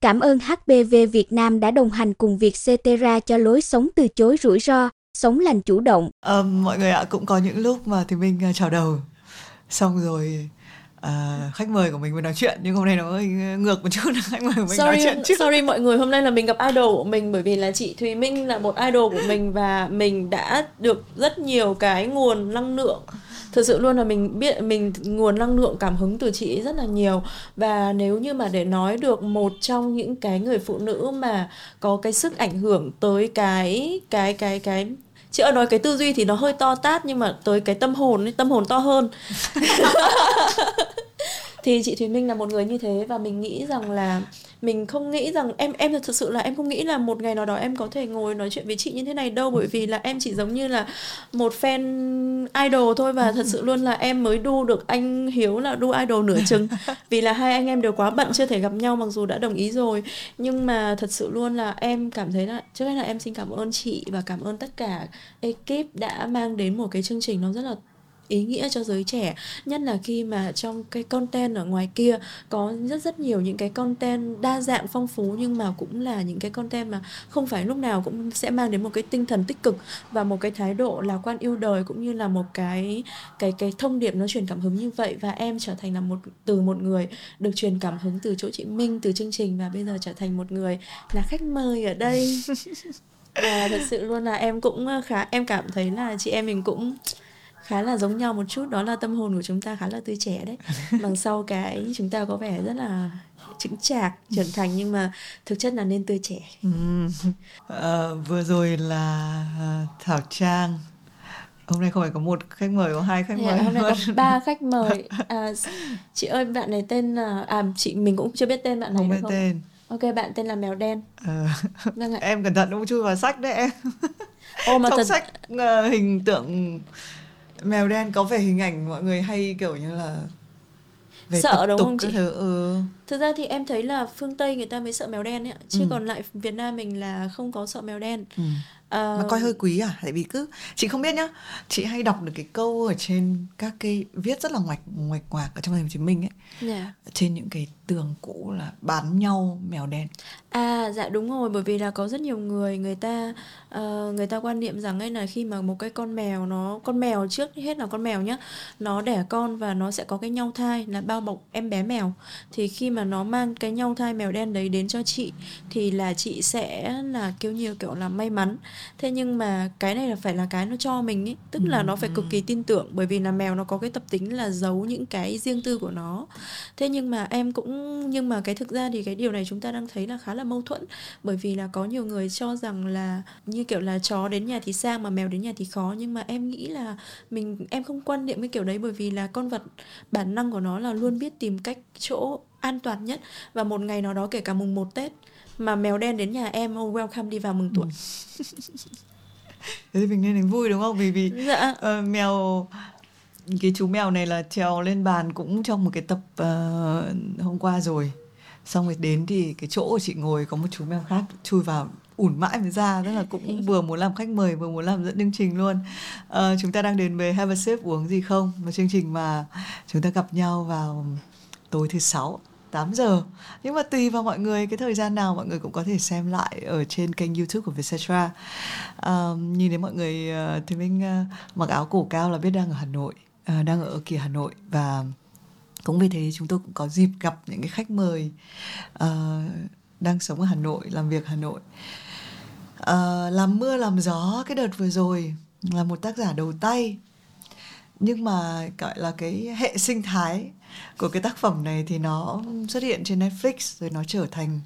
Cảm ơn HPV Việt Nam đã đồng hành cùng việc Cetera cho lối sống từ chối rủi ro, sống lành chủ động. À, mọi người ạ, cũng có những lúc mà thì mình à, chào đầu xong rồi à, khách mời của mình mới nói chuyện nhưng hôm nay nó hơi ngược một chút. Khách mời của mình sorry, nói chuyện trước. sorry mọi người hôm nay là mình gặp idol của mình bởi vì là chị Thùy Minh là một idol của mình và mình đã được rất nhiều cái nguồn năng lượng. Thực sự luôn là mình biết mình nguồn năng lượng cảm hứng từ chị rất là nhiều. Và nếu như mà để nói được một trong những cái người phụ nữ mà có cái sức ảnh hưởng tới cái cái cái cái chị ơi nói cái tư duy thì nó hơi to tát nhưng mà tới cái tâm hồn ấy, tâm hồn to hơn thì chị Thùy Minh là một người như thế và mình nghĩ rằng là mình không nghĩ rằng em em thật sự là em không nghĩ là một ngày nào đó em có thể ngồi nói chuyện với chị như thế này đâu. Bởi vì là em chỉ giống như là một fan idol thôi và thật sự luôn là em mới đu được anh Hiếu là đu idol nửa chừng. Vì là hai anh em đều quá bận chưa thể gặp nhau mặc dù đã đồng ý rồi. Nhưng mà thật sự luôn là em cảm thấy là trước hết là em xin cảm ơn chị và cảm ơn tất cả ekip đã mang đến một cái chương trình nó rất là ý nghĩa cho giới trẻ nhất là khi mà trong cái content ở ngoài kia có rất rất nhiều những cái content đa dạng phong phú nhưng mà cũng là những cái content mà không phải lúc nào cũng sẽ mang đến một cái tinh thần tích cực và một cái thái độ lạc quan yêu đời cũng như là một cái cái cái thông điệp nó truyền cảm hứng như vậy. Và em trở thành là một từ một người được truyền cảm hứng từ chỗ chị Minh từ chương trình và bây giờ trở thành một người là khách mời ở đây. Và thật sự luôn là em cũng khá em cảm thấy là chị em mình cũng khá là giống nhau một chút đó là tâm hồn của chúng ta khá là tươi trẻ đấy. Đằng sau cái chúng ta có vẻ rất là chững chạc trưởng thành nhưng mà thực chất là nên tươi trẻ. Ừ. à, vừa rồi là uh, thảo trang. Hôm nay không phải có một khách mời có hai khách yeah, mời hôm nay có ba khách mời. À, chị ơi bạn này tên là à chị mình cũng chưa biết tên bạn này không biết không? tên. Ok bạn tên là mèo đen. À, vâng ạ. em cẩn thận không chui vào sách đấy em. Ô, mà trong thật... sách uh, hình tượng mèo đen có vẻ hình ảnh mọi người hay kiểu như là về sợ đúng không chị? Thứ, ừ. Thực ra thì em thấy là phương Tây người ta mới sợ mèo đen ấy, chứ ừ. còn lại Việt Nam mình là không có sợ mèo đen. Ừ. À... Mà coi hơi quý à? Tại vì cứ chị không biết nhá, chị hay đọc được cái câu ở trên các cái viết rất là ngoạch ngoạch ngoạc ở trong thành phố Hồ Chí Minh ấy. Yeah. Dạ. Trên những cái tường cũ là bán nhau mèo đen. À dạ đúng rồi, bởi vì là có rất nhiều người người ta uh, người ta quan niệm rằng ấy là khi mà một cái con mèo nó con mèo trước hết là con mèo nhá, nó đẻ con và nó sẽ có cái nhau thai là bao bọc em bé mèo. Thì khi mà nó mang cái nhau thai mèo đen đấy đến cho chị thì là chị sẽ là kêu nhiều kiểu là may mắn thế nhưng mà cái này là phải là cái nó cho mình ấy tức là nó phải cực kỳ tin tưởng bởi vì là mèo nó có cái tập tính là giấu những cái riêng tư của nó thế nhưng mà em cũng nhưng mà cái thực ra thì cái điều này chúng ta đang thấy là khá là mâu thuẫn. Bởi vì là có nhiều người cho rằng là như kiểu là chó đến nhà thì sang mà mèo đến nhà thì khó. Nhưng mà em nghĩ là mình em không quan niệm cái kiểu đấy. Bởi vì là con vật bản năng của nó là luôn biết tìm cách chỗ an toàn nhất. Và một ngày nào đó kể cả mùng 1 Tết mà mèo đen đến nhà em oh, welcome đi vào mừng tuổi. Thế thì mình nên thấy vui đúng không? Vì vì dạ. uh, mèo cái chú mèo này là trèo lên bàn cũng trong một cái tập uh, hôm qua rồi. Xong rồi đến thì cái chỗ của chị ngồi có một chú mèo khác chui vào ủn mãi mới ra tức là cũng vừa muốn làm khách mời vừa muốn làm dẫn chương trình luôn. Uh, chúng ta đang đến với Have a sip uống gì không? Một chương trình mà chúng ta gặp nhau vào tối thứ sáu 8 giờ. Nhưng mà tùy vào mọi người cái thời gian nào mọi người cũng có thể xem lại ở trên kênh youtube của Vietcetera. Uh, nhìn thấy mọi người thì mình mặc áo cổ cao là biết đang ở Hà Nội À, đang ở kia Hà Nội và cũng vì thế chúng tôi cũng có dịp gặp những cái khách mời uh, đang sống ở Hà Nội làm việc Hà Nội. Uh, làm mưa làm gió cái đợt vừa rồi là một tác giả đầu tay nhưng mà gọi là cái hệ sinh thái của cái tác phẩm này thì nó xuất hiện trên Netflix rồi nó trở thành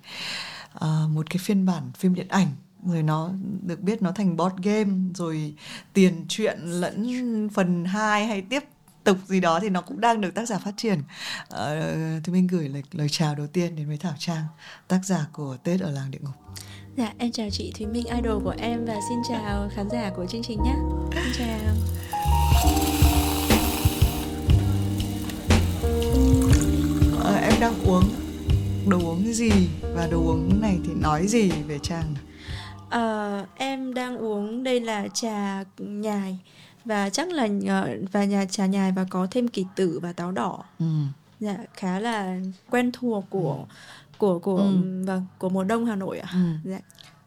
uh, một cái phiên bản phim điện ảnh rồi nó được biết nó thành board game rồi tiền truyện lẫn phần 2 hay tiếp tục gì đó thì nó cũng đang được tác giả phát triển uh, thì mình gửi lời, lời chào đầu tiên đến với Thảo Trang tác giả của Tết ở làng địa ngục Dạ, em chào chị Thúy Minh idol của em và xin chào khán giả của chương trình nhé. Xin chào. đang uống đồ uống gì và đồ uống này thì nói gì về trang à, em đang uống đây là trà nhài và chắc là và nhà trà nhài và có thêm kỳ tử và táo đỏ ừ. dạ khá là quen thuộc của ừ của của ừ. vâng của mùa đông Hà Nội ạ. À? Ừ. Dạ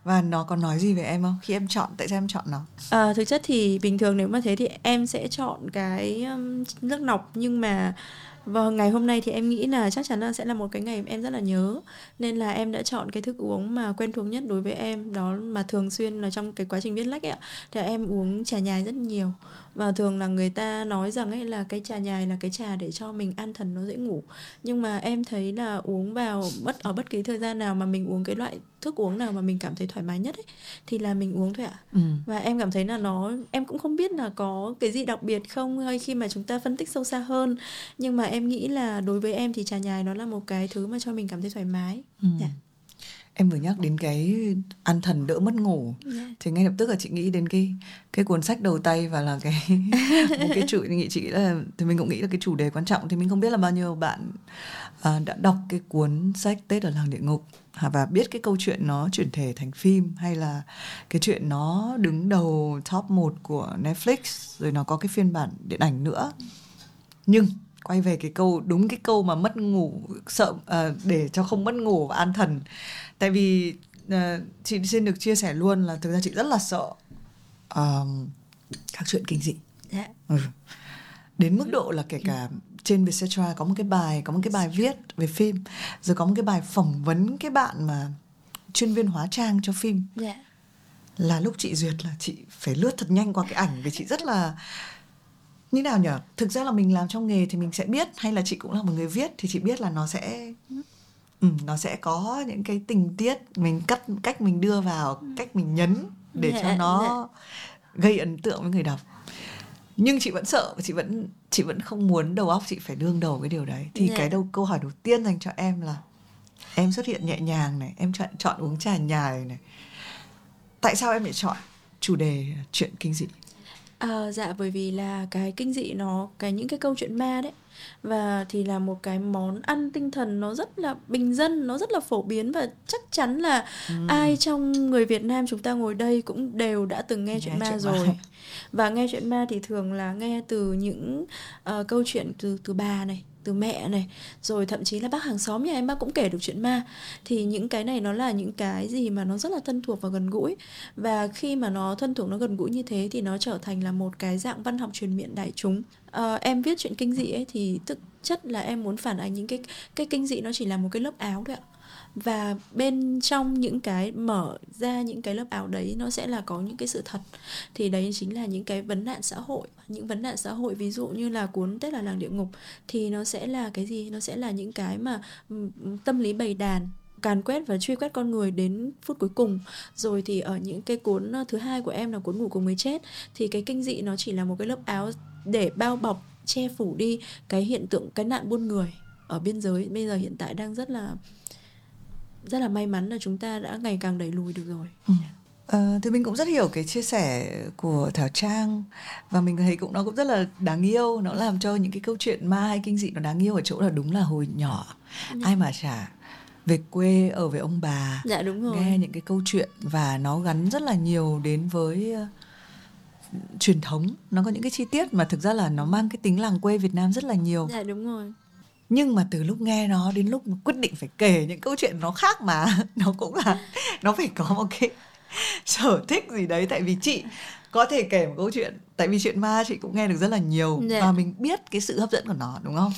và nó có nói gì về em không khi em chọn tại sao em chọn nó à, thực chất thì bình thường nếu mà thế thì em sẽ chọn cái um, nước nọc nhưng mà và ngày hôm nay thì em nghĩ là chắc chắn là sẽ là một cái ngày em rất là nhớ. Nên là em đã chọn cái thức uống mà quen thuộc nhất đối với em, đó mà thường xuyên là trong cái quá trình viết lách ấy ạ. Thì em uống trà nhài rất nhiều và thường là người ta nói rằng ấy là cái trà nhài là cái trà để cho mình an thần nó dễ ngủ nhưng mà em thấy là uống vào bất ở bất kỳ thời gian nào mà mình uống cái loại thức uống nào mà mình cảm thấy thoải mái nhất ấy thì là mình uống thôi ạ ừ. và em cảm thấy là nó em cũng không biết là có cái gì đặc biệt không hay khi mà chúng ta phân tích sâu xa hơn nhưng mà em nghĩ là đối với em thì trà nhài nó là một cái thứ mà cho mình cảm thấy thoải mái ừ. yeah. Em vừa nhắc đến cái an thần đỡ mất ngủ. Yeah. Dạ. thì ngay lập tức là chị nghĩ đến cái cái cuốn sách đầu tay và là cái một cái chủ nghĩ chị là thì mình cũng nghĩ là cái chủ đề quan trọng. Thì mình không biết là bao nhiêu bạn à, đã đọc cái cuốn sách Tết ở làng địa ngục và biết cái câu chuyện nó chuyển thể thành phim hay là cái chuyện nó đứng đầu top 1 của Netflix rồi nó có cái phiên bản điện ảnh nữa. Nhưng quay về cái câu đúng cái câu mà mất ngủ sợ uh, để cho không mất ngủ và an thần tại vì uh, chị xin được chia sẻ luôn là thực ra chị rất là sợ um, các chuyện kinh dị yeah. Dạ. ừ. đến mức độ là kể cả trên Vietcetera có một cái bài có một cái bài viết về phim rồi có một cái bài phỏng vấn cái bạn mà chuyên viên hóa trang cho phim yeah. Dạ. là lúc chị duyệt là chị phải lướt thật nhanh qua cái ảnh vì chị rất là như nào nhở thực ra là mình làm trong nghề thì mình sẽ biết hay là chị cũng là một người viết thì chị biết là nó sẽ ừ, nó sẽ có những cái tình tiết mình cắt cách mình đưa vào cách mình nhấn để cho dạ, nó dạ. gây ấn tượng với người đọc. Nhưng chị vẫn sợ chị vẫn chị vẫn không muốn đầu óc chị phải đương đầu cái điều đấy. Thì yeah. cái đầu câu hỏi đầu tiên dành cho em là em xuất hiện nhẹ nhàng này em chọn chọn uống trà nhài này. Tại sao em lại chọn chủ đề chuyện kinh dị? À, dạ bởi vì là cái kinh dị nó cái những cái câu chuyện ma đấy và thì là một cái món ăn tinh thần nó rất là bình dân nó rất là phổ biến và chắc chắn là ừ. ai trong người Việt Nam chúng ta ngồi đây cũng đều đã từng nghe, nghe chuyện ma chuyện rồi ma. và nghe chuyện ma thì thường là nghe từ những uh, câu chuyện từ từ bà này từ mẹ này rồi thậm chí là bác hàng xóm nhà em bác cũng kể được chuyện ma. Thì những cái này nó là những cái gì mà nó rất là thân thuộc và gần gũi. Và khi mà nó thân thuộc nó gần gũi như thế thì nó trở thành là một cái dạng văn học truyền miệng đại chúng. À, em viết chuyện kinh dị ấy thì thực chất là em muốn phản ánh những cái cái kinh dị nó chỉ là một cái lớp áo thôi ạ và bên trong những cái, mở ra những cái lớp áo đấy, nó sẽ là có những cái sự thật. Thì đấy chính là những cái vấn nạn xã hội. Những vấn nạn xã hội, ví dụ như là cuốn tết là làng địa ngục, thì nó sẽ là cái gì? Nó sẽ là những cái mà ừ, ừ, tâm lý bầy đàn, càn quét và truy quét con người đến phút cuối cùng. Rồi thì ở những cái cuốn ờ, thứ hai của em là cuốn ngủ cùng người chết. Thì cái kinh dị nó chỉ là một cái lớp áo để bao bọc, che phủ đi cái hiện tượng cái nạn buôn người ở biên giới. Bây giờ hiện tại đang rất là rất là may mắn là chúng ta đã ngày càng đẩy lùi được rồi. Ừ. Uh, thì mình cũng rất hiểu cái chia sẻ của Thảo Trang và mình thấy cũng nó cũng rất là đáng yêu nó làm cho những cái câu chuyện ma hay kinh dị nó đáng yêu ở chỗ là đúng là hồi nhỏ ừ. ai mà chả về quê ở với ông bà dạ đúng rồi. nghe những cái câu chuyện và nó gắn rất là nhiều đến với uh, truyền thống. Nó có những cái chi tiết mà thực ra là nó mang cái tính làng quê Việt Nam rất là nhiều. Dạ đúng rồi nhưng mà từ lúc nghe nó đến lúc quyết định phải kể những câu chuyện nó khác mà nó cũng là nó phải có một cái sở thích gì đấy tại vì chị có thể kể một câu chuyện tại vì chuyện ma chị cũng nghe được rất là nhiều yeah. Dạ. và mình biết cái sự hấp dẫn của nó đúng không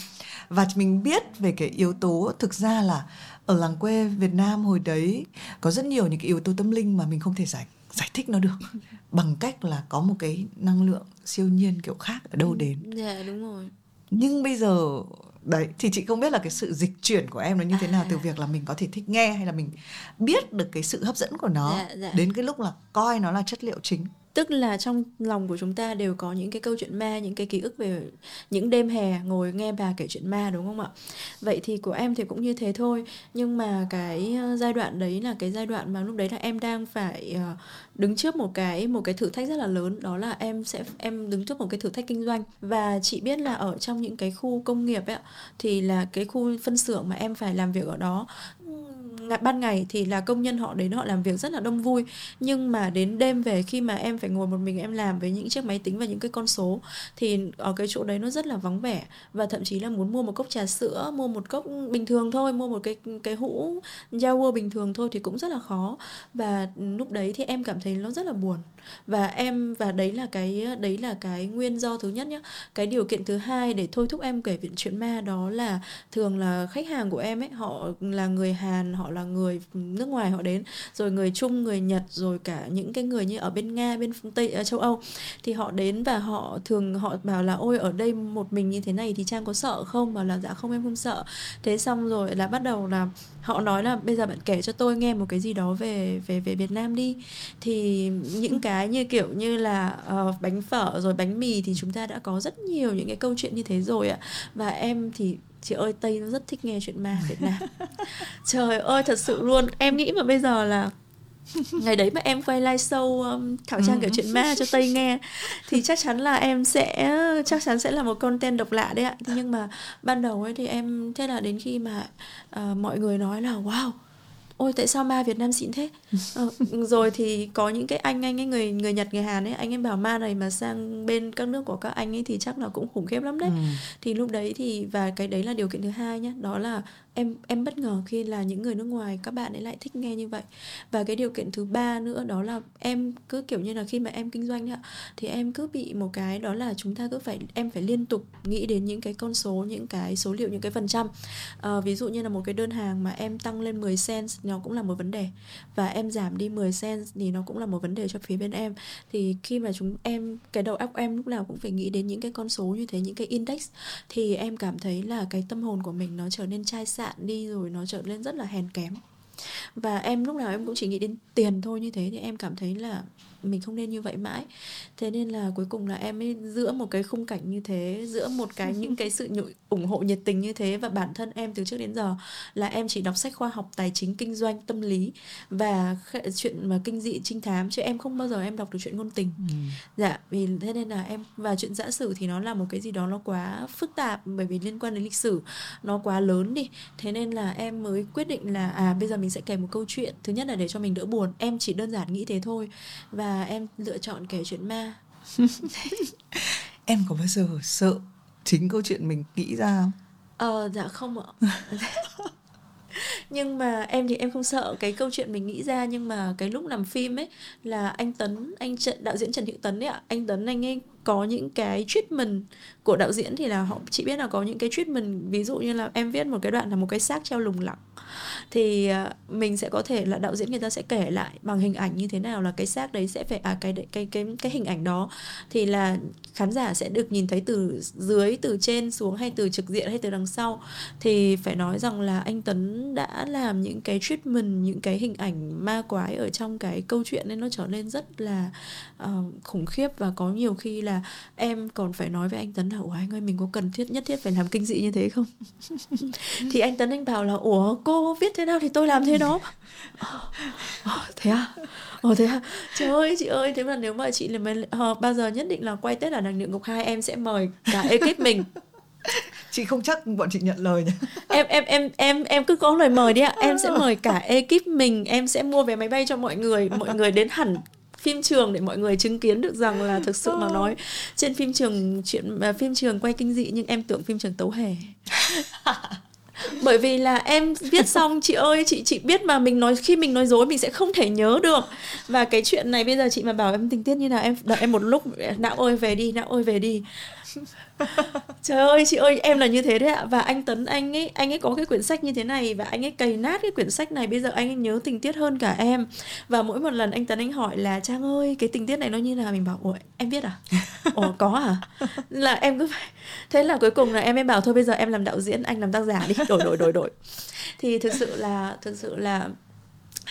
và mình biết về cái yếu tố thực ra là ở làng quê Việt Nam hồi đấy có rất nhiều những cái yếu tố tâm linh mà mình không thể giải giải thích nó được bằng cách là có một cái năng lượng siêu nhiên kiểu khác ở đâu đến. Dạ yeah, đúng rồi. Nhưng bây giờ đấy thì chị không biết là cái sự dịch chuyển của em nó như thế nào à. từ việc là mình có thể thích nghe hay là mình biết được cái sự hấp dẫn của nó dạ, dạ. đến cái lúc là coi nó là chất liệu chính tức là trong lòng của chúng ta đều có những cái câu chuyện ma, những cái ký ức về những đêm hè ngồi nghe bà kể chuyện ma, đúng không ạ? Vậy thì của em thì cũng như thế thôi. Nhưng mà cái ờ, giai đoạn đấy là cái giai đoạn mà lúc đấy là em đang phải ờ, đứng trước một cái một cái thử thách rất là lớn, đó là em sẽ, em đứng trước một cái thử thách kinh doanh. Và chị biết là ở trong những cái khu công nghiệp ấy thì là cái khu phân xưởng mà em phải làm việc ở đó ban ngày thì là công nhân họ đến họ làm việc rất là đông vui. Nhưng mà đến đêm về khi mà em phải ngồi một mình em làm với những chiếc máy tính và những cái con số thì ở cái chỗ đấy nó rất là vắng vẻ. Và thậm chí là muốn mua một cốc trà sữa, mua một cốc bình thường thôi, mua một cái cái hũ Jawa bình thường thôi thì cũng rất là khó. Và lúc đấy thì em cảm thấy nó rất là buồn. Và em, và đấy là cái, đấy là cái nguyên do thứ nhất nhá. Cái điều kiện thứ hai để thôi thúc em kể chuyện ma đó là thường là khách hàng của em ấy, họ là người Hàn, họ là là người nước ngoài họ đến rồi người Trung người Nhật rồi cả những cái người như ở bên Nga bên Tây ở châu Âu. Thì họ đến và họ thường họ bảo là ôi ở đây một mình như thế này thì Trang có sợ không? Bảo là dạ không em không sợ. Thế xong rồi là bắt đầu là họ nói là bây giờ bạn kể cho tôi nghe một cái gì đó về về về Việt Nam đi. Thì những cái như kiểu như là uh, bánh phở rồi bánh mì thì chúng ta đã có rất nhiều những cái câu chuyện như thế rồi ạ. Và em thì chị ơi tây nó rất thích nghe chuyện ma Việt Nam trời ơi thật sự luôn. Em nghĩ mà bây giờ là ngày đấy mà em quay live show um, thảo trang kể chuyện ma cho tây nghe thì chắc chắn là em sẽ chắc chắn sẽ là một content độc lạ đấy ạ. Nhưng mà ban đầu ấy thì em thế là đến khi mà uh, mọi người nói là wow ôi tại sao ma Việt Nam xịn thế ờ, rồi thì có những cái anh anh ấy người người Nhật người Hàn ấy anh ấy bảo ma này mà sang bên các nước của các anh ấy thì chắc là cũng khủng khiếp lắm đấy ừ. thì lúc đấy thì và cái đấy là điều kiện thứ hai nhé đó là em em bất ngờ khi là những người nước ngoài các bạn ấy lại thích nghe như vậy. Và cái điều kiện thứ ba nữa đó là em cứ kiểu như là khi mà em kinh doanh ạ thì em cứ bị một cái đó là chúng ta cứ phải em phải liên tục nghĩ đến những cái con số những cái số liệu những cái phần trăm. À, ví dụ như là một cái đơn hàng mà em tăng lên 10 cent nó cũng là một vấn đề. Và em giảm đi 10 cent thì nó cũng là một vấn đề cho phía bên em. Thì khi mà chúng em cái đầu óc em lúc nào cũng phải nghĩ đến những cái con số như thế những cái index thì em cảm thấy là cái tâm hồn của mình nó trở nên chai cạn đi rồi nó trở nên rất là hèn kém. Và em lúc nào em cũng chỉ nghĩ đến tiền thôi, như thế thì em cảm thấy là mình không nên như vậy mãi. Thế nên là cuối cùng là em ấy giữa một cái khung cảnh như thế giữa một cái những cái sự nhụ, ủng hộ nhiệt tình như thế và bản thân em từ trước đến giờ là em chỉ đọc sách khoa học tài chính kinh doanh tâm lý và chuyện mà kinh dị trinh thám chứ em không bao giờ em đọc được chuyện ngôn tình. Ừ. dạ vì thế nên là em và chuyện giả sử thì nó là một cái gì đó nó quá phức tạp bởi vì liên quan đến lịch sử nó quá lớn đi. Thế nên là em mới quyết định là à bây giờ mình sẽ kể một câu chuyện. Thứ nhất là để cho mình đỡ buồn. Em chỉ đơn giản nghĩ thế thôi. Và em lựa chọn kể chuyện ma. Em có bao giờ sợ chính câu chuyện mình nghĩ ra không? Ờ dạ không ạ. Nhưng mà em thì em không sợ cái câu chuyện mình nghĩ ra nhưng mà cái lúc làm phim ấy là anh Tấn anh Trần, đạo diễn Trần Hữu Tấn ấy ạ. Anh Tấn anh ấy có những cái treatment của đạo diễn thì là họ chỉ biết là có những cái treatment ví dụ như là em viết một cái đoạn là một cái xác treo lủng lẳng. Thì ờ, mình sẽ có thể là đạo diễn người ta sẽ kể lại bằng hình ảnh như thế nào là cái xác đấy sẽ phải à cái cái cái cái hình ảnh đó. Thì là khán giả sẽ được nhìn thấy từ dưới từ trên xuống hay từ trực diện hay từ đằng sau. Thì phải nói rằng là anh Tấn đã làm những cái treatment những cái hình ảnh ma quái ở trong cái câu chuyện nên nó trở nên rất là uh, khủng khiếp và có nhiều khi là em còn phải nói với anh Tấn là ủa anh ơi mình có cần thiết nhất thiết phải làm kinh dị như thế không? Thì anh Tấn anh bảo là ủa cô viết thế nào thì tôi làm thế đó. Oh, thế à? Ồ thế à? Trời ơi chị ơi, thế mà nếu mà chị là uh, bao giờ nhất định là quay Tết ở đằng địa ngục hai em sẽ mời cả ekip mình. Chị không chắc bọn chị nhận lời nhỉ? Em em em em em cứ có lời mời đi ạ. Em sẽ mời cả ekip mình em sẽ mua vé máy bay cho mọi người mọi người đến hẳn phim trường để mọi người chứng kiến được rằng là thực sự mà nói trên phim trường chuyện à, phim trường quay kinh dị nhưng em tưởng phim trường tấu hề. Bởi vì là em viết xong chị ơi chị chị biết mà mình nói khi mình nói dối mình sẽ không thể nhớ được. Và cái chuyện này bây giờ chị mà bảo em tình tiết như nào em đợi em một lúc não ơi về đi não ơi về đi trời ơi chị ơi em là như thế đấy ạ. Và anh tấn anh ấy anh ấy có cái quyển sách như thế này và anh ấy cày nát cái quyển sách này. Bây giờ anh ấy nhớ tình tiết hơn cả em. Và mỗi một lần anh tấn anh hỏi là trang ơi cái tình tiết này nó như nào? Mình bảo ủa em biết à? Ủa có à? Là em cứ phải thế là cuối cùng là em mới bảo thôi bây giờ em làm đạo diễn anh làm tác giả đi. Đổi đổi đổi đổi. Thì thực sự là thực sự là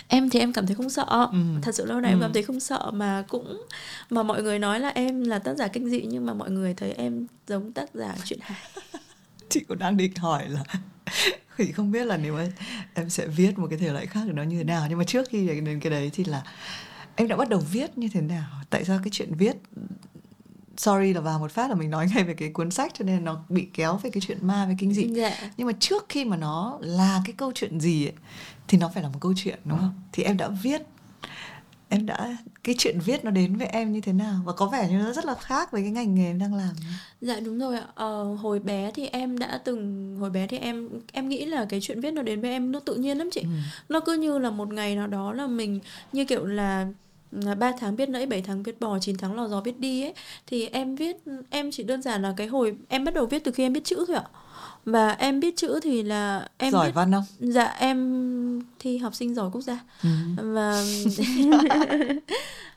em thì em cảm thấy không sợ ừ. thật sự lâu nay ừ. em cảm thấy không sợ mà cũng mà mọi người nói là em là tác giả kinh dị nhưng mà mọi người thấy em giống tác giả chuyện hài chị cũng đang định hỏi là thì không biết là nếu mà em sẽ viết một cái thể loại khác thì nó như thế nào nhưng mà trước khi đến cái đấy thì là em đã bắt đầu viết như thế nào tại sao cái chuyện viết sorry là vào một phát là mình nói ngay về cái cuốn sách cho nên nó bị kéo về cái chuyện ma với kinh dị yeah. Dạ. nhưng mà trước khi mà nó là cái câu chuyện gì ấy thì nó phải là một câu chuyện đúng không? Thì em đã viết em đã cái chuyện viết nó đến với em như thế nào? Và có vẻ như nó rất là khác với cái ngành nghề em đang làm dạ đúng rồi ạ. Ờ, hồi bé thì em đã từng hồi bé thì em em nghĩ là cái chuyện viết nó đến với em nó tự nhiên lắm chị. Ừ. nó cứ như là một ngày nào đó là mình như kiểu là là 3 tháng biết nãy 7 tháng biết bò 9 tháng lò gió biết đi ấy. Thì em viết em chỉ đơn giản là cái hồi em bắt đầu viết từ khi em biết chữ thôi ạ và em biết chữ thì là em giỏi biết, văn không dạ em thi học sinh giỏi quốc gia ừ. và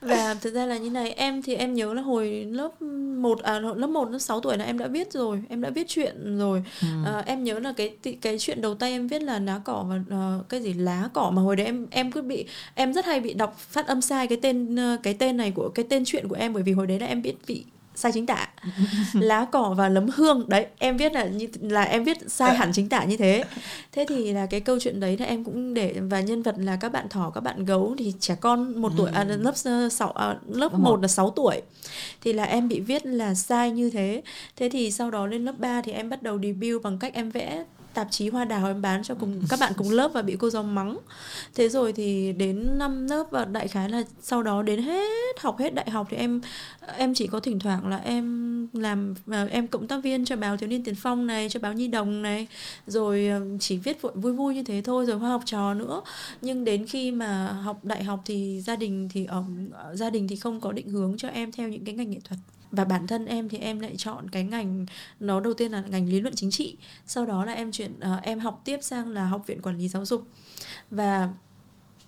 và thực ra là như này em thì em nhớ là hồi lớp 1 à lớp 1 lớp 6 tuổi là em đã viết rồi em đã viết chuyện rồi ừ. à, em nhớ là cái cái chuyện đầu tay em viết là lá cỏ và uh, cái gì lá cỏ mà hồi đấy em em cứ bị em rất hay bị đọc phát âm sai cái tên cái tên này của cái tên chuyện của em bởi vì hồi đấy là em biết bị sai chính tả. Lá cỏ và lấm hương đấy em viết là như là em viết sai hẳn chính tả như thế. Thế thì là cái câu chuyện đấy là em cũng để và nhân vật là các bạn thỏ các bạn gấu thì trẻ con một tuổi à, ừ. lớp sáu à, lớp một. là 6 tuổi. Thì là em bị viết là sai như thế. Thế thì sau đó lên lớp 3 thì em bắt đầu debut bằng cách em vẽ tạp chí hoa đào em bán cho cùng các bạn cùng lớp và bị cô giáo mắng. Thế rồi thì đến năm lớp và đại khái là sau đó đến hết học hết đại học thì em em chỉ có thỉnh thoảng là em làm em cộng tác viên cho báo thiếu niên tiền phong này cho báo nhi đồng này rồi ờ, chỉ viết vui vui như thế thôi rồi hoa học trò nữa. Nhưng đến khi mà học đại học thì gia đình thì ở gia đình thì không có định hướng cho em theo những cái ngành nghệ thuật và bản thân em thì em lại chọn cái ngành nó đầu tiên là ngành lý luận chính trị. Sau đó là em chuyển uh, em học tiếp sang là học viện quản lý giáo dục. Và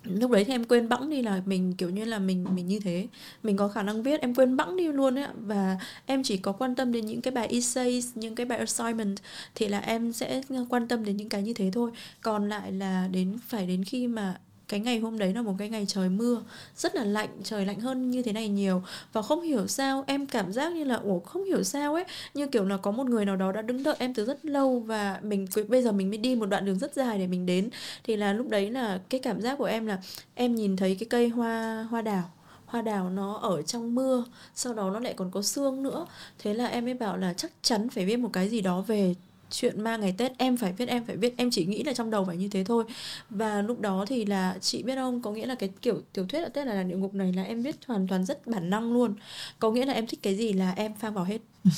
lúc đấy thì em quên bẵng đi là mình kiểu như là mình mình như thế. Mình có khả năng viết em quên bẵng đi luôn ấy và em chỉ có quan tâm đến những cái bài essay những cái bài assignment thì là em sẽ ờ, quan tâm đến những cái như thế thôi. Còn lại là đến phải đến khi mà cái ngày hôm đấy là một cái ngày trời mưa, rất là lạnh, trời lạnh hơn như thế này nhiều. Và không hiểu sao, em cảm giác như là, ủa, không hiểu sao ấy, như kiểu là có một người nào đó đã đứng đợi em từ rất lâu và mình bây giờ mình mới đi một đoạn đường rất dài để mình đến. Thì là lúc đấy là cái cảm giác của em là em nhìn thấy cái cây hoa hoa đào hoa đào nó ở trong mưa, sau đó nó lại còn có xương nữa. Thế là em mới bảo là chắc chắn phải viết một cái gì đó về chuyện ma ngày Tết em phải viết em phải viết. Em chỉ nghĩ là trong đầu phải như thế thôi. Và lúc đó thì là chị biết không? Có nghĩa là cái kiểu tiểu thuyết ở Tết là, là địa ngục này là em viết hoàn toàn rất bản năng luôn. Có nghĩa là em thích cái gì là em phang vào hết.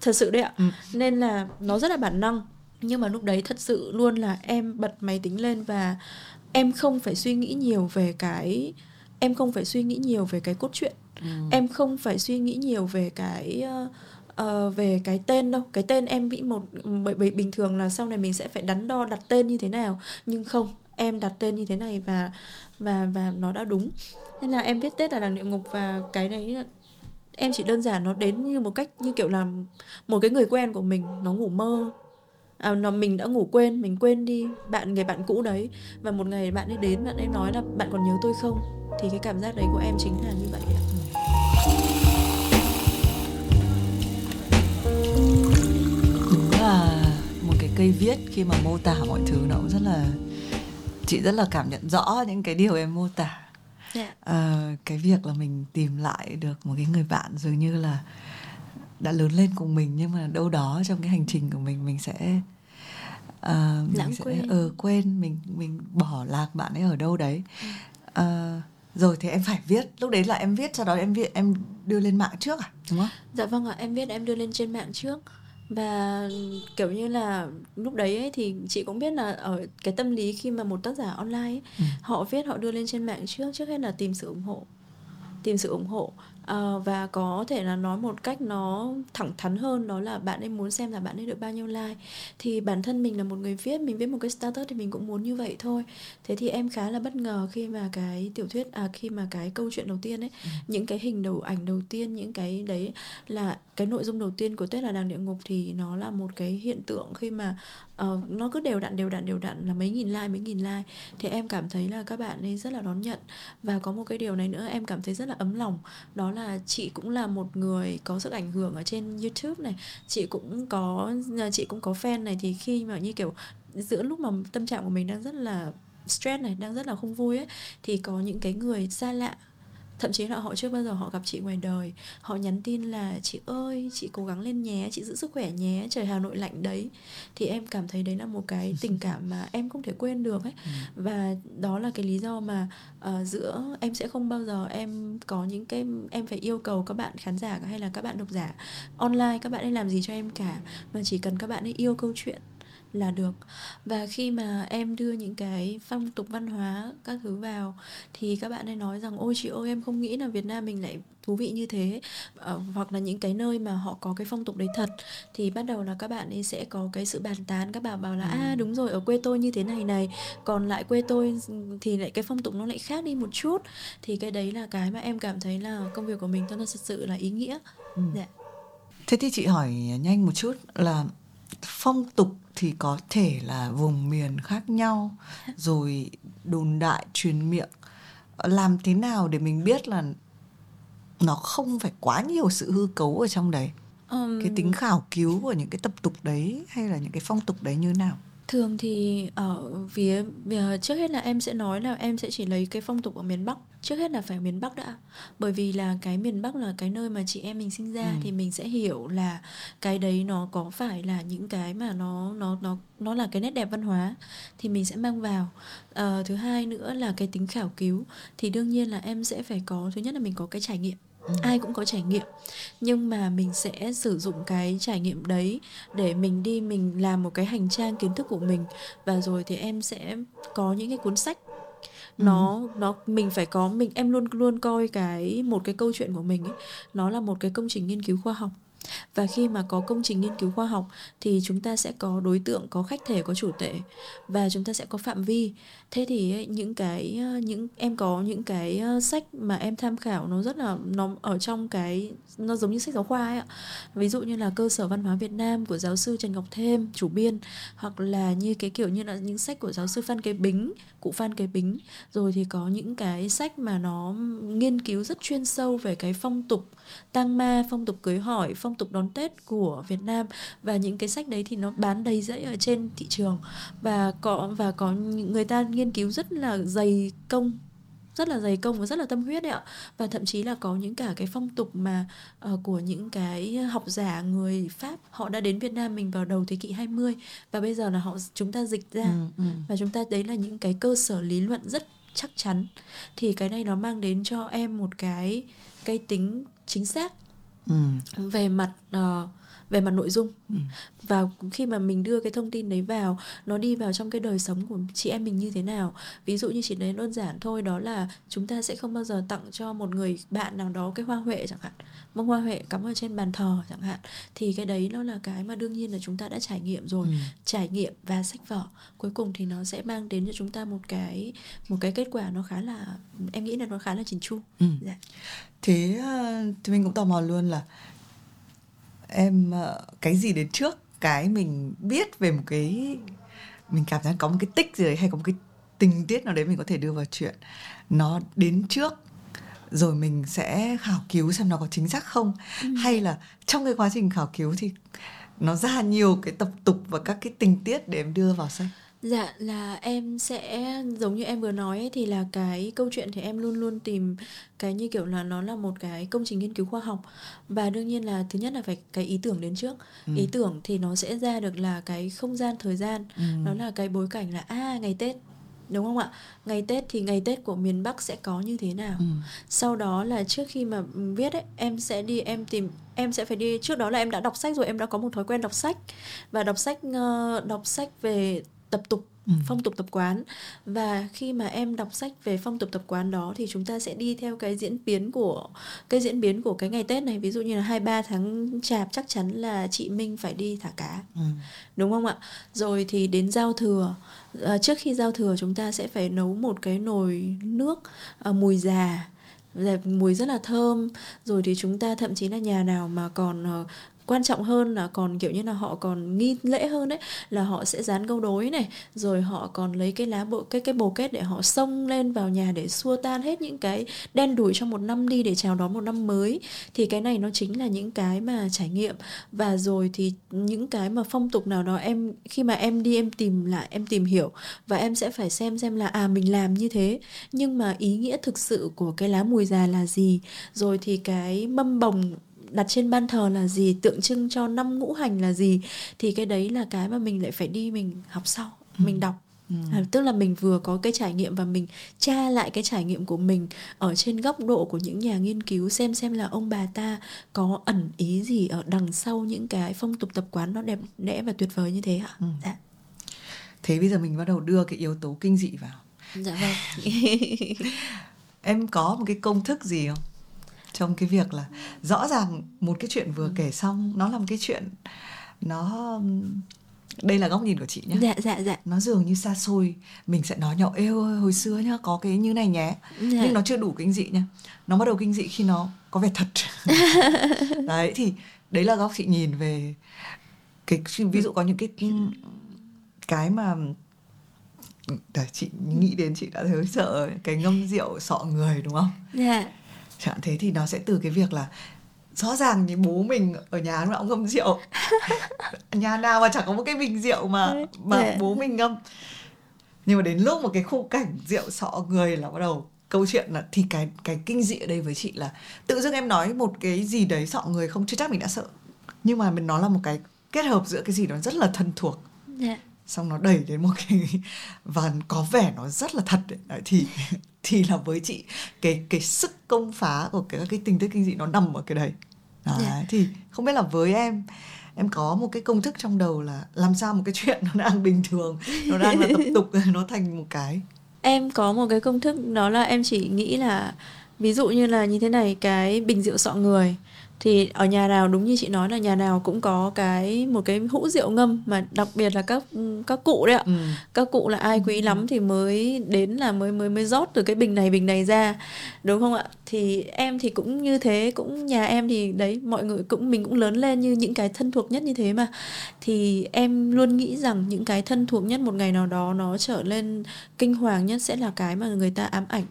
Thật sự đấy ạ. Ừ. nên là nó rất là bản năng. Nhưng mà lúc đấy thật sự luôn là em bật máy tính lên và em không phải suy nghĩ nhiều về cái em không phải suy nghĩ nhiều về cái cốt truyện. Ừ. em không phải suy nghĩ nhiều về cái uh, uh, về cái tên đâu? Cái tên em bị một bởi bởi bình thường là sau này mình sẽ phải đắn đo đặt tên như thế nào. Nhưng không em đặt tên như thế này và và và nó đã đúng. Nên là em viết tết là làng địa ngục và cái đấy em chỉ đơn giản nó đến như một cách như kiểu là một cái người quen của mình nó ngủ mơ. À, nó mình đã ngủ quên mình quên đi bạn người bạn cũ đấy. Và một ngày bạn ấy đến bạn ấy nói là bạn còn nhớ tôi không? Thì cái cảm giác đấy của em chính là như vậy ạ. Là một cái cây viết khi mà mô tả mọi thứ nó cũng rất là chị rất là cảm nhận rõ những cái điều em mô tả yeah. Dạ. à, cái việc là mình tìm lại được một cái người bạn dường như là đã lớn lên cùng mình nhưng mà đâu đó trong cái hành trình của mình mình sẽ uh, mình sẽ quên. Uh, quên mình mình bỏ lạc bạn ấy ở đâu đấy uh, rồi thì em phải viết lúc đấy là em viết sau đó em viết em đưa lên mạng trước à? Đúng không? Dạ vâng ạ em viết em đưa lên trên mạng trước. Và kiểu như là lúc đấy ấy, thì chị cũng biết là ở cái tâm lý khi mà một tác giả online ấy, ừ. họ viết họ đưa lên trên mạng trước trước hết là tìm sự ủng hộ. Tìm sự ủng hộ uh, và có thể là nói một cách nó thẳng thắn hơn đó là bạn ấy muốn xem là bạn ấy được bao nhiêu like. Thì bản thân mình là một người viết mình viết một cái status thì mình cũng muốn như vậy thôi. Thế thì em khá là bất ngờ khi mà cái tiểu thuyết à khi mà cái câu chuyện đầu tiên ấy ừ. những cái hình đầu ảnh đầu tiên những cái đấy là cái nội dung đầu tiên của Tết là đàng địa ngục thì nó là một cái hiện tượng khi mà uh, nó cứ đều đặn đều đặn đều đặn là mấy nghìn like mấy nghìn like. Thì em cảm thấy là các bạn ấy rất là đón nhận. Và có một cái điều này nữa em cảm thấy rất là ấm lòng đó là chị cũng là một người có sức ảnh hưởng ở trên YouTube này. Chị cũng có chị cũng có fan này, thì khi mà như kiểu giữa lúc mà tâm trạng của mình đang rất là stress này, đang rất là không vui ấy, thì có những cái người xa lạ thậm chí là họ chưa bao giờ họ gặp chị ngoài đời. Họ nhắn tin là chị ơi chị cố gắng lên nhé chị giữ sức khỏe nhé trời hà nội lạnh đấy. Thì em cảm thấy đấy là một cái tình cảm mà em không thể quên được ấy. Ừ. và đó là cái lý do mà uh, giữa em sẽ không bao giờ em có những cái em phải yêu cầu các bạn khán giả hay là các bạn độc giả online các bạn ấy làm gì cho em cả. Mà chỉ cần các bạn ấy yêu câu chuyện là được và khi mà em đưa những cái phong tục văn hóa các thứ vào thì các bạn ấy nói rằng ôi chị ơi em không nghĩ là Việt Nam mình lại thú vị như thế ờ, hoặc là những cái nơi mà họ có cái phong tục đấy thật thì bắt đầu là các bạn ấy sẽ có cái sự bàn tán các bạn bảo là à ừ. đúng rồi ở quê tôi như thế này này còn lại quê tôi thì lại cái phong tục nó lại khác đi một chút thì cái đấy là cái mà em cảm thấy là công việc của mình nó thật sự là ý nghĩa ừ. dạ. thế thì chị hỏi nhanh một chút là phong tục thì có thể là vùng miền khác nhau rồi đồn đại truyền miệng. Làm thế nào để mình biết là nó không phải quá nhiều sự hư cấu ở trong đấy? Um, cái tính khảo cứu của những cái tập tục đấy hay là những cái phong tục đấy như nào thường thì ở phía trước hết là em sẽ nói là em sẽ chỉ lấy cái phong tục ở miền bắc. Trước hết là phải miền bắc đã. Bởi vì là cái miền bắc là cái nơi mà chị em mình sinh ra ừ. thì mình sẽ hiểu là cái đấy nó có phải là những cái mà nó nó nó nó là cái nét đẹp văn hóa thì mình sẽ mang vào. À, thứ hai nữa là cái tính khảo cứu thì đương nhiên là em sẽ phải có thứ nhất là mình có cái trải nghiệm Ừ. ai cũng có trải nghiệm nhưng mà mình sẽ sử dụng cái trải nghiệm đấy để mình đi mình làm một cái hành trang kiến thức của mình và rồi thì em sẽ có những cái cuốn sách ừ. nó nó mình phải có mình em luôn luôn coi cái một cái câu chuyện của mình ấy nó là một cái công trình nghiên cứu khoa học và khi mà có công trình nghiên cứu khoa học thì chúng ta sẽ có đối tượng, có khách thể, có chủ thể và chúng ta sẽ có phạm vi. Thế thì những cái ờ, những, em có những cái ờ, sách mà em tham khảo nó rất là, nó ở trong cái, nó giống như sách giáo khoa ấy ạ. Ví dụ như là cơ sở văn hóa Việt Nam của giáo sư Trần Ngọc Thêm, chủ biên, hoặc là như cái kiểu như là những sách của giáo sư Phan Kế Bính, cụ Phan Kế Bính. Rồi thì có những cái sách mà nó nghiên cứu rất chuyên sâu về cái phong tục tang ma, phong tục cưới hỏi, phong tục đón tết của Việt Nam và những cái sách đấy thì nó bán đầy rẫy ở trên thị trường. Và có và có người ta nghiên cứu rất là dày công rất là dày công và rất là tâm huyết đấy ạ. Và thậm chí là có những cả cái phong tục mà uh, của những cái học giả người Pháp họ đã đến Việt Nam mình vào đầu thế kỷ 20 và bây giờ là họ chúng ta dịch ra. Ừ, ừ. và chúng ta đấy là những cái cơ sở lý luận rất chắc chắn. Thì cái này nó mang đến cho em một cái cái tính chính xác ừ. về mặt uh, về mặt nội dung ừ. và khi mà mình đưa cái thông tin đấy vào nó đi vào trong cái đời sống của chị em mình như thế nào ví dụ như chỉ đấy đơn giản thôi đó là chúng ta sẽ không bao giờ tặng cho một người bạn nào đó cái hoa huệ chẳng hạn bông hoa huệ cắm ở trên bàn thờ chẳng hạn thì cái đấy nó là cái mà đương nhiên là chúng ta đã trải nghiệm rồi ừ. trải nghiệm và sách vở cuối cùng thì nó sẽ mang đến cho chúng ta một cái một cái kết quả nó khá là em nghĩ là nó khá là chỉnh chu ừ. dạ. thế ờ, thì mình cũng tò mò luôn là em ờ, cái gì đến trước cái mình biết về một cái mình cảm giác có một cái tích gì đấy hay có một cái tình tiết nào đấy mình có thể đưa vào chuyện nó đến trước rồi mình sẽ khảo cứu xem nó có chính xác không ừ. hay là trong cái quá trình khảo cứu thì nó ra nhiều cái tập tục và các cái tình tiết để em đưa vào sách Dạ là em sẽ giống như em vừa nói ấy, thì là cái câu chuyện thì em luôn luôn tìm cái như kiểu là nó là một cái công trình nghiên cứu khoa học và đương nhiên là thứ nhất là phải cái ý tưởng đến trước ừ. ý tưởng thì nó sẽ ra được là cái không gian thời gian ừ. nó là cái bối cảnh là à ngày Tết đúng không ạ ngày tết thì ngày tết của miền bắc sẽ có như thế nào ừ. sau đó là trước khi mà viết ấy em sẽ đi em tìm em sẽ phải đi trước đó là em đã đọc sách rồi em đã có một thói quen đọc sách và đọc sách uh, đọc sách về tập tục ừ. phong tục tập quán. Và khi mà em đọc sách về phong tục tập quán đó thì chúng ta sẽ đi theo cái diễn biến của cái diễn biến của cái ngày Tết này. Ví dụ như là hai ba tháng chạp chắc chắn là chị Minh phải đi thả cá. Ừ. đúng không ạ? Rồi thì đến giao thừa. À, trước khi giao thừa chúng ta sẽ phải nấu một cái nồi nước à, mùi già. Mùi rất là thơm. Rồi thì chúng ta thậm chí là nhà nào mà còn uh, quan trọng hơn là còn, kiểu như là, họ còn nghi lễ hơn đấy, là họ sẽ dán câu đối này, rồi họ còn lấy cái lá bộ cái cái bồ kết để họ xông lên vào nhà để xua tan hết những cái đen đủi trong một năm đi để chào đón một năm mới. Thì cái này nó chính là những cái mà trải nghiệm. Và rồi thì những cái mà phong tục nào đó em, khi mà em đi, em tìm lại, em tìm hiểu và em sẽ phải xem xem là à mình làm như thế. Nhưng mà ý nghĩa thực sự của cái lá mùi già là gì? Rồi thì cái mâm bồng đặt trên ban thờ là gì tượng trưng cho năm ngũ hành là gì thì cái đấy là cái mà mình lại phải đi mình học sau ừ. mình đọc Ừ. À, tức là mình vừa có cái trải nghiệm và mình tra lại cái trải nghiệm của mình ở trên góc độ của những nhà nghiên cứu xem xem là ông bà ta có ẩn ý gì ở đằng sau những cái phong tục tập quán nó đẹp đẽ và tuyệt vời như thế ạ. Ừ. Dạ. Thế bây giờ mình bắt đầu đưa cái yếu tố kinh dị vào. Dạ vâng. em có một cái công thức gì không? Trong cái việc là rõ ràng một cái chuyện vừa ừ. kể xong nó là một cái chuyện nó đây là góc nhìn của chị nhé dạ dạ dạ. Nó dường như xa xôi. Mình sẽ nói nhỏ êu ơi hồi xưa nhá có cái như này nhé. Dạ. nhưng nó chưa đủ kinh dị nhá. Nó bắt đầu kinh dị khi nó có vẻ thật. Đấy thì đấy là góc chị nhìn về cái ví dụ có những cái cái mà để chị nghĩ đến chị đã thấy sợ cái ngâm rượu sọ người đúng không? Dạ chẳng thế thì nó sẽ từ cái việc là rõ ràng thì bố mình ở nhà lúc nào cũng ngâm rượu. Nhà nào mà chẳng có một cái bình rượu mà mà bố mình ngâm. Nhưng mà đến lúc một cái khung cảnh rượu sọ người là bắt đầu câu chuyện là thì cái cái kinh dị ở đây với chị là tự dưng em nói một cái gì đấy sọ người không chưa chắc mình đã sợ. Nhưng mà mình nó là một cái kết hợp giữa cái gì đó rất là thân thuộc. Yeah xong nó đẩy đến một cái và có vẻ nó rất là thật đấy. thì thì là với chị cái cái sức công phá của cái cái tình tiết kinh dị nó nằm ở cái đấy đấy yeah. Dạ. thì không biết là với em em có một cái công thức trong đầu là làm sao một cái chuyện nó đang bình thường nó đang là tập tục nó thành một cái em có một cái công thức đó là em chỉ nghĩ là ví dụ như là như thế này cái bình rượu sọ người thì ở nhà nào đúng như chị nói là nhà nào cũng có cái một cái hũ rượu ngâm mà đặc biệt là các các cụ đấy ạ ừ. các cụ là ai quý ừ. lắm thì mới đến là mới mới mới rót từ cái bình này bình này ra đúng không ạ thì em thì cũng như thế cũng nhà em thì đấy mọi người cũng mình cũng lớn lên như những cái thân thuộc nhất như thế mà thì em luôn nghĩ rằng những cái thân thuộc nhất một ngày nào đó nó trở lên kinh hoàng nhất sẽ là cái mà người ta ám ảnh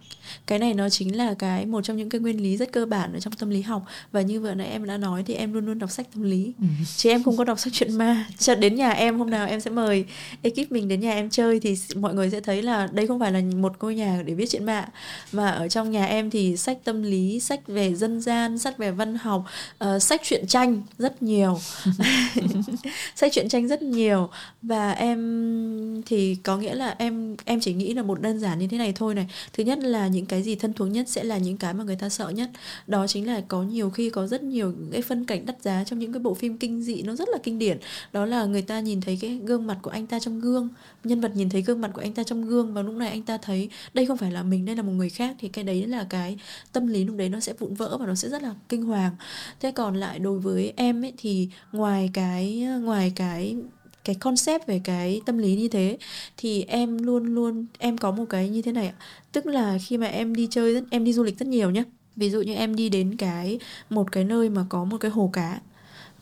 cái này nó chính là cái một trong những cái nguyên lý rất cơ bản ở trong tâm lý học và như vừa nãy em đã nói thì em luôn luôn đọc sách tâm lý. Ừ. chứ em không có đọc sách chuyện ma. Cho đến nhà em hôm nào em sẽ mời ekip mình đến nhà em chơi thì mọi người sẽ thấy là đây không phải là một ngôi nhà để viết chuyện ma mà ở trong nhà em thì sách tâm lý sách về dân gian sách về văn học uh, sách truyện tranh rất nhiều. Sách truyện tranh rất nhiều. Và em thì có nghĩa là em em chỉ nghĩ là một đơn giản như thế này thôi này. Thứ nhất là những cái gì thân thuộc nhất sẽ là những cái mà người ta sợ nhất. Đó chính là có nhiều khi có rất nhiều cái phân cảnh đắt giá trong những cái bộ phim kinh dị, nó rất là kinh điển. Đó là người ta nhìn thấy cái gương mặt của anh ta trong gương, nhân vật nhìn thấy gương mặt của anh ta trong gương và lúc này anh ta thấy đây không phải là mình, đây là một người khác, thì cái đấy là cái tâm lý lúc đấy nó sẽ vụn vỡ và nó sẽ rất là kinh hoàng. Thế còn lại đối với em ấy thì ngoài cái ngoài cái cái concept về cái tâm lý như thế, thì em luôn luôn, em có một cái như thế này tức là khi mà em đi chơi em đi du lịch rất nhiều nhé ví dụ như em đi đến cái một cái nơi mà có một cái hồ cá.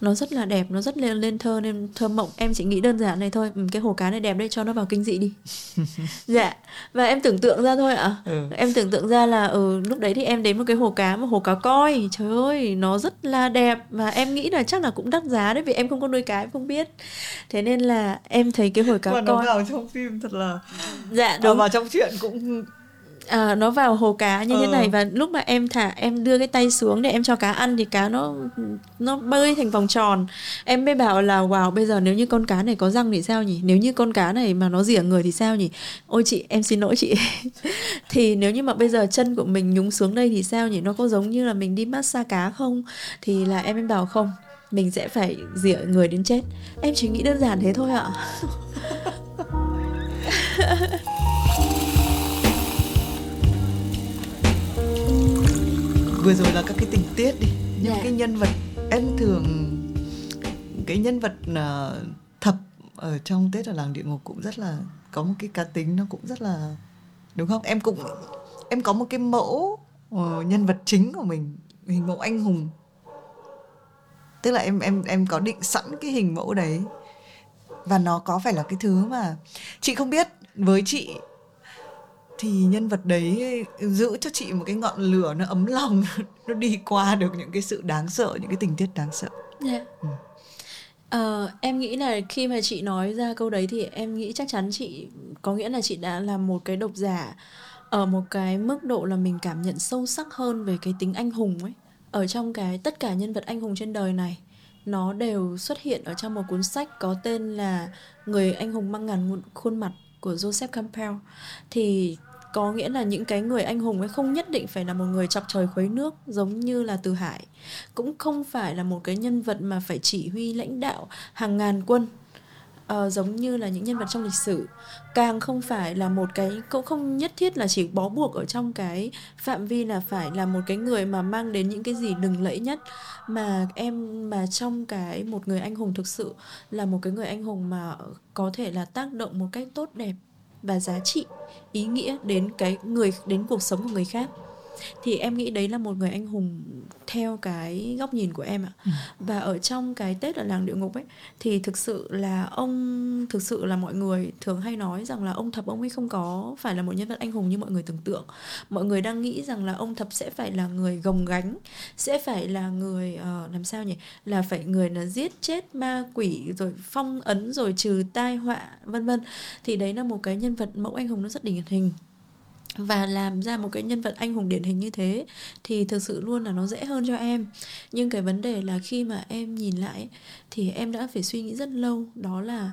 Nó rất là đẹp nó rất lên lên thơ nên thơ mộng. Em chỉ nghĩ đơn giản này thôi. Ừ, cái hồ cá này đẹp đấy cho nó vào kinh dị đi. Dạ. Và em tưởng tượng ra thôi ạ. À? ừ. em tưởng tượng ra là ừ lúc đấy thì em đến một cái hồ cá một hồ cá coi. Trời ơi nó rất là đẹp. Và em nghĩ là chắc là cũng đắt giá đấy vì em không có nuôi cá em không biết. Thế nên là em thấy cái hồ cá mà coi. nó vào trong phim thật là dạ đúng. vào trong chuyện cũng à, nó vào hồ cá như ừ. thế này và lúc mà em thả em đưa cái tay xuống để em cho cá ăn thì cá nó nó bơi thành vòng tròn. Em mới bảo là wow bây giờ nếu như con cá này có răng thì sao nhỉ? Nếu như con cá này mà nó rỉa người thì sao nhỉ? Ôi chị em xin lỗi chị. Thì nếu như mà bây giờ chân của mình nhúng xuống đây thì sao nhỉ? Nó có giống như là mình đi massage cá không? Thì là em em bảo không mình sẽ phải rỉa người đến chết. Em chỉ nghĩ đơn giản thế thôi ạ vừa rồi là các cái tình tiết đi những. Dạ. cái nhân vật em thường cái nhân vật uh, thập ở trong tết ở làng địa ngục cũng rất là có một cái cá tính nó cũng rất là đúng không em cũng em có một cái mẫu uh, nhân vật chính của mình hình mẫu anh hùng tức là em em em có định sẵn cái hình mẫu đấy và nó có phải là cái thứ mà chị không biết với chị thì nhân vật đấy giữ cho chị một cái ngọn lửa nó ấm lòng nó đi qua được những cái sự đáng sợ những cái tình tiết đáng sợ yeah. Dạ. ừ. Uh, em nghĩ là khi mà chị nói ra câu đấy thì em nghĩ chắc chắn chị có nghĩa là chị đã là một cái độc giả ở một cái mức độ là mình cảm nhận sâu sắc hơn về cái tính anh hùng ấy ở trong cái tất cả nhân vật anh hùng trên đời này nó đều xuất hiện ở trong một cuốn sách có tên là người anh hùng mang ngàn khuôn mặt của Joseph Campbell thì có nghĩa là những cái người anh hùng ấy không nhất định phải là một người chọc trời khuấy nước giống như là Từ Hải. Cũng không phải là một cái nhân vật mà phải chỉ huy lãnh đạo hàng ngàn quân uh, giống như là những nhân vật trong lịch sử. Càng không phải là một cái cũng không nhất thiết là chỉ bó buộc ở trong cái phạm vi là phải là một cái người mà mang đến những cái gì đừng lẫy nhất mà em mà trong cái một người anh hùng thực sự là một cái người anh hùng mà có thể là tác động một cách tốt đẹp và giá trị ý nghĩa đến cái người đến cuộc sống của người khác thì em nghĩ đấy là một người anh hùng theo cái góc nhìn của em ạ. Ừ. và ở trong cái tết ở làng địa ngục ấy thì thực sự là ông thực sự là mọi người thường hay nói rằng là ông thập ông ấy không có phải là một nhân vật anh hùng như mọi người tưởng tượng. Mọi người đang nghĩ rằng là ông thập sẽ phải là người gồng gánh sẽ phải là người uh, làm sao nhỉ? Là phải người là giết chết ma quỷ rồi phong ấn rồi trừ tai họa vân vân. Thì đấy là một cái nhân vật mẫu anh hùng nó rất điển hình và làm ra một cái nhân vật anh hùng điển hình như thế thì thực sự luôn là nó dễ hơn cho em. Nhưng cái vấn đề là khi mà em nhìn lại thì em đã phải suy nghĩ rất lâu đó là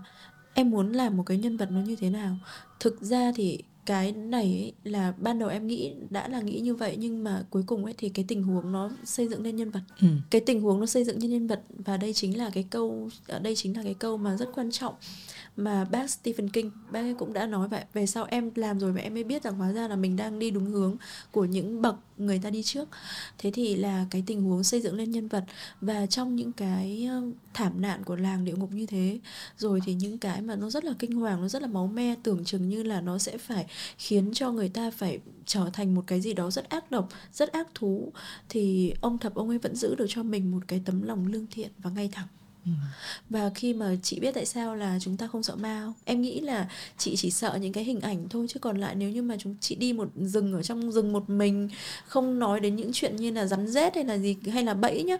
em muốn làm một cái nhân vật nó như thế nào. Thực ra thì cái này ấy, là ban đầu em nghĩ đã là nghĩ như vậy nhưng mà cuối cùng ấy thì cái tình huống nó xây dựng lên nhân vật. Ừ. cái tình huống nó xây dựng lên nhân vật và đây chính là cái câu ở đây chính là cái câu mà rất quan trọng mà bác Stephen King, bác ấy cũng đã nói vậy. Về sau em làm rồi mà em mới biết rằng hóa ra là mình đang đi đúng hướng của những bậc người ta đi trước. Thế thì là cái tình huống xây dựng lên nhân vật và trong những cái thảm nạn của làng địa ngục như thế, rồi thì những cái mà nó rất là kinh hoàng, nó rất là máu me, tưởng chừng như là nó sẽ phải khiến cho người ta phải trở thành một cái gì đó rất ác độc, rất ác thú, thì ông thập ông ấy vẫn giữ được cho mình một cái tấm lòng lương thiện và ngay thẳng. Ừ. và khi mà chị biết tại sao là chúng ta không sợ ma không em nghĩ là chị chỉ sợ những cái hình ảnh thôi chứ còn lại nếu như mà chúng chị đi một rừng ở trong rừng một mình không nói đến những chuyện như là rắn rết hay là gì hay là bẫy nhá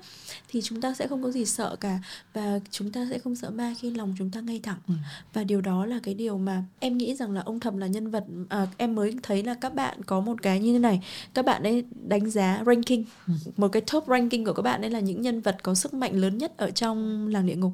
thì chúng ta sẽ không có gì sợ cả và chúng ta sẽ không sợ ma khi lòng chúng ta ngay thẳng ừ. và điều đó là cái điều mà em nghĩ rằng là ông thầm là nhân vật à, em mới thấy là các bạn có một cái như thế này các bạn ấy đánh giá ranking ừ. một cái top ranking của các bạn ấy là những nhân vật có sức mạnh lớn nhất ở trong làng địa ngục.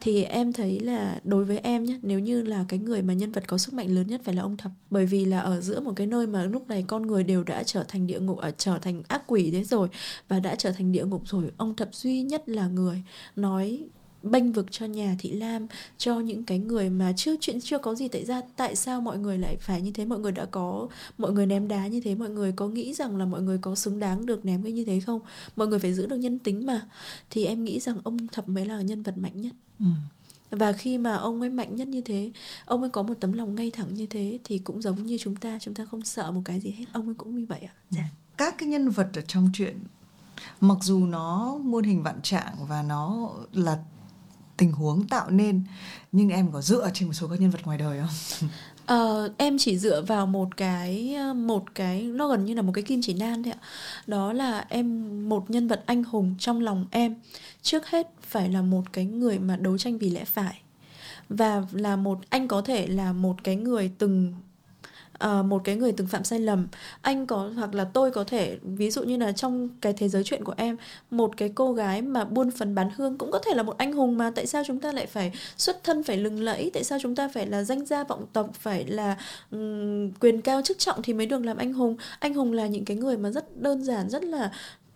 Thì em thấy là đối với em nhé nếu như là cái người mà nhân vật có sức mạnh lớn nhất phải là ông thập. Bởi vì là ở giữa một cái nơi mà lúc này con người đều đã trở thành địa ngục ở trở thành ác quỷ thế rồi và đã trở thành địa ngục rồi, ông thập duy nhất là người nói bênh vực cho nhà thị lam cho những cái người mà chưa chuyện chưa có gì tại ra. Tại sao mọi người lại phải như thế? Mọi người đã có mọi người ném đá như thế. Mọi người có nghĩ rằng là mọi người có xứng đáng được ném cái như thế không? Mọi người phải giữ được nhân tính mà. Thì em nghĩ rằng ông thập mới là nhân vật mạnh nhất. Ừ. Và khi mà ông ấy mạnh nhất như thế ông ấy có một tấm lòng ngay thẳng như thế thì cũng giống như chúng ta. Chúng ta không sợ một cái gì hết. Ông ấy cũng như vậy ạ. Dạ. các cái nhân vật ở trong chuyện mặc dù nó muôn hình vạn trạng và nó là tình huống tạo nên nhưng em có dựa trên một số các nhân vật ngoài đời không? Uh, em chỉ dựa vào một cái ờ, một cái nó gần như là một cái kim chỉ nan thôi ạ. Đó là em một nhân vật anh hùng trong lòng em trước hết phải là một cái người mà đấu tranh vì lẽ phải. Và là một anh có thể là một cái người từng uh, một cái người từng phạm sai lầm. Anh có hoặc là tôi có thể ví dụ như là trong cái thế giới chuyện của em một cái cô gái mà buôn phấn bán hương cũng có thể là một anh hùng mà tại sao chúng ta lại phải xuất thân phải lừng lẫy? Tại sao chúng ta phải là danh gia vọng tộc phải là um, quyền cao chức trọng thì mới được làm anh hùng? Anh hùng là những cái người mà rất đơn giản rất là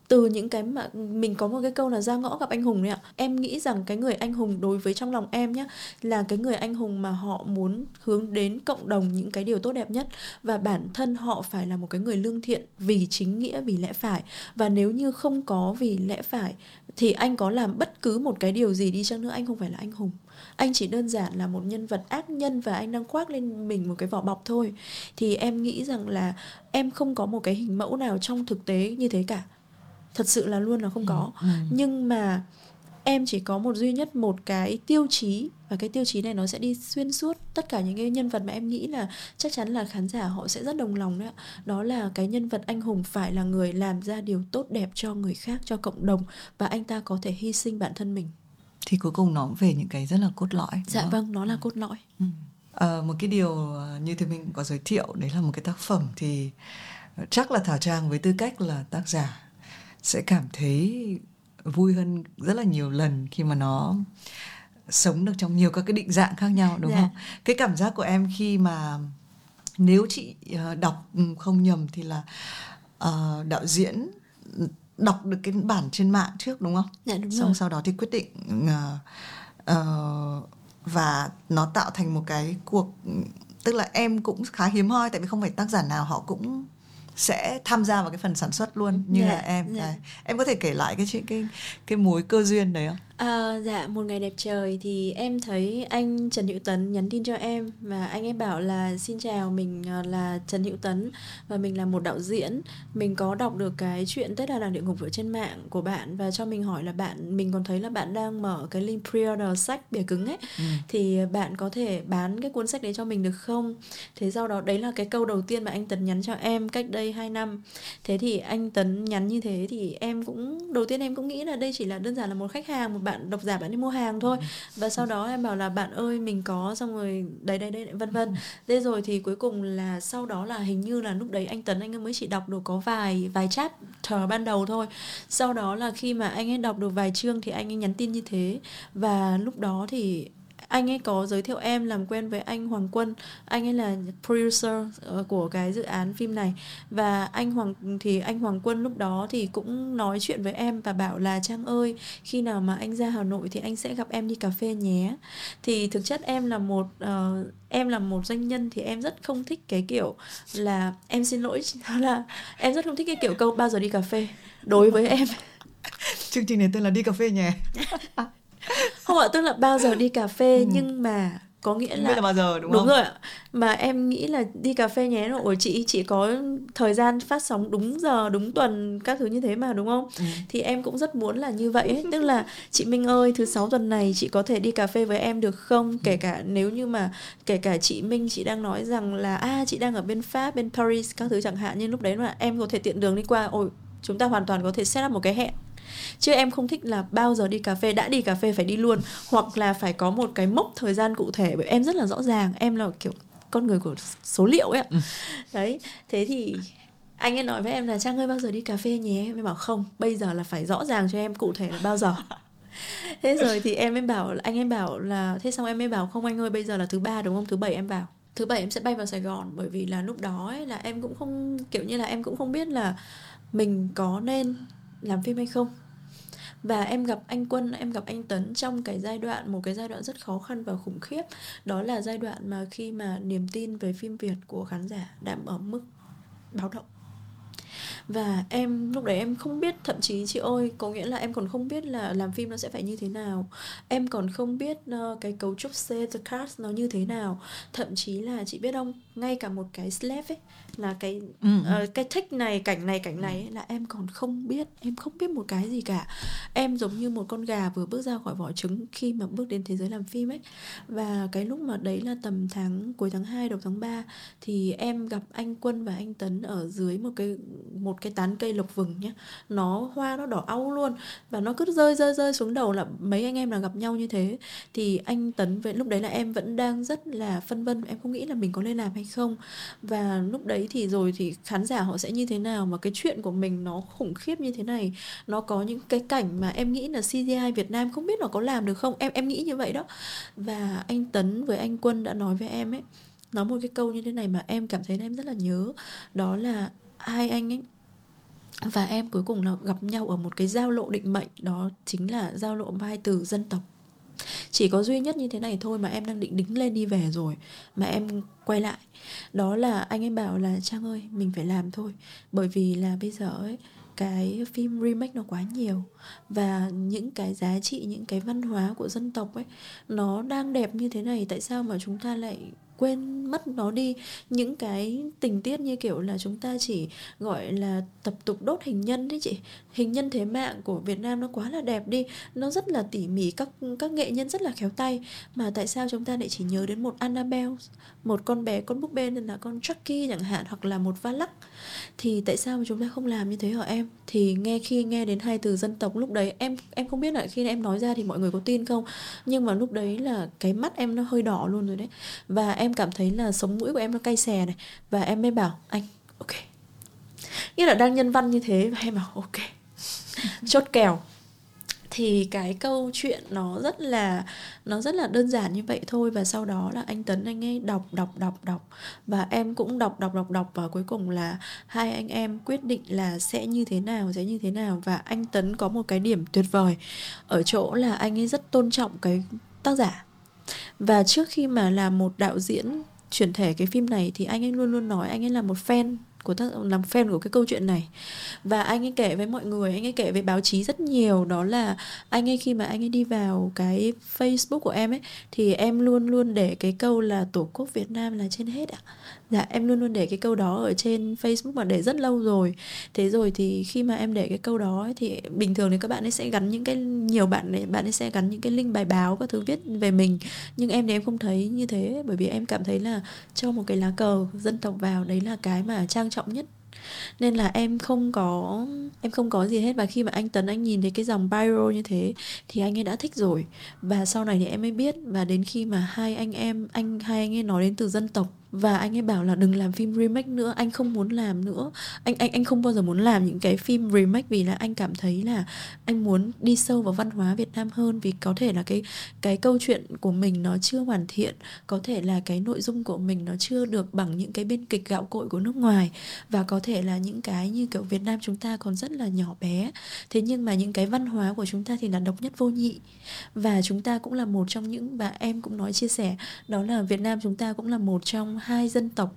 từ những cái mà mình có một cái câu là ra ngõ gặp anh hùng đấy ạ. Em nghĩ rằng cái người anh hùng đối với trong lòng em nhé là cái người anh hùng mà họ muốn hướng đến cộng đồng những cái điều tốt đẹp nhất. Và bản thân họ phải là một cái người lương thiện vì chính nghĩa, vì lẽ phải. Và nếu như không có vì lẽ phải, thì anh có làm bất cứ một cái điều gì đi chăng nữa, anh không phải là anh hùng. Anh chỉ đơn giản là một nhân vật ác nhân và anh đang khoác lên mình một cái vỏ bọc thôi. Thì em nghĩ rằng là em không có một cái hình mẫu nào trong thực tế như thế cả thật sự là luôn là không có ừ. ừ. nhưng mà em chỉ có một duy nhất một cái tiêu chí và cái tiêu chí này nó sẽ đi xuyên suốt tất cả những cái nhân vật mà em nghĩ là chắc chắn là khán giả họ sẽ rất đồng lòng đấy ạ đó là cái nhân vật anh hùng phải là người làm ra điều tốt đẹp cho người khác cho cộng đồng và anh ta có thể hy sinh bản thân mình thì cuối cùng nó về những cái rất là cốt lõi dạ vâng nó là cốt lõi ừ. à, một cái điều ờ, như thì mình có giới thiệu đấy là một cái tác phẩm thì chắc là thảo trang với tư cách là tác giả sẽ cảm thấy vui hơn rất là nhiều lần khi mà nó sống được trong nhiều các cái định dạng khác nhau đúng dạ. không cái cảm giác của em khi mà nếu chị ờ, đọc ừ, không nhầm thì là uh, đạo diễn đọc được cái bản trên mạng trước đúng không? Dạ đúng Xong rồi. sau đó thì quyết định uh, uh, và nó tạo thành một cái cuộc tức là em cũng khá hiếm hoi tại vì không phải tác giả nào họ cũng sẽ tham gia vào cái phần sản xuất luôn như yeah, dạ, là em yeah. Dạ. em có thể kể lại cái chuyện cái cái mối cơ duyên đấy không À, dạ một ngày đẹp trời thì em thấy anh Trần Hữu Tấn nhắn tin cho em và anh ấy bảo là xin chào mình ờ, là Trần Hữu Tấn và mình là một đạo diễn. Mình có đọc được cái chuyện Tết là đàng địa ngục ở trên mạng của bạn và cho mình hỏi là bạn mình còn thấy là bạn đang mở cái link pre-order sách bìa cứng ấy. Ừ. thì bạn có thể bán cái cuốn sách đấy cho mình được không? Thế sau đó đấy là cái câu đầu tiên mà anh Tấn nhắn cho em cách đây 2 năm. Thế thì anh Tấn nhắn như thế thì em cũng đầu tiên em cũng nghĩ là đây chỉ là đơn giản là một khách hàng một bạn độc giả bạn đi mua hàng thôi. Ừ. và sau đó em bảo là bạn ơi mình có xong rồi đấy đấy đấy vân vân. Thế rồi thì cuối cùng là sau đó là hình như là lúc đấy anh Tấn anh mới chỉ đọc được có vài vài chat thờ ban đầu thôi. Sau đó là khi mà anh ấy đọc được vài chương thì anh ấy nhắn tin như thế. Và lúc đó thì anh ấy có giới thiệu em làm quen với anh Hoàng Quân. Anh ấy là producer ờ, của cái dự án phim này. Và anh Hoàng thì anh Hoàng Quân lúc đó thì cũng nói chuyện với em và bảo là Trang ơi khi nào mà anh ra Hà Nội thì anh sẽ gặp em đi cà phê nhé. Thì thực chất em là một uh, em là một doanh nhân thì em rất không thích cái kiểu là em xin lỗi là em rất không thích cái kiểu câu bao giờ đi cà phê? Đối với em. Chương trình này tên là đi cà phê nhé không ạ tức là bao giờ đi cà phê ừ. nhưng mà có nghĩa là, là bao giờ đúng, đúng không? rồi ạ mà em nghĩ là đi cà phê nhé rồi chị chỉ có thời gian phát sóng đúng giờ đúng tuần các thứ như thế mà đúng không ừ. thì em cũng rất muốn là như vậy ấy. tức là chị Minh ơi thứ sáu tuần này chị có thể đi cà phê với em được không ừ. kể cả nếu như mà kể cả chị Minh chị đang nói rằng là a à, chị đang ở bên Pháp bên Paris các thứ chẳng hạn nhưng lúc đấy là em có thể tiện đường đi qua ôi chúng ta hoàn toàn có thể set up một cái hẹn chứ em không thích là bao giờ đi cà phê đã đi cà phê phải đi luôn. Hoặc là phải có một cái mốc thời gian cụ thể bởi em rất là rõ ràng em là kiểu con người của số liệu ấy ạ. Ừ. đấy thế thì anh ấy nói với em là trang ơi bao giờ đi cà phê nhé em bảo không bây giờ là phải rõ ràng cho em cụ thể là bao giờ. Thế rồi thì em mới bảo anh em bảo là thế xong em mới bảo không anh ơi bây giờ là thứ ba đúng không? Thứ bảy em bảo thứ bảy em sẽ bay vào sài gòn. Bởi vì là lúc đó ấy, là em cũng không kiểu như là em cũng không biết là mình có nên làm phim hay không và em gặp anh Quân, em gặp anh Tấn trong cái giai đoạn một cái giai đoạn rất khó khăn và khủng khiếp. Đó là giai đoạn mà khi mà niềm tin về phim Việt của khán giả đã ở mức báo động. Và em lúc đấy em không biết thậm chí chị ơi có nghĩa là em còn không biết là làm phim nó sẽ phải như thế nào. Em còn không biết uh, cái cấu trúc C the cast nó như thế nào. Thậm chí là chị biết không? Ngay cả một cái slap ấy là cái ừ. uh, cái thích này cảnh này cảnh này ấy, là em còn không biết em không biết một cái gì cả. Em giống như một con gà vừa bước ra khỏi vỏ trứng khi mà bước đến thế giới làm phim ấy. Và cái lúc mà đấy là tầm tháng cuối tháng 2 đầu tháng 3 thì em gặp anh Quân và anh Tấn ở dưới một cái một cái tán cây lộc vừng nhé nó hoa nó đỏ au luôn và nó cứ rơi rơi rơi xuống đầu là mấy anh em là gặp nhau như thế. Thì anh Tấn với lúc đấy là em vẫn đang rất là phân vân em không nghĩ là mình có lên làm hay không? Và lúc đấy thì rồi thì khán giả họ sẽ như thế nào? Mà cái chuyện của mình nó khủng khiếp như thế này, nó có những cái cảnh mà em nghĩ là CGI Việt Nam không biết là có làm được không? Em em nghĩ như vậy đó. Và anh Tấn với anh Quân đã nói với em ấy, nói một cái câu như thế này mà em cảm thấy em rất là nhớ. Đó là hai anh ấy và em cuối cùng là gặp nhau ở một cái giao lộ định mệnh. Đó chính là giao lộ vai từ dân tộc chỉ có duy nhất như thế này thôi mà em đang định đính lên đi về rồi, mà em quay lại. Đó là anh em bảo là, trang ơi, mình phải làm thôi, bởi vì là bây giờ ấy, cái phim remake nó quá nhiều và những cái giá trị, những cái văn hóa của dân tộc ấy, nó đang đẹp như thế này, tại sao mà chúng ta lại quên mất nó đi? Những cái tình tiết như kiểu là chúng ta chỉ, gọi là, tập tục đốt hình nhân đấy chị hình nhân thế mạng của Việt Nam nó quá là đẹp đi, nó rất là tỉ mỉ, các các nghệ nhân rất là khéo tay. Mà tại sao chúng ta lại chỉ nhớ đến một Annabelle, một con bé con búp bê nên là con Chucky chẳng hạn, hoặc là một Valak? Thì tại sao mà chúng ta không làm như thế hả em? Thì nghe khi nghe đến hai từ dân tộc lúc đấy, em em không biết là khi em nói ra thì mọi người có tin không? Nhưng mà lúc đấy là cái mắt em nó hơi đỏ luôn rồi đấy. Và em cảm thấy là sống mũi của em nó cay xè này. Và em mới bảo, anh, ok. Như là đang nhân văn như thế và em bảo, ok chốt kèo. Thì cái câu chuyện nó rất là, nó rất là đơn giản như vậy thôi và sau đó là anh tấn anh ấy đọc đọc đọc đọc. Và em cũng đọc đọc đọc đọc và cuối cùng là hai anh em quyết định là sẽ như thế nào, sẽ như thế nào. Và anh tấn có một cái điểm tuyệt vời ở chỗ là anh ấy rất tôn trọng cái tác giả. Và trước khi mà làm một đạo diễn chuyển thể cái phim này thì anh ấy luôn luôn nói anh ấy là một fan của tác làm fan của cái câu chuyện này. Và anh ấy kể với mọi người, anh ấy kể với báo chí rất nhiều, đó là anh ấy khi mà anh ấy đi vào cái Facebook của em ấy, thì em luôn luôn để cái câu là tổ quốc Việt Nam là trên hết ạ dạ em luôn luôn để cái câu đó ở trên Facebook mà để rất lâu rồi. Thế rồi thì khi mà em để cái câu đó ấy, thì bình thường thì các bạn ấy sẽ gắn những cái nhiều bạn ấy bạn ấy sẽ gắn những cái link bài báo các thứ viết về mình. Nhưng em thì em không thấy như thế bởi vì em cảm thấy là cho một cái lá cờ dân tộc vào đấy là cái mà trang trọng nhất. Nên là em không có em không có gì hết. Và khi mà anh tấn anh nhìn thấy cái dòng bio như thế thì anh ấy đã thích rồi. Và sau này thì em mới biết. Và đến khi mà hai anh em anh hai anh ấy nói đến từ dân tộc và anh ấy bảo là đừng làm phim remake nữa, anh không muốn làm nữa. Anh anh anh không bao giờ muốn làm những cái phim remake vì là anh cảm thấy là anh muốn đi sâu vào văn hóa Việt Nam hơn vì có thể là cái cái câu chuyện của mình nó chưa hoàn thiện, có thể là cái nội dung của mình nó chưa được bằng những cái biên kịch gạo cội của nước ngoài. Và có thể là những cái như kiểu Việt Nam chúng ta còn rất là nhỏ bé. Thế nhưng mà những cái văn hóa của chúng ta thì là độc nhất vô nhị. Và chúng ta cũng là một trong những và em cũng nói, chia sẻ, đó là Việt Nam chúng ta cũng là một trong hai dân tộc.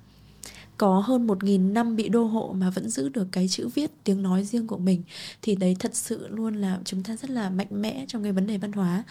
Có hơn một nghìn năm bị đô hộ mà vẫn giữ được cái chữ viết, tiếng nói riêng của mình, thì đấy thật sự luôn là chúng ta rất là mạnh mẽ trong cái vấn đề văn hóa.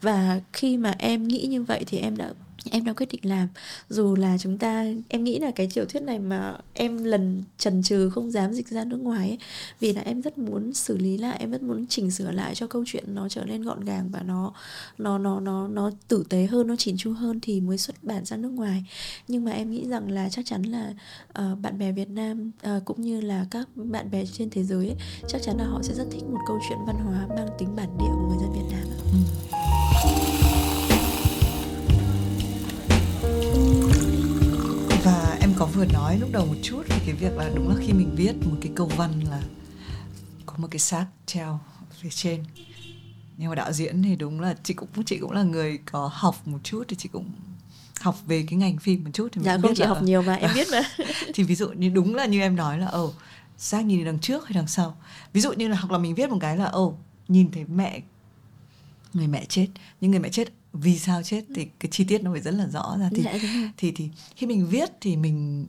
Và khi mà em nghĩ như vậy thì em đã em đã quyết định làm dù là chúng ta em nghĩ là cái tiểu thuyết này mà em lần trần trừ không dám dịch ra nước ngoài ấy, vì là em rất muốn xử lý lại em rất muốn chỉnh sửa lại cho câu chuyện nó trở nên gọn gàng và nó nó nó nó nó tử tế hơn nó chỉn chu hơn thì mới xuất bản ra nước ngoài nhưng mà em nghĩ rằng là chắc chắn là uh, bạn bè Việt Nam uh, cũng như là các bạn bè trên thế giới ấy, chắc chắn là họ sẽ rất thích một câu chuyện văn hóa mang tính bản địa của người dân Việt Nam. Ừ. có vừa nói lúc đầu một chút về cái việc là đúng là khi mình viết một cái câu văn là có một cái xác treo phía trên. Nhưng mà đạo diễn thì đúng là chị cũng chị cũng là người có học một chút thì chị cũng học về cái ngành phim một chút thì dạ không chỉ là, học nhiều mà em biết mà. Thì ví dụ như đúng là như em nói là ồ xác nhìn đằng trước hay đằng sau? Ví dụ như là hoặc là mình viết một cái là ồ nhìn thấy mẹ người mẹ chết. Nhưng người mẹ chết vì sao chết thì cái chi tiết nó phải rất là rõ ra thì dạ, thì thì khi mình viết thì mình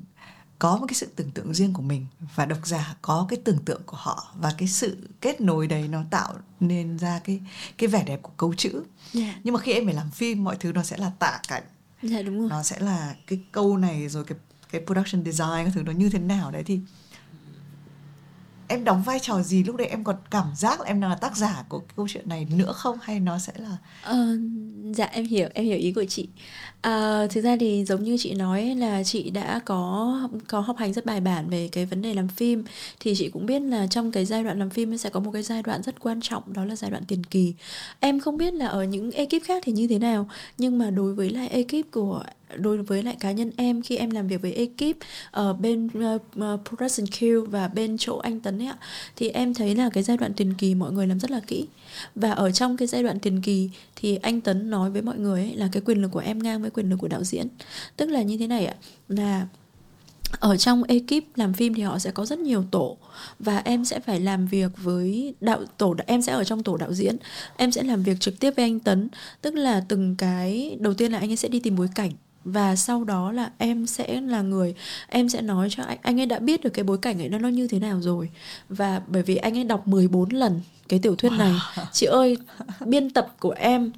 có một cái sự tưởng tượng riêng của mình và độc giả có cái tưởng tượng của họ và cái sự kết nối đấy nó tạo nên ra cái cái vẻ đẹp của câu chữ yeah. Dạ. nhưng mà khi em phải làm phim mọi thứ nó sẽ là tạ cảnh dạ, đúng rồi. nó sẽ là cái câu này rồi cái cái production design các thứ nó như thế nào đấy thì em đóng vai trò gì lúc đấy? Em còn cảm giác là em đang là tác giả của câu chuyện này nữa không? Hay nó sẽ là ờ, dạ em hiểu em hiểu ý của chị. À, thực ra thì giống như chị nói là chị đã có có học hành rất bài bản về cái vấn đề làm phim. Thì chị cũng biết là trong cái giai đoạn làm phim sẽ có một cái giai đoạn rất quan trọng đó là giai đoạn tiền kỳ. Em không biết là ở những ekip khác thì như thế nào nhưng mà đối với lại ekip của đối với lại cá nhân em khi em làm việc với ekip ở bên uh, production queue và bên chỗ anh Tấn ấy ạ. Thì em thấy là cái giai đoạn tiền kỳ mọi người làm rất là kỹ. Và ở trong cái giai đoạn tiền kỳ thì anh Tấn nói với mọi người ấy là cái quyền lực của em ngang với quyền lực của đạo diễn. Tức là như thế này ạ là ở trong ekip làm phim thì họ sẽ có rất nhiều tổ và em sẽ phải làm việc với đạo tổ em sẽ ở trong tổ đạo diễn. Em sẽ làm việc trực tiếp với anh tấn. Tức là từng cái đầu tiên là anh ấy sẽ đi tìm bối cảnh và sau đó là em sẽ là người em sẽ nói cho anh anh ấy đã biết được cái bối cảnh ấy nó nó như thế nào rồi. Và bởi vì anh ấy đọc 14 lần cái tiểu thuyết này. Chị ơi biên tập của em.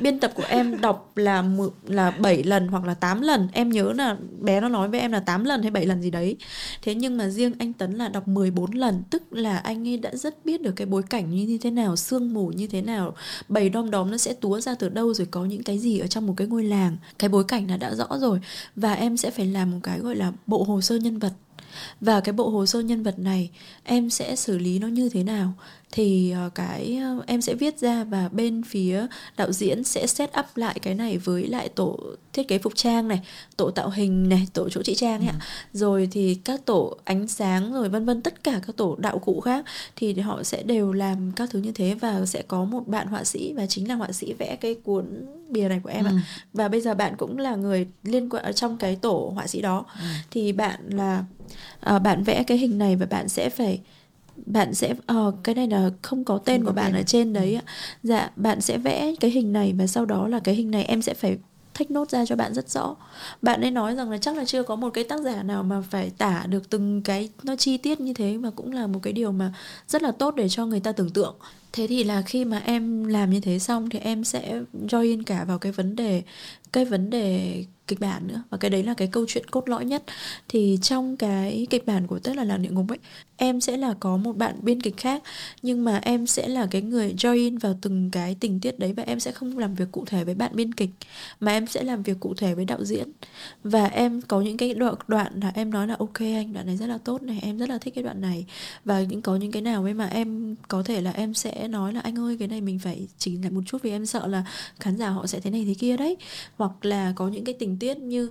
Biên tập của em đọc là là 7 lần hoặc là 8 lần. Em nhớ là bé nó nói với em là 8 lần hay 7 lần gì đấy. Thế nhưng mà riêng anh Tấn là đọc 14 lần. Tức là anh ấy đã rất biết được cái bối cảnh như thế nào, sương mù như thế nào. Bầy đom đóm nó sẽ túa ra từ đâu rồi có những cái gì ở trong một cái ngôi làng. Cái bối cảnh là đã rõ rồi. Và em sẽ phải làm một cái gọi là bộ hồ sơ nhân vật và cái bộ hồ sơ nhân vật này em sẽ xử lý nó như thế nào thì uh, cái uh, em sẽ viết ra và bên phía đạo diễn sẽ set up lại cái này với lại tổ thiết kế phục trang này tổ tạo hình này tổ chỗ trị trang ấy ừ. ạ rồi thì các tổ ánh sáng rồi vân vân tất cả các tổ đạo cụ khác thì họ sẽ đều làm các thứ như thế và sẽ có một bạn họa sĩ và chính là họa sĩ vẽ cái cuốn bìa này của em ừ. ạ và bây giờ bạn cũng là người liên quan trong cái tổ họa sĩ đó ừ. thì bạn là uh, bạn vẽ cái hình này và bạn sẽ phải bạn sẽ uh, cái này là không có tên không của bạn tên. ở trên đấy ạ. Dạ bạn sẽ vẽ cái hình này và sau đó là cái hình này em sẽ phải thách nốt ra cho bạn rất rõ. Bạn ấy nói rằng là chắc là chưa có một cái tác giả nào mà phải tả được từng cái nó chi tiết như thế và cũng là một cái điều mà rất là tốt để cho người ta tưởng tượng. Thế thì là khi mà em làm như thế xong thì em sẽ join cả vào cái vấn đề cái vấn đề kịch bản nữa. Và cái đấy là cái câu chuyện cốt lõi nhất. Thì trong cái kịch bản của tất là làng địa ngục ấy em sẽ là có một bạn biên kịch khác, nhưng mà em sẽ là cái người join vào từng cái tình tiết đấy và em sẽ không làm việc cụ thể với bạn biên kịch, mà em sẽ làm việc cụ thể với đạo diễn. Và em có những cái đoạn đoạn là em nói là, ok anh, đoạn này rất là tốt này, em rất là thích cái đoạn này. Và những, có những cái nào ấy mà em có thể là em sẽ nói là, anh ơi, cái này mình phải chỉnh lại một chút vì em sợ là khán giả họ sẽ thế này thế kia đấy. Hoặc là có những cái tình tiết như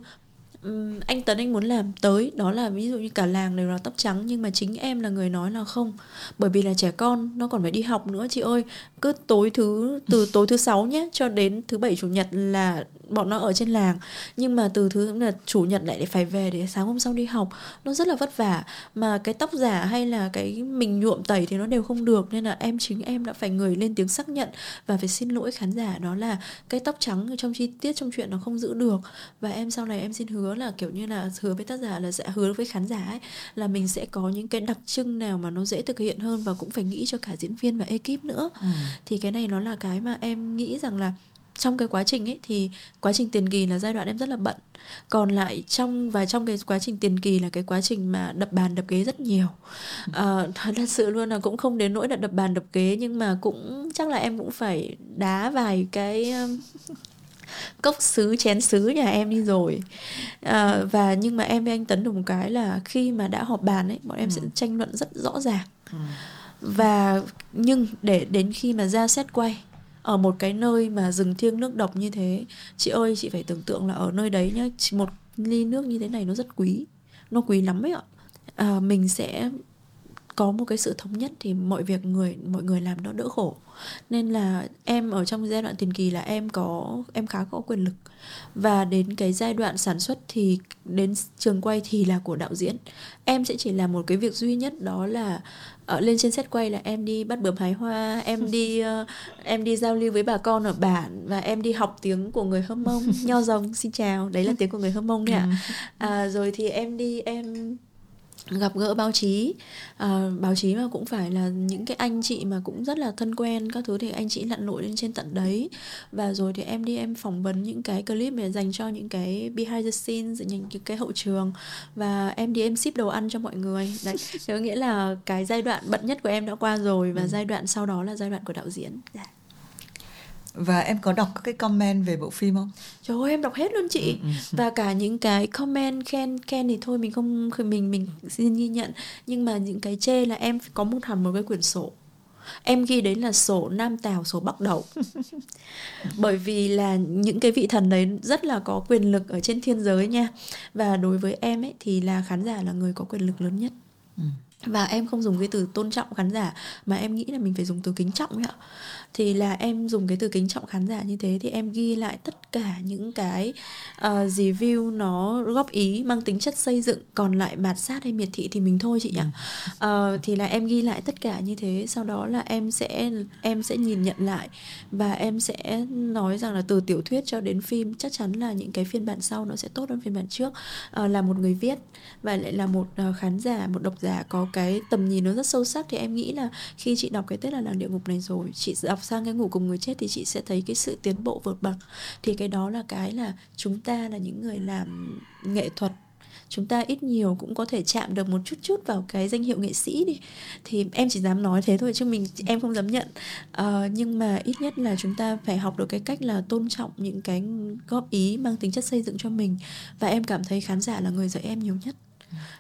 um, anh Tấn anh muốn làm tới đó là ví dụ như cả làng đều là tóc trắng nhưng mà chính em là người nói là không. Bởi vì là trẻ con nó còn phải đi học nữa chị ơi. Cứ tối thứ từ tối thứ sáu nhé cho đến thứ bảy chủ nhật là bọn nó ở trên làng. Nhưng mà từ thứ là chủ nhật lại phải về để sáng hôm sau đi học. Nó rất là vất vả. Mà cái tóc giả hay là cái mình nhuộm tẩy thì nó đều không được nên là em chính em đã phải người lên tiếng xác nhận và phải xin lỗi khán giả. Đó là cái tóc trắng trong chi tiết trong chuyện nó không giữ được. Và em sau này em xin hứa là kiểu như là hứa với tác giả là sẽ hứa với khán giả ấy là mình sẽ có những cái đặc trưng nào mà nó dễ thực hiện hơn và cũng phải nghĩ cho cả diễn viên và ekip nữa. Ừ. thì cái này nó là cái mà em nghĩ rằng là trong cái quá trình ấy thì quá trình tiền kỳ là giai đoạn em rất là bận. Còn lại trong và trong cái quá trình tiền kỳ là cái quá trình mà đập bàn đập ghế rất nhiều. À, thật sự luôn là cũng không đến nỗi là đập bàn đập ghế nhưng mà cũng chắc là em cũng phải đá vài cái cốc sứ chén sứ nhà em đi rồi à, và nhưng mà em với anh tấn được một cái là khi mà đã họp bàn ấy bọn em ừ. sẽ tranh luận rất rõ ràng ừ. và nhưng để đến khi mà ra xét quay ở một cái nơi mà rừng thiêng nước độc như thế chị ơi chị phải tưởng tượng là ở nơi đấy nhá một ly nước như thế này nó rất quý nó quý lắm ấy ạ à, mình sẽ có một cái sự thống nhất thì mọi việc người mọi người làm nó đỡ khổ. Nên là em ở trong giai đoạn tiền kỳ là em có em khá có quyền lực. Và đến cái giai đoạn sản xuất thì đến trường quay thì là của đạo diễn. Em sẽ chỉ làm một cái việc duy nhất đó là ở lên trên set quay là em đi bắt bướm hái hoa em đi uh, em đi giao lưu với bà con ở bản và em đi học tiếng của người hâm mông nho rồng xin chào. Đấy là tiếng của người hâm mông đấy ạ ừ. à, rồi thì em đi em gặp gỡ báo chí. À, báo chí mà cũng phải là những cái anh chị mà cũng rất là thân quen các thứ thì anh chị lặn lội lên trên tận đấy. Và rồi thì em đi em phỏng vấn những cái clip để dành cho những cái behind the scenes những cái hậu trường. Và em đi em ship đồ ăn cho mọi người. Đấy có nghĩa là cái giai đoạn bận nhất của em đã qua rồi và ừ. giai đoạn sau đó là giai đoạn của đạo diễn. Yeah. Và em có đọc các cái comment về bộ phim không? Trời ơi em đọc hết luôn chị. Ừ, ừ. Và cả những cái comment khen khen thì thôi mình không mình mình xin ghi nhận nhưng mà những cái chê là em có một hẳn một cái quyển sổ em ghi đấy là sổ nam tào sổ bắc đầu bởi vì là những cái vị thần đấy rất là có quyền lực ở trên thiên giới nha và đối với em ấy thì là khán giả là người có quyền lực lớn nhất ừ. và em không dùng cái từ tôn trọng khán giả mà em nghĩ là mình phải dùng từ kính trọng ấy ạ thì là em dùng cái từ kính trọng khán giả như thế thì em ghi lại tất cả những cái uh, review nó góp ý mang tính chất xây dựng. Còn lại mạt sát hay miệt thị thì mình thôi chị nhỉ? Uh, thì là em ghi lại tất cả như thế sau đó là em sẽ em sẽ nhìn nhận lại và em sẽ nói rằng là từ tiểu thuyết cho đến phim chắc chắn là những cái phiên bản sau nó sẽ tốt hơn phiên bản trước. Uh, là một người viết và lại là một uh, khán giả một độc giả có cái tầm nhìn nó rất sâu sắc. Thì em nghĩ là khi chị đọc cái tết là làng địa ngục này rồi chị đọc sang cái ngủ cùng người chết thì chị sẽ thấy cái sự tiến bộ vượt bậc. Thì cái đó là cái là chúng ta là những người làm nghệ thuật. Chúng ta ít nhiều cũng có thể chạm được một chút chút vào cái danh hiệu nghệ sĩ đi. Thì em chỉ dám nói thế thôi chứ mình em không dám nhận. À, nhưng mà ít nhất là chúng ta phải học được cái cách là tôn trọng những cái góp ý mang tính chất xây dựng cho mình. Và em cảm thấy khán giả là người dạy em nhiều nhất.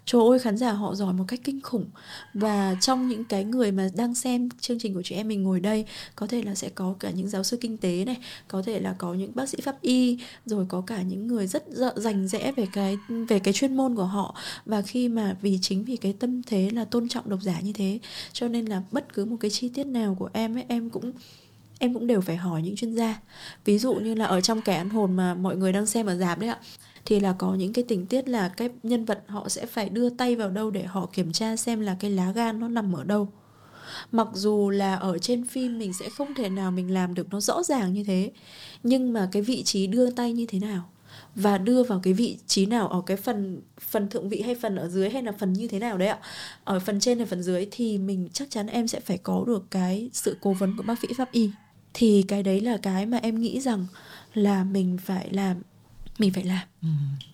Trời ơi, khán giả họ giỏi một cách kinh khủng. Và trong những cái người mà đang xem chương trình của chị em mình ngồi đây, Có thể là sẽ có cả những giáo sư kinh tế này, Có thể là có những bác sĩ pháp y, Rồi có cả những người rất rành rẽ về cái về cái chuyên môn của họ. Và khi mà vì chính vì cái tâm thế là tôn trọng độc giả như thế, Cho nên là bất cứ một cái chi tiết nào của em ấy, em cũng em cũng đều phải hỏi những chuyên gia. Ví dụ như là ở trong kẻ ăn hồn mà mọi người đang xem ở dạp đấy ạ thì là có những cái tình tiết là cái nhân vật họ sẽ phải đưa tay vào đâu để họ kiểm tra xem là cái lá gan nó nằm ở đâu. Mặc dù là ở trên phim mình sẽ không thể nào mình làm được nó rõ ràng như thế, nhưng mà cái vị trí đưa tay như thế nào và đưa vào cái vị trí nào ở cái phần phần thượng vị hay phần ở dưới hay là phần như thế nào đấy ạ, ở phần trên hay phần dưới thì mình chắc chắn em sẽ phải có được cái sự cố vấn của bác sĩ pháp y. Thì cái đấy là cái mà em nghĩ rằng là mình phải làm mình phải làm. Ừ.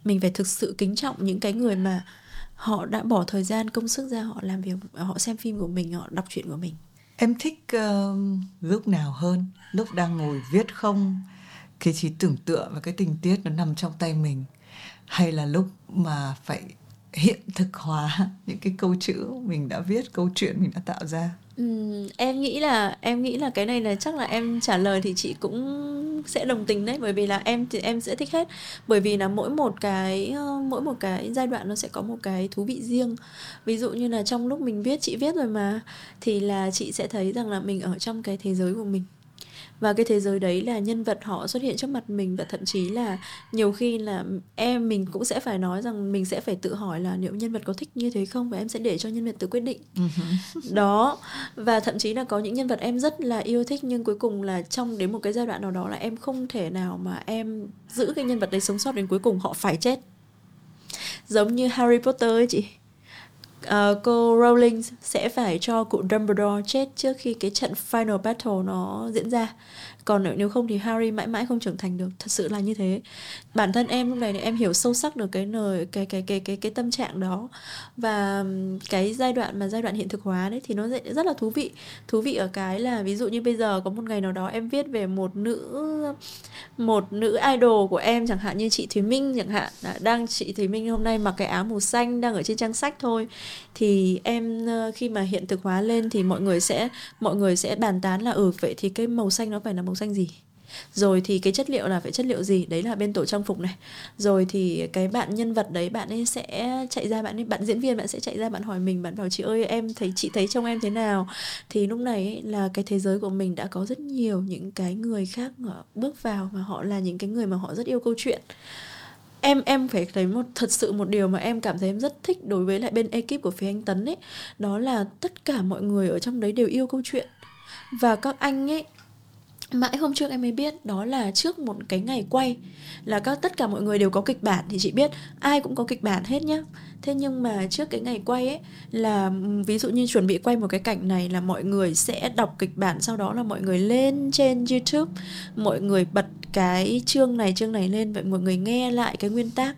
mình phải thực sự kính trọng những cái người mà họ đã bỏ thời gian công sức ra họ làm việc họ xem phim của mình họ đọc truyện của mình. Em thích uh, lúc nào hơn? Lúc đang ngồi viết không? Cái trí tưởng tượng và cái tình tiết nó nằm trong tay mình. Hay là lúc mà phải hiện thực hóa những cái câu chữ mình đã viết câu chuyện mình đã tạo ra. Ừ, em nghĩ là em nghĩ là cái này là chắc là em trả lời thì chị cũng sẽ đồng tình đấy. Bởi vì là em thì em sẽ thích hết. Bởi vì là mỗi một cái ờ, mỗi một cái giai đoạn nó sẽ có một cái thú vị riêng. Ví dụ như là trong lúc mình viết chị viết rồi mà thì là chị sẽ thấy rằng là mình ở trong cái thế giới của mình và cái thế giới đấy là nhân vật họ xuất hiện trước mặt mình và thậm chí là nhiều khi là em mình cũng sẽ phải nói rằng mình sẽ phải tự hỏi là liệu nhân vật có thích như thế không? Và em sẽ để cho nhân vật tự quyết định. Ừ đó. Và thậm chí là có những nhân vật em rất là yêu thích nhưng cuối cùng là trong đến một cái giai đoạn nào đó là em không thể nào mà em giữ cái nhân vật đấy sống sót đến cuối cùng họ phải chết. Giống như Harry Potter ấy chị uh, cô Rowling sẽ phải cho cụ Dumbledore chết trước khi cái trận final battle nó diễn ra còn nếu không thì Harry mãi mãi không trưởng thành được. Thật sự là như thế. Bản thân em lúc này thì em hiểu sâu sắc được cái lời cái cái cái cái cái tâm trạng đó. Và cái giai đoạn mà giai đoạn hiện thực hóa đấy thì nó rất là thú vị. Thú vị ở cái là ví dụ như bây giờ có một ngày nào đó em viết về một nữ một nữ idol của em, chẳng hạn như chị Thúy Minh chẳng hạn. Đang chị Thúy Minh hôm nay mặc cái áo màu xanh đang ở trên trang sách thôi. Thì em khi mà hiện thực hóa lên thì mọi người sẽ mọi người sẽ bàn tán là ừ vậy thì cái màu xanh nó phải là màu xanh gì? Rồi thì cái chất liệu là phải chất liệu gì? Đấy là bên tổ trang phục này. Rồi thì cái bạn nhân vật đấy bạn ấy sẽ chạy ra bạn ấy bạn diễn viên bạn sẽ chạy ra bạn hỏi mình bạn bảo chị ơi em thấy chị thấy trong em thế nào? Thì lúc này ấy, là cái thế giới của mình đã có rất nhiều những cái người khác bước vào và họ là những cái người mà họ rất yêu câu chuyện. Em em phải thấy một thật sự một điều mà em cảm thấy em rất thích đối với lại bên ekip của phía anh Tấn ấy đó là tất cả mọi người ở trong đấy đều yêu câu chuyện. Và các anh ấy mãi hôm trước em mới biết đó là trước một cái ngày quay. Là các, tất cả mọi người đều có kịch bản thì chị biết, ai cũng có kịch bản hết nhá. Thế nhưng mà trước cái ngày quay ấy, là ví dụ như chuẩn bị quay một cái cảnh này là mọi người sẽ đọc kịch bản sau đó là mọi người lên trên youtube, mọi người bật cái chương này chương này lên vậy mọi người nghe lại cái nguyên tác.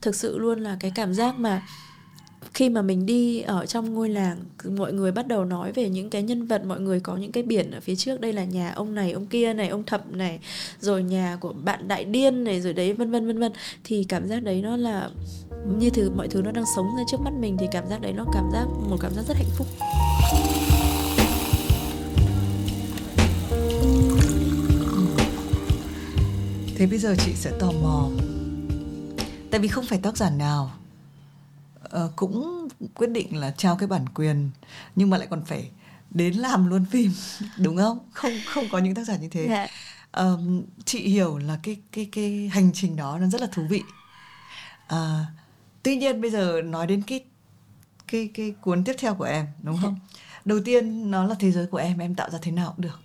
Thực sự luôn là cái cảm giác mà khi mà mình đi ở trong ngôi làng mọi người bắt đầu nói về những cái nhân vật, mọi người có những cái biển ở phía trước, đây là nhà ông này, ông kia này, ông thập này, rồi nhà của bạn đại điên này, rồi đấy, vân vân vân vân. Thì cảm giác đấy nó là như thứ, mọi thứ nó đang sống ra trước mắt mình, thì cảm giác đấy nó cảm giác, một cảm giác rất hạnh phúc. Thế bây giờ chị sẽ tò mò. Tại vì không phải tác giả nào uh, cũng quyết định là trao cái bản quyền nhưng mà lại còn phải đến làm luôn phim đúng không? Không không có những tác giả như thế. Yeah. Dạ. um, chị hiểu là cái cái cái hành trình đó nó rất là thú vị. Uh, tuy nhiên bây giờ nói đến cái cái cái cuốn tiếp theo của em đúng không? Đầu tiên nó là thế giới của em em tạo ra thế nào cũng được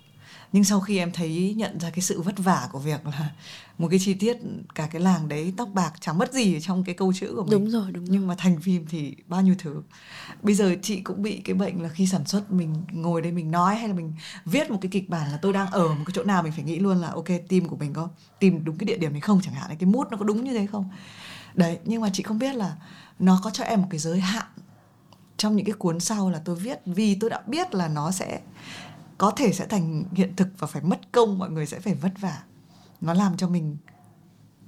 nhưng sau khi em thấy nhận ra cái sự vất vả của việc là một cái chi tiết cả cái làng đấy tóc bạc chẳng mất gì trong cái câu chữ của mình. Đúng rồi đúng rồi. nhưng mà thành phim thì bao nhiêu thứ. Bây giờ chị cũng bị cái bệnh là khi sản xuất mình ngồi đây mình nói hay là mình viết một cái kịch bản là tôi đang ở một cái chỗ nào mình phải nghĩ luôn là ok tim của mình có tìm đúng cái địa điểm này không chẳng hạn cái mút nó có đúng như thế không? Đấy nhưng mà chị không biết là nó có cho em một cái giới hạn trong những cái cuốn sau là tôi viết vì tôi đã biết là nó sẽ có thể sẽ thành hiện thực và phải mất công mọi người sẽ phải vất vả. Nó làm cho mình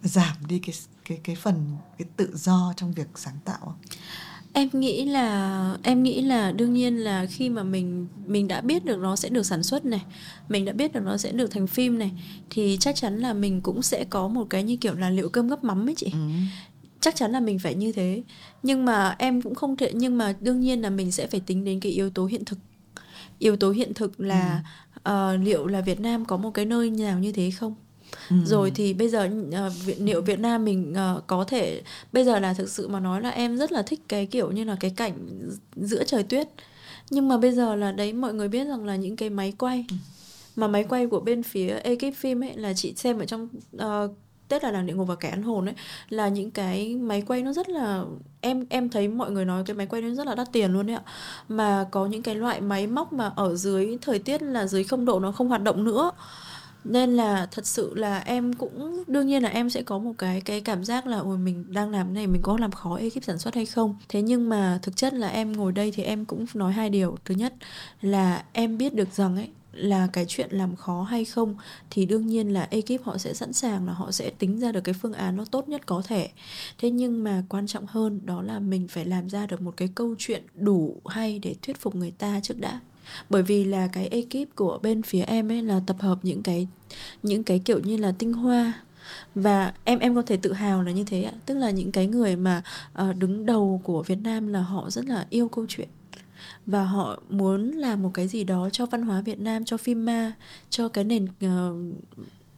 giảm đi cái cái cái phần cái tự do trong việc sáng tạo em nghĩ là em nghĩ là đương nhiên là khi mà mình mình đã biết được nó sẽ được sản xuất này mình đã biết được nó sẽ được thành phim này thì chắc chắn là mình cũng sẽ có một cái như kiểu là liệu cơm gấp mắm ấy chị. Ừ. Chắc chắn là mình phải như thế. Nhưng mà em cũng không thể nhưng mà đương nhiên là mình sẽ phải tính đến cái yếu tố hiện thực yếu tố hiện thực là ừ. uh, liệu là Việt Nam có một cái nơi nào như thế không Ừ. rồi thì bây giờ uh, liệu Việt Nam mình uh, có thể bây giờ là thực sự mà nói là em rất là thích cái kiểu như là cái cảnh giữa trời tuyết nhưng mà bây giờ là đấy mọi người biết rằng là những cái máy quay ừ. mà máy quay của bên phía ekip phim ấy là chị xem ở trong uh, Tết là làng địa ngục và kẻ ăn hồn ấy, là những cái máy quay nó rất là, em em thấy mọi người nói cái máy quay nó rất là đắt tiền luôn đấy ạ. Mà có những cái loại máy móc mà ở dưới thời tiết là dưới không độ nó không hoạt động nữa. Nên là thật sự là em cũng, đương nhiên là em sẽ có một cái cái cảm giác là, ôi, mình đang làm này, mình có làm khó ekip sản xuất hay không? Thế nhưng mà thực chất là em ngồi đây thì em cũng nói hai điều. Thứ nhất là em biết được rằng ấy là cái chuyện làm khó hay không thì đương nhiên là ekip họ sẽ sẵn sàng là họ sẽ tính ra được cái phương án nó tốt nhất có thể. Thế nhưng mà quan trọng hơn đó là mình phải làm ra được một cái câu chuyện đủ hay để thuyết phục người ta trước đã. Bởi vì là cái ekip của bên phía em ấy là tập hợp những cái những cái kiểu như là tinh hoa. Và em em có thể tự hào là như thế ạ. Tức là những cái người mà uh, đứng đầu của Việt Nam là họ rất là yêu câu chuyện và họ muốn làm một cái gì đó cho văn hóa Việt Nam cho phim ma cho cái nền uh,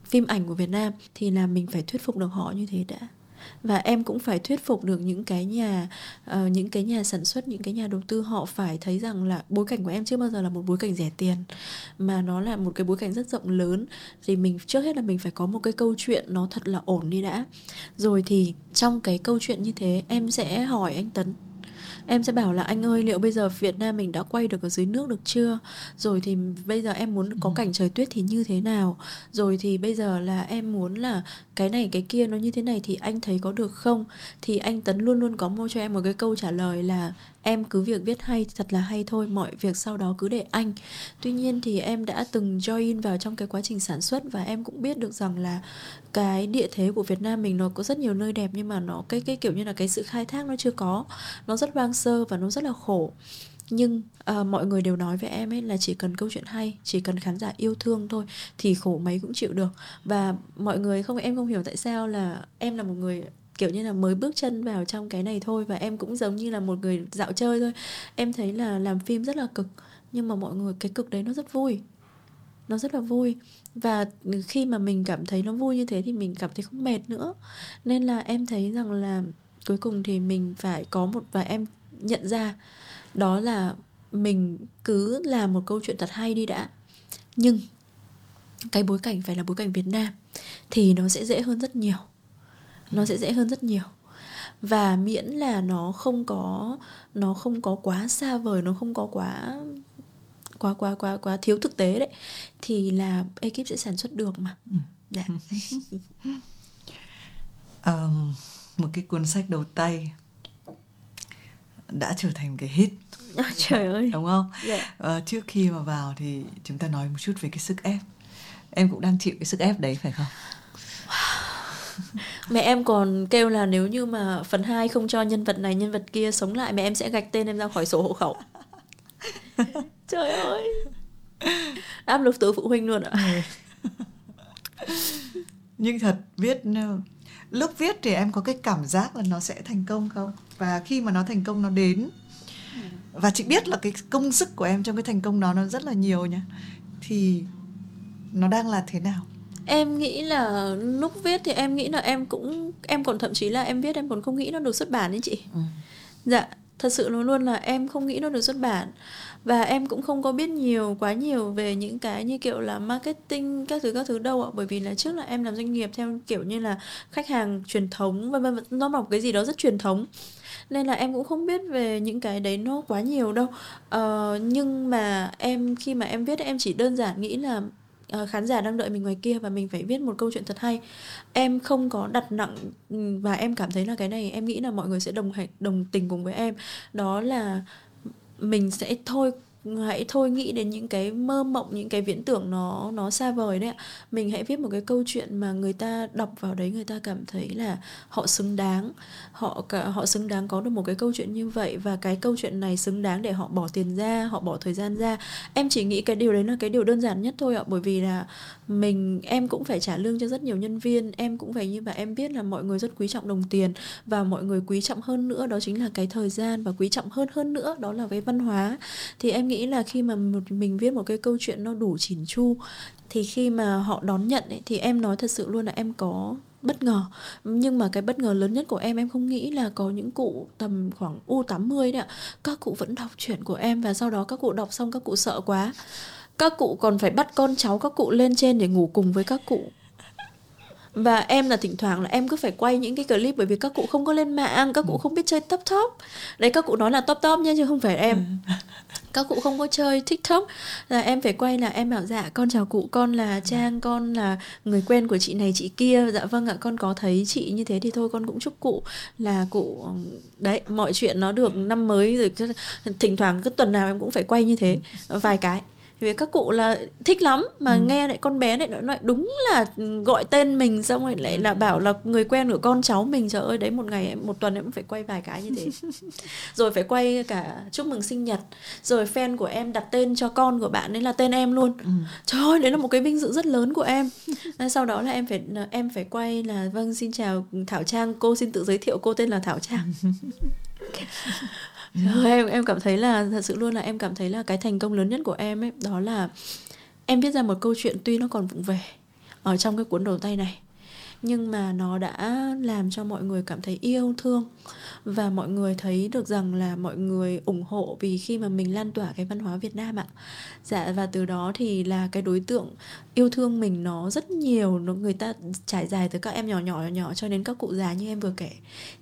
phim ảnh của Việt Nam thì là mình phải thuyết phục được họ như thế đã. Và em cũng phải thuyết phục được những cái nhà uh, những cái nhà sản xuất những cái nhà đầu tư. Họ phải thấy rằng là bối cảnh của em chưa bao giờ là một bối cảnh rẻ tiền mà nó là một cái bối cảnh rất rộng lớn. Thì mình trước hết là mình phải có một cái câu chuyện nó thật là ổn đi đã. Rồi thì trong cái câu chuyện như thế em sẽ hỏi anh Tấn em sẽ bảo là anh ơi liệu bây giờ Việt Nam mình đã quay được ở dưới nước được chưa? Rồi thì bây giờ em muốn có ừ. cảnh trời tuyết thì như thế nào? Rồi thì bây giờ là em muốn là cái này cái kia nó như thế này thì anh thấy có được không? Thì anh Tấn luôn luôn có mua cho em một cái câu trả lời là em cứ việc viết hay thật là hay thôi mọi việc sau đó cứ để anh. Tuy nhiên thì em đã từng join vào trong cái quá trình sản xuất và em cũng biết được rằng là cái địa thế của Việt Nam mình nó có rất nhiều nơi đẹp nhưng mà nó cái cái kiểu như là cái sự khai thác nó chưa có. Nó rất hoang sơ và nó rất là khổ. Nhưng uh, mọi người đều nói với em ấy là chỉ cần câu chuyện hay chỉ cần khán giả yêu thương thôi thì khổ mấy cũng chịu được. Và mọi người không em không hiểu tại sao là em là một người kiểu như là mới bước chân vào trong cái này thôi và em cũng giống như là một người dạo chơi thôi. Em thấy là làm phim rất là cực, nhưng mà mọi người, cái cực đấy nó rất vui. Nó rất là vui. Và khi mà mình cảm thấy nó vui như thế thì mình cảm thấy không mệt nữa. Nên là em thấy rằng là cuối cùng thì mình phải có một, và em nhận ra đó là mình cứ làm một câu chuyện thật hay đi đã. Nhưng cái bối cảnh phải là bối cảnh Việt Nam thì nó sẽ dễ hơn rất nhiều nó sẽ dễ hơn rất nhiều. Và miễn là nó không có nó không có quá xa vời nó không có quá quá quá quá quá thiếu thực tế đấy thì là ekip sẽ sản xuất được mà. Ừ. dạ. um, một cái cuốn sách đầu tay đã trở thành cái hit. Trời ơi. Đúng không? Dạ. uh, trước khi mà vào thì chúng ta nói một chút về cái sức ép. Em cũng đang chịu cái sức ép đấy phải không mẹ em còn kêu là nếu như mà phần 2 không cho nhân vật này nhân vật kia sống lại mẹ em sẽ gạch tên em ra khỏi sổ hộ khẩu. Trời ơi! Áp lực từ phụ huynh luôn ạ. Nhưng thật viết lúc viết thì em có cái cảm giác là nó sẽ thành công không? Và khi mà nó thành công nó đến. Và chị biết là cái công sức của em trong cái thành công đó nó rất là nhiều nhá thì nó đang là thế nào em nghĩ là lúc viết thì em nghĩ là em cũng em còn thậm chí là em viết em còn không nghĩ nó được xuất bản đấy chị. Ừ. dạ thật sự luôn luôn là em không nghĩ nó được xuất bản. Và em cũng không có biết nhiều quá nhiều về những cái như kiểu là marketing các thứ các thứ đâu ạ. Bởi vì là trước là em làm doanh nghiệp theo kiểu như là khách hàng truyền thống vân vân nó một cái gì đó rất truyền thống. Nên là em cũng không biết về những cái đấy nó quá nhiều đâu. Ờ, nhưng mà em khi mà em viết em chỉ đơn giản nghĩ là Ờ, khán giả đang đợi mình ngoài kia và mình phải viết một câu chuyện thật hay. Em không có đặt nặng ừ, và em cảm thấy là cái này em nghĩ là mọi người sẽ đồng hành đồng tình cùng với em. Đó là mình sẽ thôi hãy thôi nghĩ đến những cái mơ mộng, những cái viễn tưởng nó nó xa vời đấy ạ. Mình hãy viết một cái câu chuyện mà người ta đọc vào đấy, người ta cảm thấy là họ xứng đáng. Họ cả, họ xứng đáng có được một cái câu chuyện như vậy và cái câu chuyện này xứng đáng để họ bỏ tiền ra, họ bỏ thời gian ra. Em chỉ nghĩ cái điều đấy là cái điều đơn giản nhất thôi ạ, bởi vì là mình em cũng phải trả lương cho rất nhiều nhân viên. Em cũng phải như vậy em biết là mọi người rất quý trọng đồng tiền và mọi người quý trọng hơn nữa đó chính là cái thời gian và quý trọng hơn hơn nữa đó là cái văn hóa. Thì em nghĩ là khi mà một mình viết một cái câu chuyện nó đủ chỉn chu thì khi mà họ đón nhận ấy, thì em nói thật sự luôn là em có bất ngờ. Nhưng mà cái bất ngờ lớn nhất của em em không nghĩ là có những cụ tầm khoảng u 80 đấy ạ. Các cụ vẫn đọc chuyện của em và sau đó các cụ đọc xong các cụ sợ quá các cụ còn phải bắt con cháu các cụ lên trên để ngủ cùng với các cụ. Và em là thỉnh thoảng là em cứ phải quay những cái clip bởi vì các cụ không có lên mạng các cụ không biết chơi top top. Đấy các cụ nói là top top nha chứ không phải em. Các cụ không có chơi tiktok. Là em phải quay là em bảo dạ con chào cụ con là trang con là người quen của chị này chị kia. Dạ vâng ạ con có thấy chị như thế thì thôi con cũng chúc cụ là cụ đấy mọi chuyện nó được năm mới rồi. Thỉnh thoảng cứ tuần nào em cũng phải quay như thế vài cái vì các cụ là thích lắm mà ừ. nghe lại con bé lại nói đúng là gọi tên mình xong rồi lại là bảo là người quen của con cháu mình trời ơi đấy một ngày em một tuần em phải quay vài cái như thế. Rồi phải quay cả chúc mừng sinh nhật. Rồi fan của em đặt tên cho con của bạn ấy là tên em luôn. Ừ. trời ơi đấy là một cái vinh dự rất lớn của em. Sau đó là em phải em phải quay là vâng xin chào thảo trang cô xin tự giới thiệu cô tên là thảo trang Em em cảm thấy là thật sự luôn là em cảm thấy là cái thành công lớn nhất của em ấy, đó là em viết ra một câu chuyện tuy nó còn vụng về ở trong cái cuốn đầu tay này nhưng mà nó đã làm cho mọi người cảm thấy yêu thương và mọi người thấy được rằng là mọi người ủng hộ vì khi mà mình lan tỏa cái văn hóa Việt Nam ạ. Dạ và từ đó thì là cái đối tượng yêu thương mình nó rất nhiều, nó người ta trải dài từ các em nhỏ nhỏ nhỏ cho đến các cụ già như em vừa kể.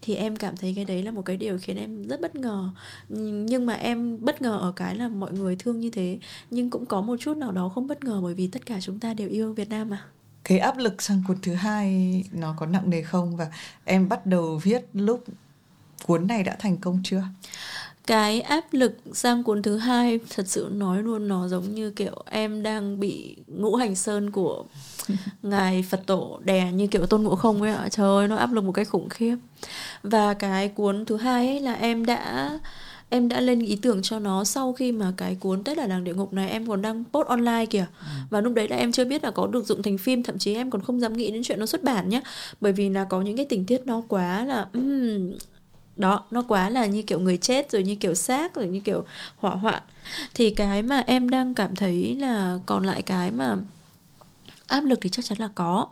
Thì em cảm thấy cái đấy là một cái điều khiến em rất bất ngờ. Nhưng mà em bất ngờ ở cái là mọi người thương như thế, nhưng cũng có một chút nào đó không bất ngờ bởi vì tất cả chúng ta đều yêu Việt Nam mà cái áp lực sang cuốn thứ hai nó có nặng nề không? Và em bắt đầu viết lúc cuốn này đã thành công chưa? Cái áp lực sang cuốn thứ hai thật sự nói luôn nó giống như kiểu em đang bị ngũ hành sơn của ngài phật tổ đè như kiểu tôn ngộ không ấy ạ. Trời ơi nó áp lực một cách khủng khiếp. Và cái cuốn thứ hai ấy là em đã em đã lên ý tưởng cho nó sau khi mà cái cuốn Tết ở làng địa ngục này em còn đang post online kìa. Ừ. và lúc đấy là em chưa biết là có được dựng thành phim thậm chí em còn không dám nghĩ đến chuyện nó xuất bản nhé bởi vì là có những cái tình tiết nó quá là um, đó nó quá là như kiểu người chết rồi như kiểu xác rồi như kiểu hỏa hoạn. Thì cái mà em đang cảm thấy là còn lại cái mà áp lực thì chắc chắn là có.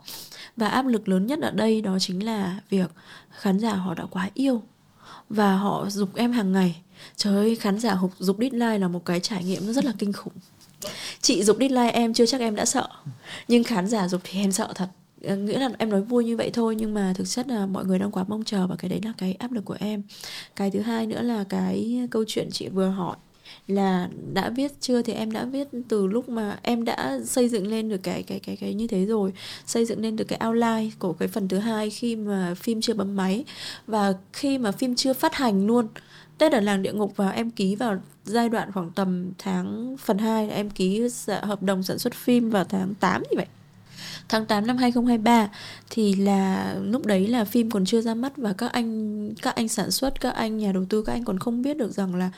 Và áp lực lớn nhất ở đây đó chính là việc khán giả họ đã quá yêu. Và họ dục em hàng ngày trời ơi, khán giả dục dục deadline là một cái trải nghiệm nó rất là kinh khủng. Chị dục deadline em chưa chắc em đã sợ, nhưng khán giả dục thì em sợ thật. Ờ, nghĩa là em nói vui như vậy thôi, nhưng mà thực chất là mọi người đang quá mong chờ và cái đấy là cái áp lực của em. Cái thứ hai nữa là cái câu chuyện chị vừa hỏi là đã viết chưa? Thì em đã viết từ lúc mà em đã xây dựng lên được cái cái cái cái như thế rồi. Xây dựng lên được cái outline của cái phần thứ hai khi mà phim chưa bấm máy. Và khi mà phim chưa phát hành luôn Tết ở làng địa ngục và em ký vào giai đoạn khoảng tầm tháng phần 2 em ký hợp đồng sản xuất phim vào tháng 8 như vậy. Tháng 8 năm 2023 thì là lúc đấy là phim còn chưa ra mắt và các anh các anh sản xuất, các anh nhà đầu tư các anh còn không biết được rằng là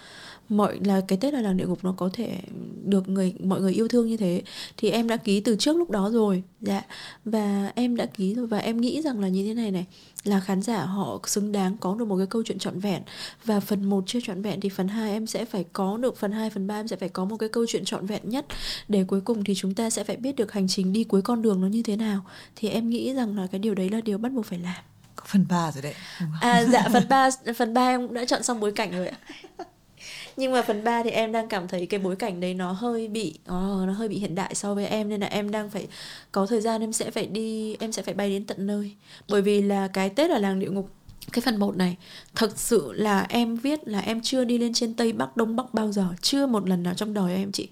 mọi là cái tết ở làng địa ngục nó có thể được người mọi người yêu thương như thế thì em đã ký từ trước lúc đó rồi. Dạ. Và em đã ký rồi và em nghĩ rằng là như thế này này là khán giả họ xứng đáng có được một cái câu chuyện trọn vẹn. Và phần 1 chưa trọn vẹn thì phần 2 em sẽ phải có được phần 2 phần 3 em sẽ phải có một cái câu chuyện trọn vẹn nhất. Để cuối cùng thì chúng ta sẽ phải biết được hành trình đi cuối con đường nó như thế nào. Thì em nghĩ rằng là cái điều đấy là điều bắt buộc phải làm. Phần 3 rồi đấy à dạ phần 3 phần 3 em cũng đã chọn xong bối cảnh rồi ạ nhưng mà phần 3 thì em đang cảm thấy cái bối cảnh đấy nó hơi bị oh, nó hơi bị hiện đại so với em nên là em đang phải có thời gian em sẽ phải đi em sẽ phải bay đến tận nơi. Bởi vì là cái Tết ở làng địa ngục cái phần 1 này thật sự là em viết là em chưa đi lên trên tây bắc đông bắc bao giờ chưa một lần nào trong đời em chị.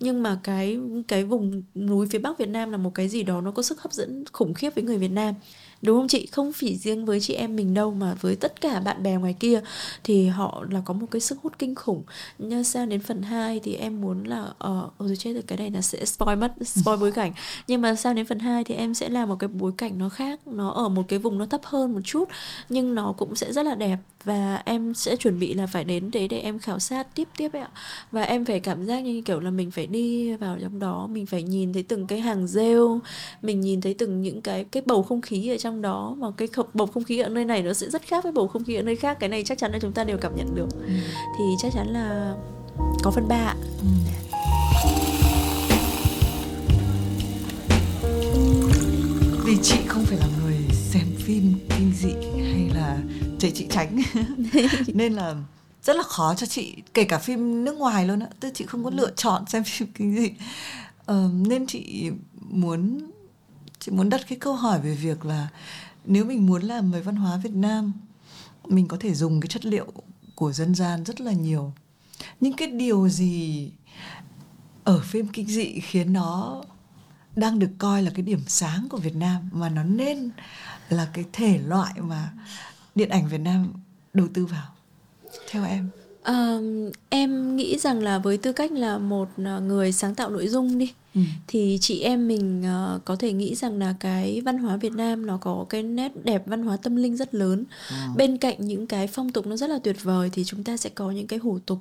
Nhưng mà cái cái vùng núi phía bắc việt nam là một cái gì đó nó có sức hấp dẫn khủng khiếp với người việt nam đúng không chị? Không chỉ riêng với chị em mình đâu mà với tất cả bạn bè ngoài kia. Thì họ là có một cái sức hút kinh khủng. Nhưng sang đến phần 2 thì em muốn là ờ ờ, rồi chết rồi cái này là sẽ spoil mất spoil bối cảnh. Nhưng mà sang đến phần 2 thì em sẽ làm một cái bối cảnh nó khác. Nó ở một cái vùng nó thấp hơn một chút nhưng nó cũng sẽ rất là đẹp. Và em sẽ chuẩn bị là phải đến đấy để em khảo sát tiếp tiếp ấy ạ. Và em phải cảm giác như kiểu là mình phải đi vào trong đó mình phải nhìn thấy từng cái hàng rêu mình nhìn thấy từng những cái cái bầu không khí ở trong đó mà cái bầu không khí ở nơi này nó sẽ rất khác với bầu không khí ở nơi khác. Cái này chắc chắn là chúng ta đều cảm nhận được. Ừ. thì chắc chắn là có phần ba ạ. Ừ. vì chị không phải là người xem phim kinh dị hay là chị chị tránh. Nên là rất là khó cho chị kể cả phim nước ngoài luôn á tức chị không có lựa chọn xem phim kinh dị. Ờ, nên chị muốn chị muốn đặt cái câu hỏi về việc là nếu mình muốn làm về văn hóa Việt Nam mình có thể dùng cái chất liệu của dân gian rất là nhiều. Nhưng cái điều gì ở phim kinh dị khiến nó đang được coi là cái điểm sáng của Việt Nam mà nó nên là cái thể loại mà điện ảnh Việt Nam đầu tư vào? Theo em. À, em nghĩ rằng là với tư cách là một à, người sáng tạo nội dung đi ừ. thì chị em mình uh, có thể nghĩ rằng là cái văn hóa Việt Nam nó có cái nét đẹp văn hóa tâm linh rất lớn. Ừ. Bên cạnh những cái phong tục nó rất là tuyệt vời thì chúng ta sẽ có những cái hủ tục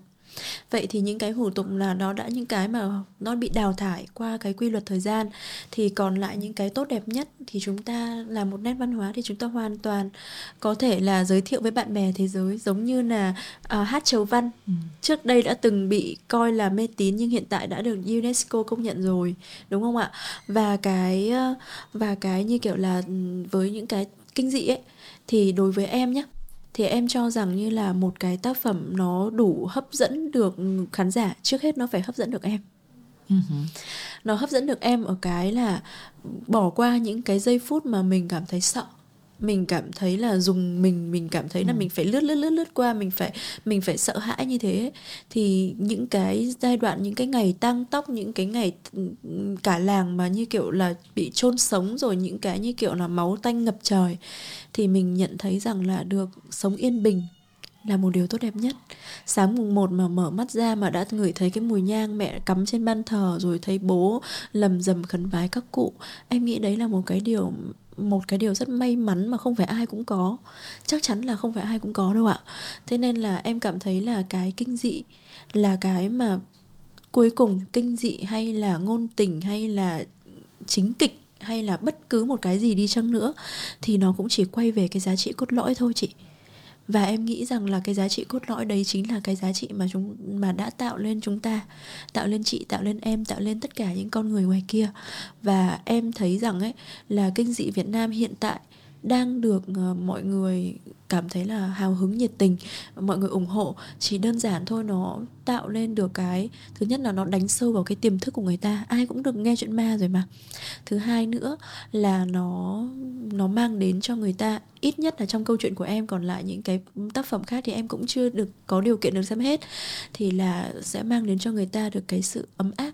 vậy thì những cái hủ tục là nó đã những cái mà nó bị đào thải qua cái quy luật thời gian. Thì còn lại những cái tốt đẹp nhất thì chúng ta là một nét văn hóa thì chúng ta hoàn toàn có thể là giới thiệu với bạn bè thế giới giống như là uh, hát chầu văn. Ừ. trước đây đã từng bị coi là mê tín nhưng hiện tại đã được UNESCO công nhận rồi đúng không ạ? Và cái và cái như kiểu là ừ, với những cái kinh dị ấy thì đối với em nhé thì em cho rằng như là một cái tác phẩm nó đủ hấp dẫn được khán giả. Trước hết nó phải hấp dẫn được em. Uh-huh. nó hấp dẫn được em ở cái là bỏ qua những cái giây phút mà mình cảm thấy sợ mình cảm thấy là dùng mình mình cảm thấy là ừ. mình phải lướt lướt lướt lướt qua mình phải mình phải sợ hãi như thế thì những cái giai đoạn những cái ngày tăng tóc những cái ngày cả làng mà như kiểu là bị chôn sống rồi những cái như kiểu là máu tanh ngập trời thì mình nhận thấy rằng là được sống yên bình là một điều tốt đẹp nhất sáng mùng một mà mở mắt ra mà đã ngửi thấy cái mùi nhang mẹ cắm trên ban thờ rồi thấy bố lầm rầm khấn vái các cụ em nghĩ đấy là một cái điều một cái điều rất may mắn mà không phải ai cũng có. Chắc chắn là không phải ai cũng có đâu ạ. Thế nên là em cảm thấy là cái kinh dị là cái mà cuối cùng kinh dị hay là ngôn tình hay là chính kịch hay là bất cứ một cái gì đi chăng nữa thì nó cũng chỉ quay về cái giá trị cốt lõi thôi chị và em nghĩ rằng là cái giá trị cốt lõi đấy chính là cái giá trị mà chúng, mà đã tạo lên chúng ta, tạo lên chị, tạo lên em, tạo lên tất cả những con người ngoài kia. Và em thấy rằng ấy, là kinh dị Việt Nam hiện tại đang được ờ, mọi người cảm thấy là hào hứng nhiệt tình, mọi người ủng hộ. Chỉ đơn giản thôi, nó tạo lên được cái, thứ nhất là nó đánh sâu vào cái tiềm thức của người ta, ai cũng được nghe chuyện ma rồi mà. Thứ hai nữa là nó nó mang đến cho người ta, ít nhất là trong câu chuyện của em, còn lại những cái tác phẩm khác thì em cũng chưa được có điều kiện được xem hết, thì là sẽ mang đến cho người ta được cái sự ấm áp.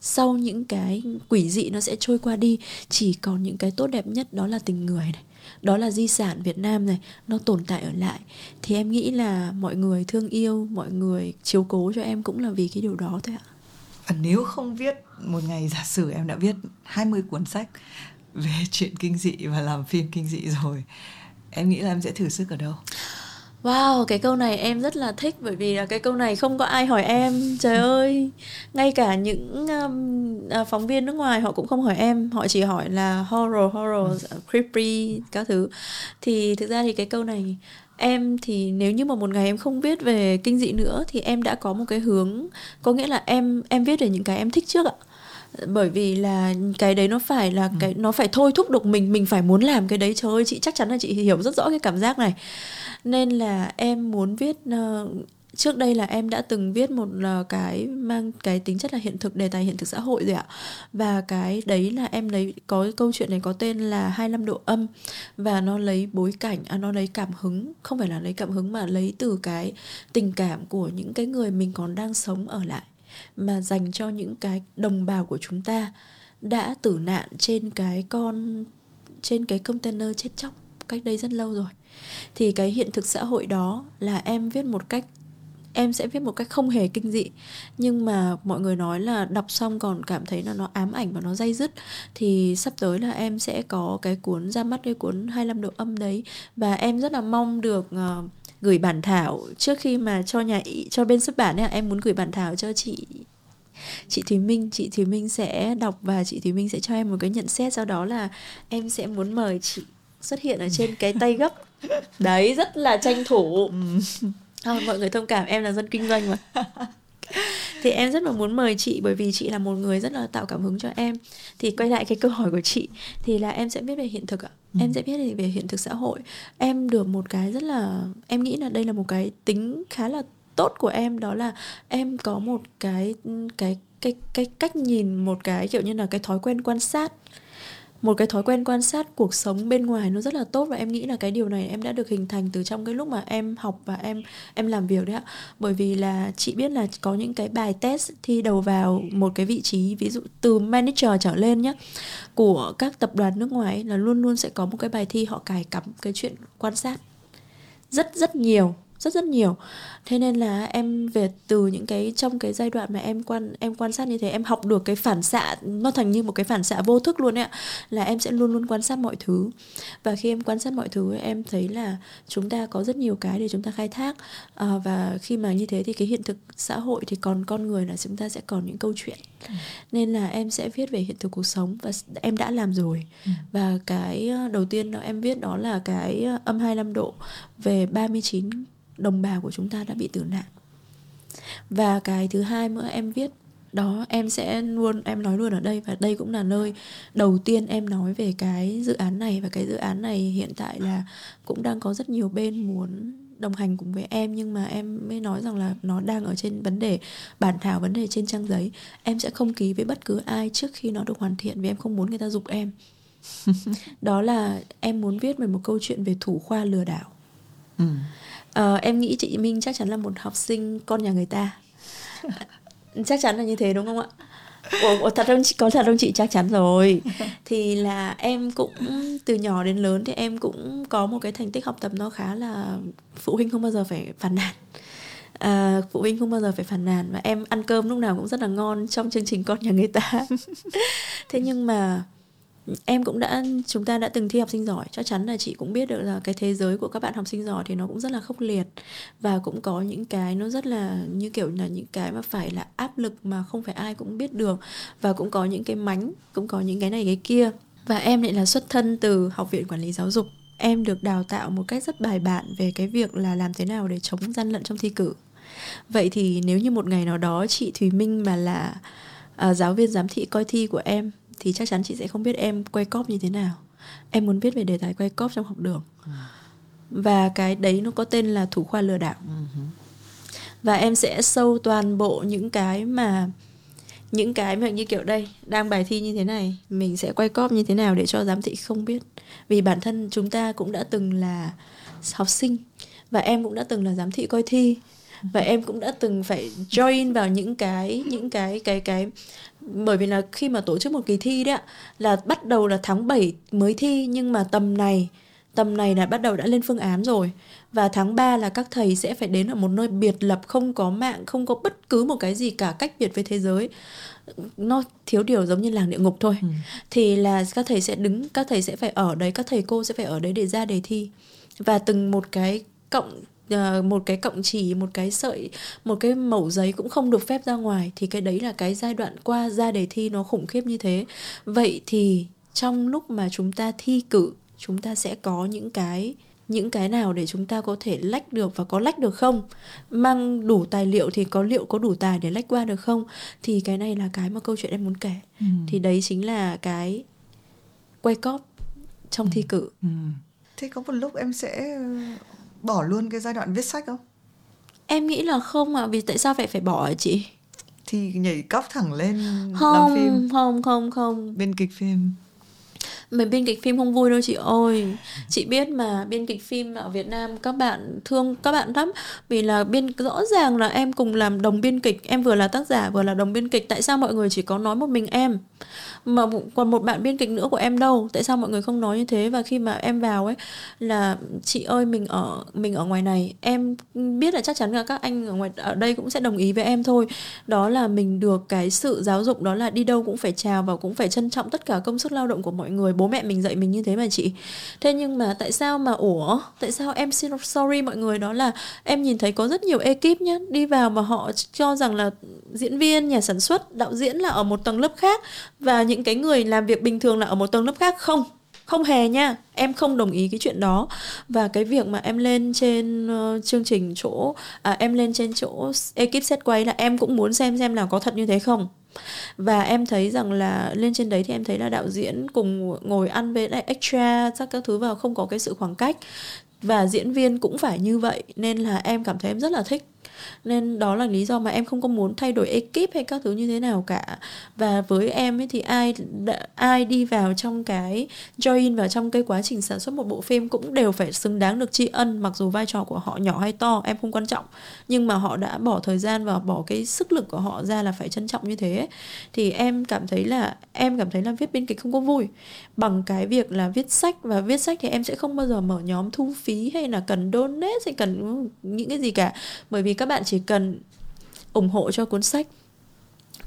Sau những cái quỷ dị nó sẽ trôi qua đi, chỉ còn những cái tốt đẹp nhất đó là tình người này đó là di sản Việt Nam này, nó tồn tại ở lại. Thì em nghĩ là mọi người thương yêu, mọi người chiếu cố cho em cũng là vì cái điều đó thôi ạ. Và nếu không viết một ngày, giả sử em đã viết 20 cuốn sách về chuyện kinh dị và làm phim kinh dị rồi, em nghĩ là em sẽ thử sức ở đâu? Wow, cái câu này em rất là thích bởi vì là cái câu này không có ai hỏi em. Trời ơi, ngay cả những um, phóng viên nước ngoài họ cũng không hỏi em, họ chỉ hỏi là horror, horror, ừ. creepy các thứ. Thì thực ra thì cái câu này em thì nếu như mà một ngày em không viết về kinh dị nữa thì em đã có một cái hướng có nghĩa là em em viết về những cái em thích trước ạ bởi vì là cái đấy nó phải là ừ. cái nó phải thôi thúc được mình mình phải muốn làm cái đấy trời ơi chị chắc chắn là chị hiểu rất rõ cái cảm giác này nên là em muốn viết uh, trước đây là em đã từng viết một ờ, cái mang cái tính chất là hiện thực đề tài hiện thực xã hội rồi ạ. Và cái đấy là em lấy có câu chuyện này có tên là 25 độ âm. Và nó lấy bối cảnh à, nó lấy cảm hứng không phải là lấy cảm hứng mà lấy từ cái tình cảm của những cái người mình còn đang sống ở lại mà dành cho những cái đồng bào của chúng ta đã tử nạn trên cái con trên cái container chết chóc cách đây rất lâu rồi. Thì cái hiện thực xã hội đó là em viết một cách em sẽ viết một cách không hề kinh dị. Nhưng mà mọi người nói là đọc xong còn cảm thấy là nó ám ảnh và nó dây dứt. Thì sắp tới là em sẽ có cái cuốn ra mắt cái cuốn 25 độ âm đấy. Và em rất là mong được uh, gửi bản thảo trước khi mà cho nhà cho bên xuất bản ấy em muốn gửi bản thảo cho chị chị Thùy Minh. Chị Thùy Minh sẽ đọc và chị Thùy Minh sẽ cho em một cái nhận xét. Sau đó là em sẽ muốn mời chị xuất hiện ở trên cái tay gấp. Đấy rất là tranh thủ. À, mọi người thông cảm em là dân kinh doanh mà. Thì em rất là muốn mời chị bởi vì chị là một người rất là tạo cảm hứng cho em. Thì quay lại cái câu hỏi của chị thì là em sẽ biết về hiện thực ạ. Ừ. em sẽ biết về hiện thực xã hội. Em được một cái rất là em nghĩ là đây là một cái tính khá là tốt của em đó là em có một cái cái cái cái cách nhìn một cái kiểu như là cái thói quen quan sát một cái thói quen quan sát cuộc sống bên ngoài nó rất là tốt và em nghĩ là cái điều này em đã được hình thành từ trong cái lúc mà em học và em em làm việc đấy ạ. Bởi vì là chị biết là có những cái bài test thi đầu vào một cái vị trí, ví dụ từ manager trở lên nhé của các tập đoàn nước ngoài là luôn luôn sẽ có một cái bài thi họ cài cắm cái chuyện quan sát rất rất nhiều rất rất nhiều. Thế nên là em về từ những cái trong cái giai đoạn mà em quan em quan sát như thế em học được cái phản xạ nó thành như một cái phản xạ vô thức luôn ấy ạ là em sẽ luôn luôn quan sát mọi thứ. Và khi em quan sát mọi thứ em thấy là chúng ta có rất nhiều cái để chúng ta khai thác. À, và khi mà như thế thì cái hiện thực xã hội thì còn con người là chúng ta sẽ còn những câu chuyện. Ừ. nên là em sẽ viết về hiện thực cuộc sống và em đã làm rồi. Ừ. và cái ờ, đầu tiên đó em viết đó là cái ờ, âm 25 độ về 39 đồng bào của chúng ta đã bị tử nạn. Và cái thứ hai nữa em viết đó em sẽ luôn em nói luôn ở đây và đây cũng là nơi đầu tiên em nói về cái dự án này. Và cái dự án này hiện tại là cũng đang có rất nhiều bên muốn đồng hành cùng với em nhưng mà em mới nói rằng là nó đang ở trên vấn đề bản thảo vấn đề trên trang giấy. Em sẽ không ký với bất cứ ai trước khi nó được hoàn thiện vì em không muốn người ta dục em. Đó là em muốn viết về một câu chuyện về thủ khoa lừa đảo. Ừ uh, em nghĩ chị Minh chắc chắn là một học sinh con nhà người ta. Chắc chắn là như thế đúng không ạ? Ủa, ủa thật không chị? Có thật không chị? Chắc chắn rồi. Thì là em cũng từ nhỏ đến lớn thì em cũng có một cái thành tích học tập nó khá là phụ huynh không bao giờ phải phản nàn. À, phụ huynh không bao giờ phải phản nàn và em ăn cơm lúc nào cũng rất là ngon trong chương trình con nhà người ta. Thế nhưng mà em cũng đã chúng ta đã từng thi học sinh giỏi. Chắc chắn là chị cũng biết được là cái thế giới của các bạn học sinh giỏi thì nó cũng rất là khốc liệt. Và cũng có những cái nó rất là như kiểu là những cái mà phải là áp lực mà không phải ai cũng biết được. Và cũng có những cái mánh cũng có những cái này cái kia. Và em lại là xuất thân từ học viện quản lý giáo dục. Em được đào tạo một cách rất bài bản về cái việc là làm thế nào để chống gian lận trong thi cử. Vậy thì nếu như một ngày nào đó chị thùy minh mà là uh, giáo viên giám thị coi thi của em thì chắc chắn chị sẽ không biết em quay cóp như thế nào. Em muốn viết về đề tài quay cóp trong học đường. Ừ. và cái đấy nó có tên là thủ khoa lừa đảo. Ừ. Và em sẽ sâu toàn bộ những cái mà những cái mà như kiểu đây đang bài thi như thế này mình sẽ quay cóp như thế nào để cho giám thị không biết. Vì bản thân chúng ta cũng đã từng là học sinh và em cũng đã từng là giám thị coi thi và em cũng đã từng phải join vào những cái những cái cái cái bởi vì là khi mà tổ chức một kỳ thi đấy ạ là bắt đầu là tháng 7 mới thi nhưng mà tầm này tầm này là bắt đầu đã lên phương án rồi. Và tháng 3 là các thầy sẽ phải đến ở một nơi biệt lập không có mạng không có bất cứ một cái gì cả cách biệt với thế giới. Nó thiếu điều giống như làng địa ngục thôi. Ừ. thì là các thầy sẽ đứng các thầy sẽ phải ở đấy các thầy cô sẽ phải ở đấy để ra đề thi. Và từng một cái cộng uh, một cái cộng chỉ một cái sợi một cái mẩu giấy cũng không được phép ra ngoài thì cái đấy là cái giai đoạn qua ra đề thi nó khủng khiếp như thế vậy thì trong lúc mà chúng ta thi cử chúng ta sẽ có những cái những cái nào để chúng ta có thể lách được và có lách được không mang đủ tài liệu thì có liệu có đủ tài để lách qua được không thì cái này là cái mà câu chuyện em muốn kể ừ. thì đấy chính là cái quay cóp trong ừ. thi cử ừ. thế có một lúc em sẽ bỏ luôn cái giai đoạn viết sách không? Em nghĩ là không ạ à, vì tại sao vậy phải bỏ hả chị? Thì nhảy cóc thẳng lên không, làm phim. không không không. Bên kịch phim mà biên kịch phim không vui đâu chị ơi. Chị biết mà biên kịch phim ở Việt Nam các bạn thương, các bạn lắm. Vì là biên rõ ràng là em cùng làm đồng biên kịch, em vừa là tác giả vừa là đồng biên kịch, tại sao mọi người chỉ có nói một mình em? Mà còn một bạn biên kịch nữa của em đâu? Tại sao mọi người không nói như thế? Và khi mà em vào ấy, là chị ơi, mình ở mình ở ngoài này. Em biết là chắc chắn là các anh ở ngoài, ở đây cũng sẽ đồng ý với em thôi. Đó là mình được cái sự giáo dục, đó là đi đâu cũng phải chào và cũng phải trân trọng tất cả công sức lao động của mọi người bố mẹ mình dạy mình như thế mà chị. Thế nhưng mà tại sao mà, ủa, tại sao em xin sorry mọi người? Đó là em nhìn thấy có rất nhiều ekip nhá, đi vào mà họ cho rằng là diễn viên, nhà sản xuất, đạo diễn là ở một tầng lớp khác và những cái người làm việc bình thường là ở một tầng lớp khác. Không không hề nha em không đồng ý cái chuyện đó. Và cái việc mà em lên trên uh, chương trình chỗ à, em lên trên chỗ ekip set quay là em cũng muốn xem xem là có thật như thế không. Và em thấy rằng là lên trên đấy thì em thấy là đạo diễn cùng ngồi ăn với lại extra các các thứ vào không có cái sự khoảng cách. Và diễn viên cũng phải như vậy nên là em cảm thấy em rất là thích nên đó là lý do mà em không có muốn thay đổi ekip hay các thứ như thế nào cả. Và với em ấy thì ai ai đi vào trong cái, join vào trong cái quá trình sản xuất một bộ phim cũng đều phải xứng đáng được tri ân, mặc dù vai trò của họ nhỏ hay to, em không quan trọng. Nhưng mà họ đã bỏ thời gian và bỏ cái sức lực của họ ra là phải trân trọng như thế. Thì em cảm thấy là, em cảm thấy là viết biên kịch không có vui. Bằng cái việc là viết sách, và viết sách thì em sẽ không bao giờ mở nhóm thu phí hay là cần donate hay cần những cái gì cả. Bởi vì các bạn chỉ cần ủng hộ cho cuốn sách.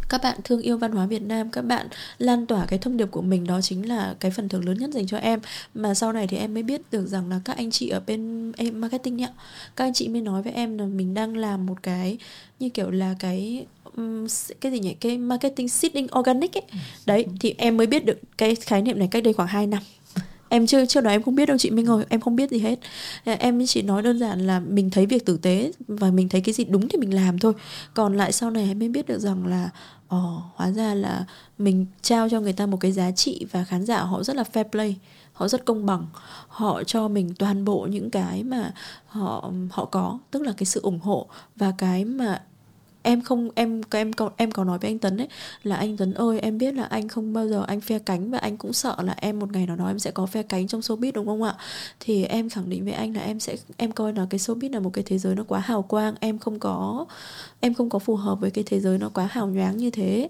Các bạn thương yêu văn hóa Việt Nam các bạn lan tỏa cái thông điệp của mình đó chính là cái phần thưởng lớn nhất dành cho em. Mà sau này thì em mới biết được rằng là các anh chị ở bên em marketing nhá các anh chị mới nói với em là mình đang làm một cái như kiểu là cái cái gì nhỉ? Cái marketing seeding organic ấy. Ừ. đấy thì em mới biết được cái khái niệm này cách đây khoảng 2 năm em chưa chưa đó em không biết đâu chị Minh ơi em không biết gì hết. Ờ, em chỉ nói đơn giản là mình thấy việc tử tế và mình thấy cái gì đúng thì mình làm thôi. Còn lại sau này em mới biết được rằng là ồ oh, hóa ra là mình trao cho người ta một cái giá trị và khán giả họ rất là fair play họ rất công bằng. Họ cho mình toàn bộ những cái mà họ họ có tức là cái sự ủng hộ và cái mà em không, em em có em có nói với anh Tấn ấy, là anh Tấn ơi, em biết là anh không bao giờ anh phe cánh và anh cũng sợ là em một ngày nào đó em sẽ có phe cánh trong showbiz, đúng không ạ? Thì em khẳng định với anh là em sẽ, em coi là cái showbiz là một cái thế giới nó quá hào quang, em không có, em không có phù hợp với cái thế giới nó quá hào nhoáng như thế.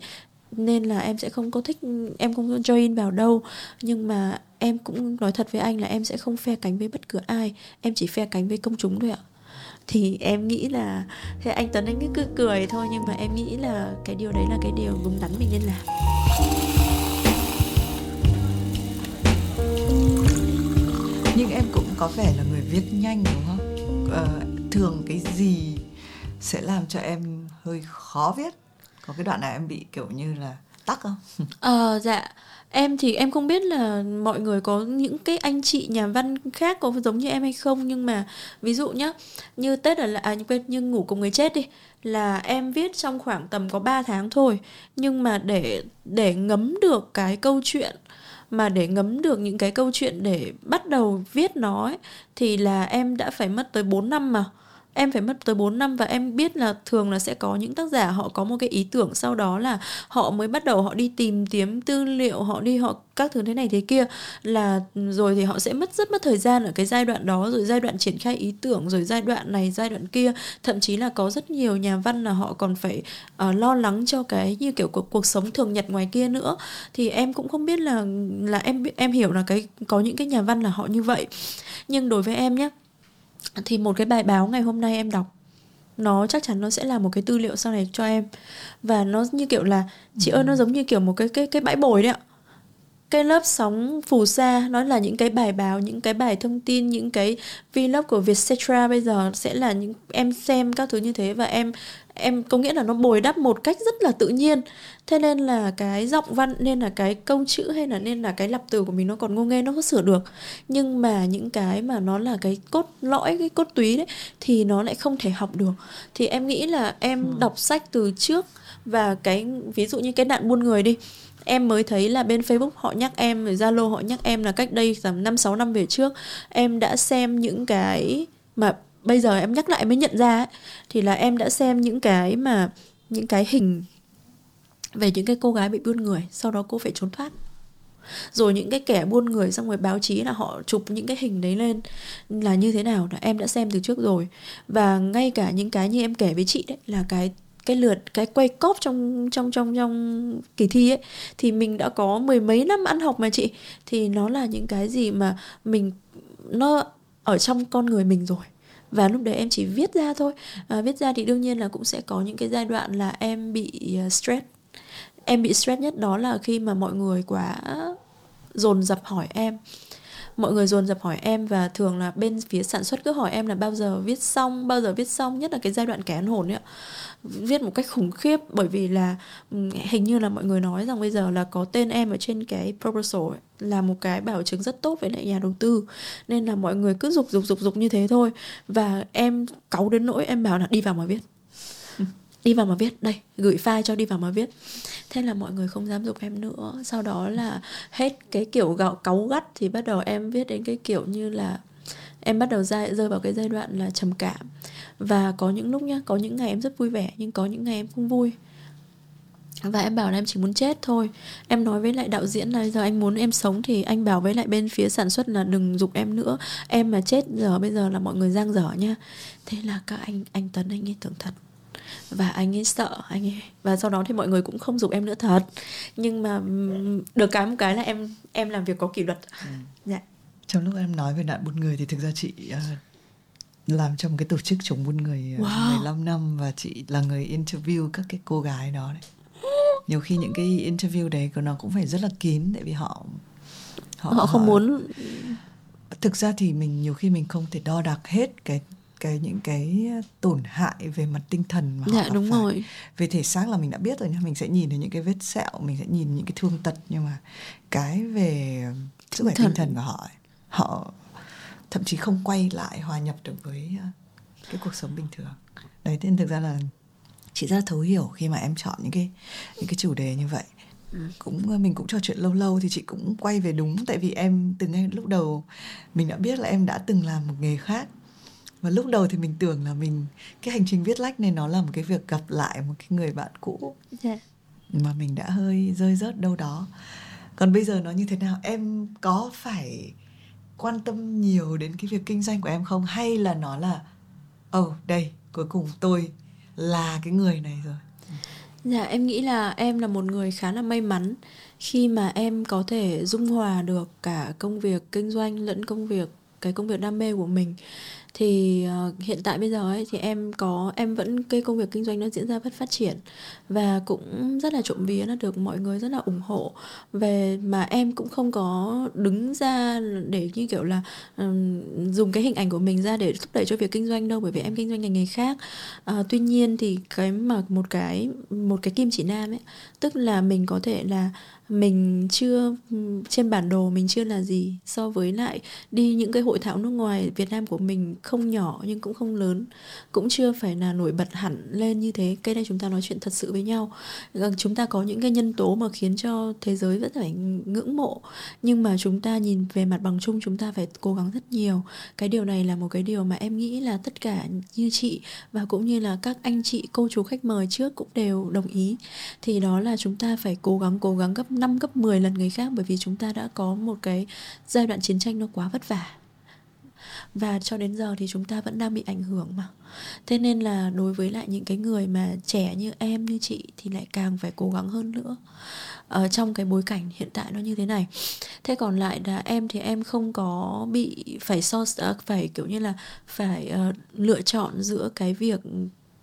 Nên là em sẽ không có thích, em không join vào đâu. Nhưng mà em cũng nói thật với anh là em sẽ không phe cánh với bất cứ ai, em chỉ phe cánh với công chúng thôi ạ thì em nghĩ là thế anh Tuấn anh cứ cười thôi nhưng mà em nghĩ là cái điều đấy là cái điều đúng đắn mình nên làm. Nhưng em cũng có vẻ là người viết nhanh đúng không? Ờ, thường cái gì sẽ làm cho em hơi khó viết? Có cái đoạn nào em bị kiểu như là tắc không? Ờ dạ em thì em không biết là mọi người có những cái anh chị nhà văn khác có giống như em hay không nhưng mà ví dụ nhá như tết là à như ngủ cùng người chết đi là em viết trong khoảng tầm có 3 tháng thôi. Nhưng mà để để ngấm được cái câu chuyện mà để ngấm được những cái câu chuyện để bắt đầu viết nó ấy, thì là em đã phải mất tới 4 năm mà em phải mất tới 4 năm và em biết là thường là sẽ có những tác giả họ có một cái ý tưởng sau đó là họ mới bắt đầu họ đi tìm kiếm tư liệu họ đi họ các thứ thế này thế kia. Là rồi thì họ sẽ mất rất mất thời gian ở cái giai đoạn đó rồi giai đoạn triển khai ý tưởng rồi giai đoạn này giai đoạn kia. Thậm chí là có rất nhiều nhà văn là họ còn phải uh, lo lắng cho cái như kiểu cuộc cuộc sống thường nhật ngoài kia nữa. Thì em cũng không biết là là em em hiểu là cái có những cái nhà văn là họ như vậy. Nhưng đối với em nhé thì một cái bài báo ngày hôm nay em đọc nó chắc chắn nó sẽ là một cái tư liệu sau này cho em. Và nó như kiểu là chị ơi nó giống như kiểu một cái cái cái bãi bồi đấy ạ cái lớp sóng phù sa nó là những cái bài báo những cái bài thông tin những cái vlog của Vietcetera bây giờ sẽ là những em xem các thứ như thế và em em có nghĩa là nó bồi đắp một cách rất là tự nhiên. Thế nên là cái giọng văn nên là cái câu chữ hay là nên là cái lập từ của mình nó còn ngô nghê nó có sửa được. Nhưng mà những cái mà nó là cái cốt lõi cái cốt túy đấy thì nó lại không thể học được. Thì em nghĩ là em ừ. đọc sách từ trước và cái ví dụ như cái nạn buôn người đi em mới thấy là bên Facebook họ nhắc em rồi Zalo họ nhắc em là cách đây tầm 5 6 năm về trước. Em đã xem những cái mà bây giờ em nhắc lại mới nhận ra ấy, thì là em đã xem những cái mà những cái hình về những cái cô gái bị buôn người sau đó cô phải trốn thoát. Rồi những cái kẻ buôn người xong rồi báo chí là họ chụp những cái hình đấy lên là như thế nào là em đã xem từ trước rồi. Và ngay cả những cái như em kể với chị đấy là cái cái lượt cái quay cóp trong trong trong trong kỳ thi ấy thì mình đã có mười mấy năm ăn học mà chị. Thì nó là những cái gì mà mình nó ở trong con người mình rồi. Và lúc đấy em chỉ viết ra thôi. À, viết ra thì đương nhiên là cũng sẽ có những cái giai đoạn là em bị uh, stress. Em bị stress nhất đó là khi mà mọi người quá dồn dập hỏi em. Mọi người dồn dập hỏi em và thường là bên phía sản xuất cứ hỏi em là bao giờ viết xong bao giờ viết xong nhất là cái giai đoạn kẻ ăn hồn ấy ạ viết một cách khủng khiếp bởi vì là hình như là mọi người nói rằng bây giờ là có tên em ở trên cái proposal ấy, là một cái bảo chứng rất tốt với lại nhà đầu tư. Nên là mọi người cứ dục dục dục dục như thế thôi. Và em cáu đến nỗi em bảo là đi vào mà viết. Đi vào mà viết. Đây gửi file cho đi vào mà viết. Thế là mọi người không dám dục em nữa. Sau đó là hết cái kiểu gạo cáu gắt thì bắt đầu em viết đến cái kiểu như là em bắt đầu rơi rơi vào cái giai đoạn là trầm cảm. Và có những lúc nhá có những ngày em rất vui vẻ nhưng có những ngày em không vui. Và em bảo là em chỉ muốn chết thôi. Em nói với lại đạo diễn là giờ anh muốn em sống thì anh bảo với lại bên phía sản xuất là đừng dục em nữa. Em mà chết giờ bây giờ là mọi người giang dở nha thế là các anh anh tấn anh ấy tưởng thật. Và anh ấy sợ anh ấy và sau đó thì mọi người cũng không dục em nữa thật. Nhưng mà được cái một cái là em em làm việc có kỷ luật. Ừ. dạ trong lúc em nói về nạn buôn người thì thực ra chị uh, làm trong cái tổ chức chống buôn người uh, wow. 15 năm và chị là người interview các cái cô gái đó đấy nhiều khi những cái interview đấy của nó cũng phải rất là kín tại vì họ họ, họ không họ, muốn thực ra thì mình nhiều khi mình không thể đo đạc hết cái cái những cái tổn hại về mặt tinh thần mà dạ, họ đúng phải. rồi về thể xác là mình đã biết rồi nha mình sẽ nhìn thấy những cái vết sẹo mình sẽ nhìn những cái thương tật nhưng mà cái về sức khỏe tinh thần của họ ấy, họ thậm chí không quay lại hòa nhập được với ờ, cái cuộc sống bình thường đấy nên thực ra là chị rất là thấu hiểu khi mà em chọn những cái những cái chủ đề như vậy ừ. cũng ờ, mình cũng trò chuyện lâu lâu thì chị cũng quay về đúng tại vì em từ ngay lúc đầu mình đã biết là em đã từng làm một nghề khác và lúc đầu thì mình tưởng là mình cái hành trình viết lách này nó là một cái việc gặp lại một cái người bạn cũ yeah. Dạ. mà mình đã hơi rơi rớt đâu đó còn bây giờ nó như thế nào em có phải quan tâm nhiều đến cái việc kinh doanh của em không? Hay là nó là ồ oh, đây cuối cùng tôi là cái người này rồi? Dạ em nghĩ là em là một người khá là may mắn khi mà em có thể dung hòa được cả công việc kinh doanh lẫn công việc cái công việc đam mê của mình thì uh, hiện tại bây giờ ấy thì em có em vẫn cái công việc kinh doanh nó diễn ra rất phát triển và cũng rất là trộm vía nó được mọi người rất là ủng hộ. Về mà em cũng không có đứng ra để như kiểu là um, dùng cái hình ảnh của mình ra để thúc đẩy cho việc kinh doanh đâu bởi vì em kinh doanh ngành nghề khác. Uh, tuy nhiên thì cái mà một cái một cái kim chỉ nam ấy tức là mình có thể là mình chưa trên bản đồ mình chưa là gì so với lại đi những cái hội thảo nước ngoài Việt Nam của mình không nhỏ nhưng cũng không lớn. Cũng chưa phải là nổi bật hẳn lên như thế. Cái này chúng ta nói chuyện thật sự với nhau. Vâng, chúng ta có những cái nhân tố mà khiến cho thế giới vẫn phải ngưỡng mộ. Nhưng mà chúng ta nhìn về mặt bằng chung chúng ta phải cố gắng rất nhiều. Cái điều này là một cái điều mà em nghĩ là tất cả như chị và cũng như là các anh chị cô chú khách mời trước cũng đều đồng ý. Thì đó là chúng ta phải cố gắng cố gắng gấp 5 gấp 10 lần người khác bởi vì chúng ta đã có một cái giai đoạn chiến tranh nó quá vất vả. Và cho đến giờ thì chúng ta vẫn đang bị ảnh hưởng mà. Thế nên là đối với lại những cái người mà trẻ như em như chị thì lại càng phải cố gắng hơn nữa ở trong cái bối cảnh hiện tại nó như thế này. Thế còn lại là em thì em không có bị phải so à, phải kiểu như là phải uh, lựa chọn giữa cái việc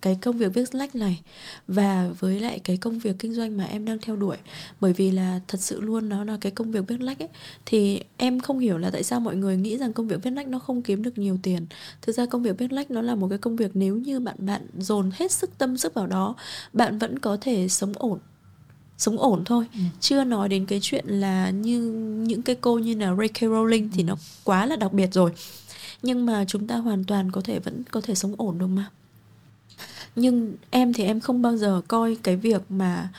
cái công việc viết lách này và với lại cái công việc kinh doanh mà em đang theo đuổi bởi vì là thật sự luôn nó là cái công việc viết lách ấy thì em không hiểu là tại sao mọi người nghĩ rằng công việc viết lách nó không kiếm được nhiều tiền thực ra công việc viết lách nó là một cái công việc nếu như bạn bạn dồn hết sức tâm sức vào đó bạn vẫn có thể sống ổn sống ổn thôi ừ. chưa nói đến cái chuyện là như những cái cô như là Ray K. Rowling thì ừ. nó quá là đặc biệt rồi nhưng mà chúng ta hoàn toàn có thể vẫn có thể sống ổn được mà nhưng em thì em không bao giờ coi cái việc mà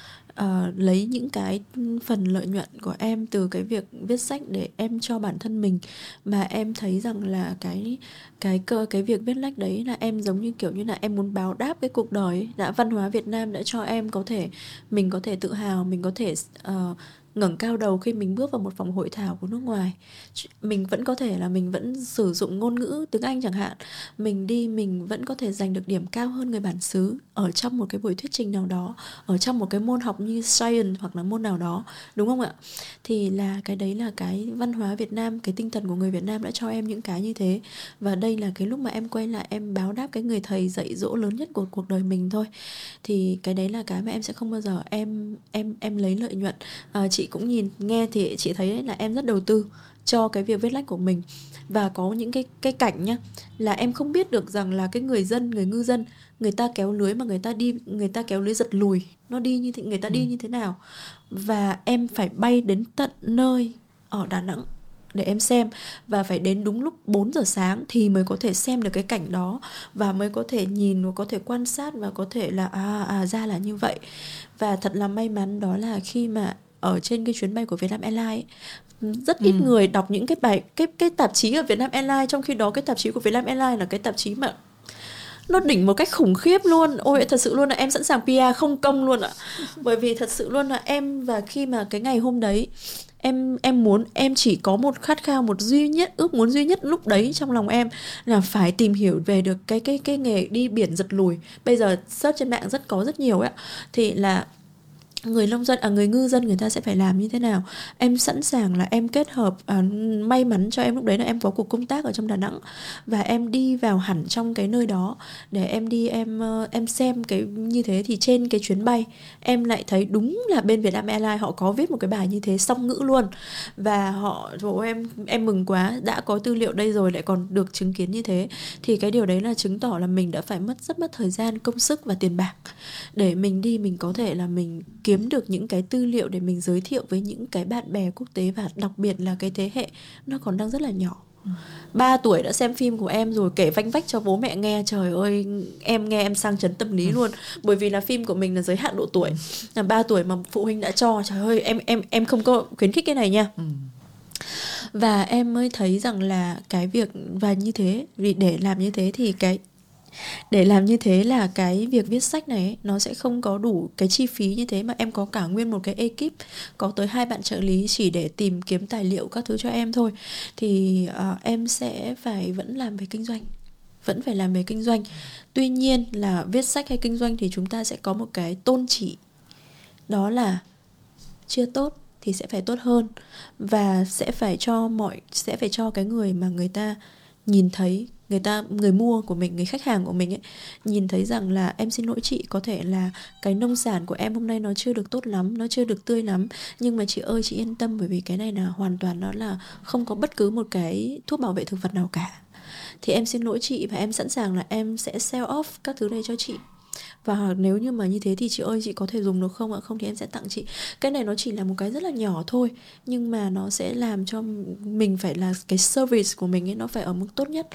uh, lấy những cái phần lợi nhuận của em từ cái việc viết sách để em cho bản thân mình. Mà em thấy rằng là cái cái cơ cái việc viết lách đấy là em giống như kiểu như là em muốn báo đáp cái cuộc đời đã văn hóa Việt Nam đã cho em có thể mình có thể tự hào mình có thể uh, ngẩng cao đầu khi mình bước vào một phòng hội thảo của nước ngoài. Mình vẫn có thể là mình vẫn sử dụng ngôn ngữ tiếng anh chẳng hạn. Mình đi mình vẫn có thể giành được điểm cao hơn người bản xứ ở trong một cái buổi thuyết trình nào đó ở trong một cái môn học như science hoặc là môn nào đó đúng không ạ? Thì là cái đấy là cái văn hóa việt nam cái tinh thần của người việt nam đã cho em những cái như thế. Và đây là cái lúc mà em quay lại em báo đáp cái người thầy dạy dỗ lớn nhất của cuộc đời mình thôi. Thì cái đấy là cái mà em sẽ không bao giờ em em em lấy lợi nhuận. À, chị cũng nhìn nghe thì chị thấy là em rất đầu tư cho cái việc viết lách của mình. Và có những cái cái cảnh nhá là em không biết được rằng là cái người dân người ngư dân người ta kéo lưới mà người ta đi người ta kéo lưới giật lùi nó đi như thế người ta đi ừ. như thế nào. Và em phải bay đến tận nơi ở Đà Nẵng để em xem. Và phải đến đúng lúc 4 giờ sáng thì mới có thể xem được cái cảnh đó. Và mới có thể nhìn và có thể quan sát và có thể là à à ra là như vậy. Và thật là may mắn đó là khi mà ở trên cái chuyến bay của Vietnam Airlines. Rất ít ừ. người đọc những cái bài cái cái tạp chí ở Vietnam Airlines trong khi đó cái tạp chí của Vietnam Airlines là cái tạp chí mà nó đỉnh một cách khủng khiếp luôn. Ôi thật sự luôn là em sẵn sàng PR không công luôn ạ. Bởi vì thật sự luôn là em và khi mà cái ngày hôm đấy em em muốn em chỉ có một khát khao một duy nhất ước muốn duy nhất lúc đấy trong lòng em là phải tìm hiểu về được cái cái cái nghề đi biển giật lùi. Bây giờ search trên mạng rất có rất nhiều ấy thì là người nông dân à người ngư dân người ta sẽ phải làm như thế nào? Em sẵn sàng là em kết hợp à, may mắn cho em lúc đấy là em có cuộc công tác ở trong đà nẵng và em đi vào hẳn trong cái nơi đó để em đi em ờ, em xem cái như thế thì trên cái chuyến bay em lại thấy đúng là bên Vietnam Airlines họ có viết một cái bài như thế song ngữ luôn và họ bố em em mừng quá đã có tư liệu đây rồi lại còn được chứng kiến như thế. Thì cái điều đấy là chứng tỏ là mình đã phải mất rất mất thời gian công sức và tiền bạc để mình đi mình có thể là mình kiếm được những cái tư liệu để mình giới thiệu với những cái bạn bè quốc tế và đặc biệt là cái thế hệ nó còn đang rất là nhỏ. Ba tuổi đã xem phim của em rồi kể vanh vách cho bố mẹ nghe. Trời ơi em nghe em sang chấn tâm lý luôn. Bởi vì là phim của mình là giới hạn độ tuổi. Là ba tuổi mà phụ huynh đã cho trời ơi em em em không có khuyến khích cái này nha. Và em mới thấy rằng là cái việc và như thế vì để làm như thế thì cái để làm như thế là cái việc viết sách này nó sẽ không có đủ cái chi phí như thế mà em có cả nguyên một cái ekip có tới hai bạn trợ lý chỉ để tìm kiếm tài liệu các thứ cho em thôi. Thì uh, em sẽ phải vẫn làm về kinh doanh vẫn phải làm về kinh doanh. Tuy nhiên là viết sách hay kinh doanh thì chúng ta sẽ có một cái tôn chỉ đó là chưa tốt thì sẽ phải tốt hơn và sẽ phải cho mọi sẽ phải cho cái người mà người ta nhìn thấy người ta, người mua của mình, người khách hàng của mình ấy, nhìn thấy rằng là em xin lỗi chị, có thể là cái nông sản của em hôm nay nó chưa được tốt lắm, nó chưa được tươi lắm. Nhưng mà chị ơi, chị yên tâm, bởi vì cái này là hoàn toàn nó là không có bất cứ một cái thuốc bảo vệ thực vật nào cả. Thì em xin lỗi chị và em sẵn sàng là em sẽ sell off các thứ này cho chị và nếu như mà như thế thì chị ơi, chị có thể dùng được không ạ? Không thì em sẽ tặng chị. Cái này nó chỉ là một cái rất là nhỏ thôi, nhưng mà nó sẽ làm cho mình phải là, cái service của mình ấy, nó phải ở mức tốt nhất.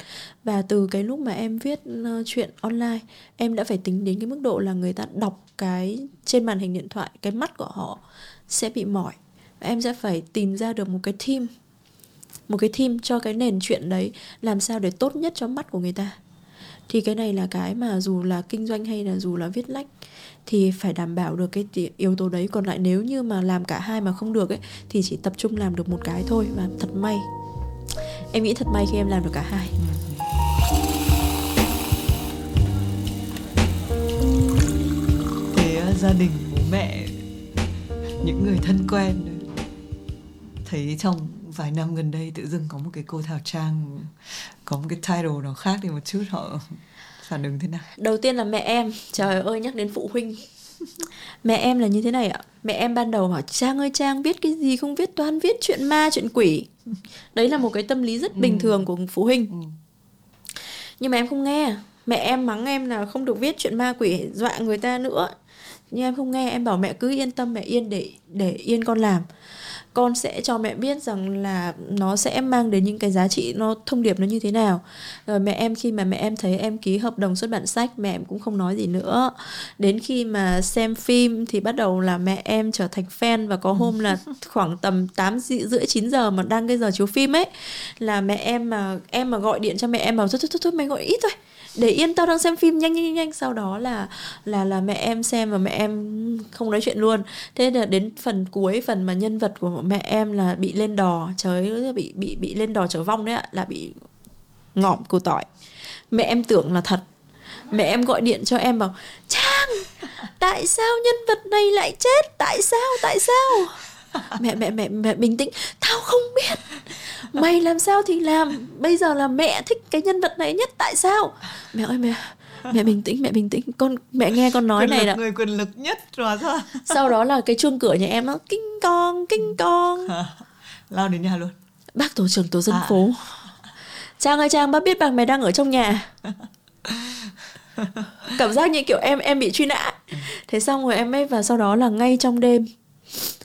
Và từ cái lúc mà em viết ờ, chuyện online, em đã phải tính đến cái mức độ là người ta đọc cái trên màn hình điện thoại, cái mắt của họ sẽ bị mỏi. Và em sẽ phải tìm ra được một cái team một cái team cho cái nền chuyện đấy, làm sao để tốt nhất cho mắt của người ta thì cái này là cái mà dù là kinh doanh hay là dù là viết lách, thì phải đảm bảo được cái yếu tố đấy. Còn lại nếu như mà làm cả hai mà không được ấy, thì chỉ tập trung làm được một cái thôi và thật may. Em nghĩ thật may khi em làm được cả hai. Thế à, gia đình, bố mẹ, những người thân quen, thấy trong vài năm gần đây tự dưng có một cái cô Thảo Trang có một cái title nó khác đi một chút họ phản ứng thế nào? Đầu tiên là mẹ em trời ơi nhắc đến phụ huynh. Mẹ em là như thế này ạ. Mẹ em ban đầu bảo trang ơi trang viết cái gì không viết toán viết chuyện ma chuyện quỷ. Đấy là một cái tâm lý rất bình ừ. thường của phụ huynh. Ừ. nhưng mà em không nghe. Mẹ em mắng em là không được viết chuyện ma quỷ dọa người ta nữa. Nhưng em không nghe. Em bảo mẹ cứ yên tâm mẹ yên để để yên con làm con sẽ cho mẹ biết rằng là nó sẽ mang đến những cái giá trị nó thông điệp nó như thế nào. Rồi mẹ em khi mà mẹ em thấy em ký hợp đồng xuất bản sách mẹ em cũng không nói gì nữa. Đến khi mà xem phim thì bắt đầu là mẹ em trở thành fan và có hôm là khoảng tầm 8 rưỡi 9 giờ mà đang cái giờ chiếu phim ấy là mẹ em mà em mà gọi điện cho mẹ em bảo thôi thôi thôi, thôi mày gọi ít thôi để yên tao đang xem phim nhanh nhanh nhanh sau đó là là là mẹ em xem và mẹ em không nói chuyện luôn. Thế là đến phần cuối, phần mà nhân vật của mẹ em là bị lên đò, trời bị bị bị lên đò trở vong đấy ạ, là bị ngọm củ tỏi. Mẹ em tưởng là thật. Mẹ em gọi điện cho em bảo, trang, tại sao nhân vật này lại chết? Tại sao? Tại sao? mẹ mẹ mẹ mẹ bình tĩnh. Tao không biết. Mày làm sao thì làm. Bây giờ là mẹ thích cái nhân vật này nhất. Tại sao? Mẹ ơi mẹ mẹ bình tĩnh mẹ bình tĩnh. Con mẹ nghe con nói quyền này là người quyền lực nhất rồi sao? Sau đó là cái chuông cửa nhà em nó kinh con kinh con lao đến nhà luôn. Bác tổ trưởng tổ dân à. phố. Trang ơi trang bác biết bác mày đang ở trong nhà. Cảm giác như kiểu em em bị truy nã. Thế xong rồi em ấy và sau đó là ngay trong đêm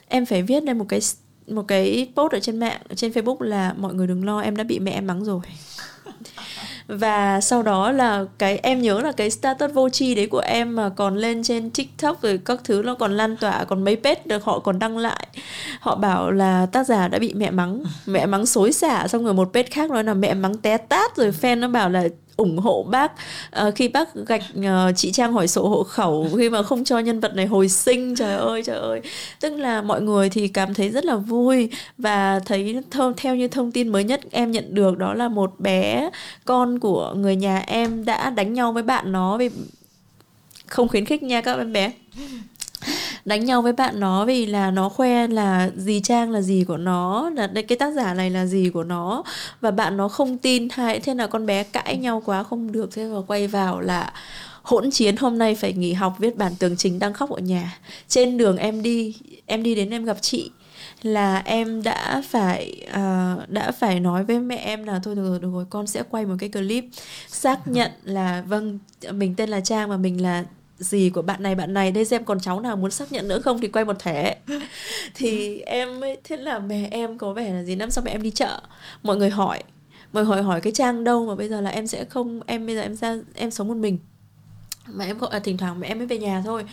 em phải viết lên một cái một cái post ở trên mạng trên Facebook là mọi người đừng lo, em đã bị mẹ em mắng rồi. Và sau đó là cái, em nhớ là cái status vô tri đấy của em mà còn lên trên tiktok rồi các thứ nó còn lan tỏa, còn mấy page được họ còn đăng lại. Họ bảo là tác giả đã bị mẹ mắng mẹ mắng xối xả xong rồi một page khác nói là mẹ mắng té tát rồi fan nó bảo là ủng hộ bác. À, khi bác gạch uh, chị Trang hỏi sổ hộ khẩu khi mà không cho nhân vật này hồi sinh trời ơi trời ơi. Tức là mọi người thì cảm thấy rất là vui và thấy th- theo như thông tin mới nhất em nhận được đó là một bé con của người nhà em đã đánh nhau với bạn nó vì không khuyến khích nha các em bé đánh nhau với bạn nó vì là nó khoe là gì trang là gì của nó là cái tác giả này là gì của nó. Và bạn nó không tin hay thế là con bé cãi nhau quá không được thế và quay vào là hỗn chiến hôm nay phải nghỉ học viết bản tường trình đang khóc ở nhà. Trên đường em đi em đi đến em gặp chị là em đã phải uh, đã phải nói với mẹ em là thôi được rồi, được rồi con sẽ quay một cái clip xác nhận là vâng mình tên là trang và mình là gì của bạn này bạn này đây xem còn cháu nào muốn xác nhận nữa không thì quay một thẻ. Thì em ấy thế là mẹ em có vẻ là gì năm sau mẹ em đi chợ mọi người hỏi. Mọi người hỏi hỏi cái trang đâu mà bây giờ là em sẽ không em bây giờ em ra em sống một mình mà em gọi à thỉnh thoảng mẹ em mới về nhà thôi.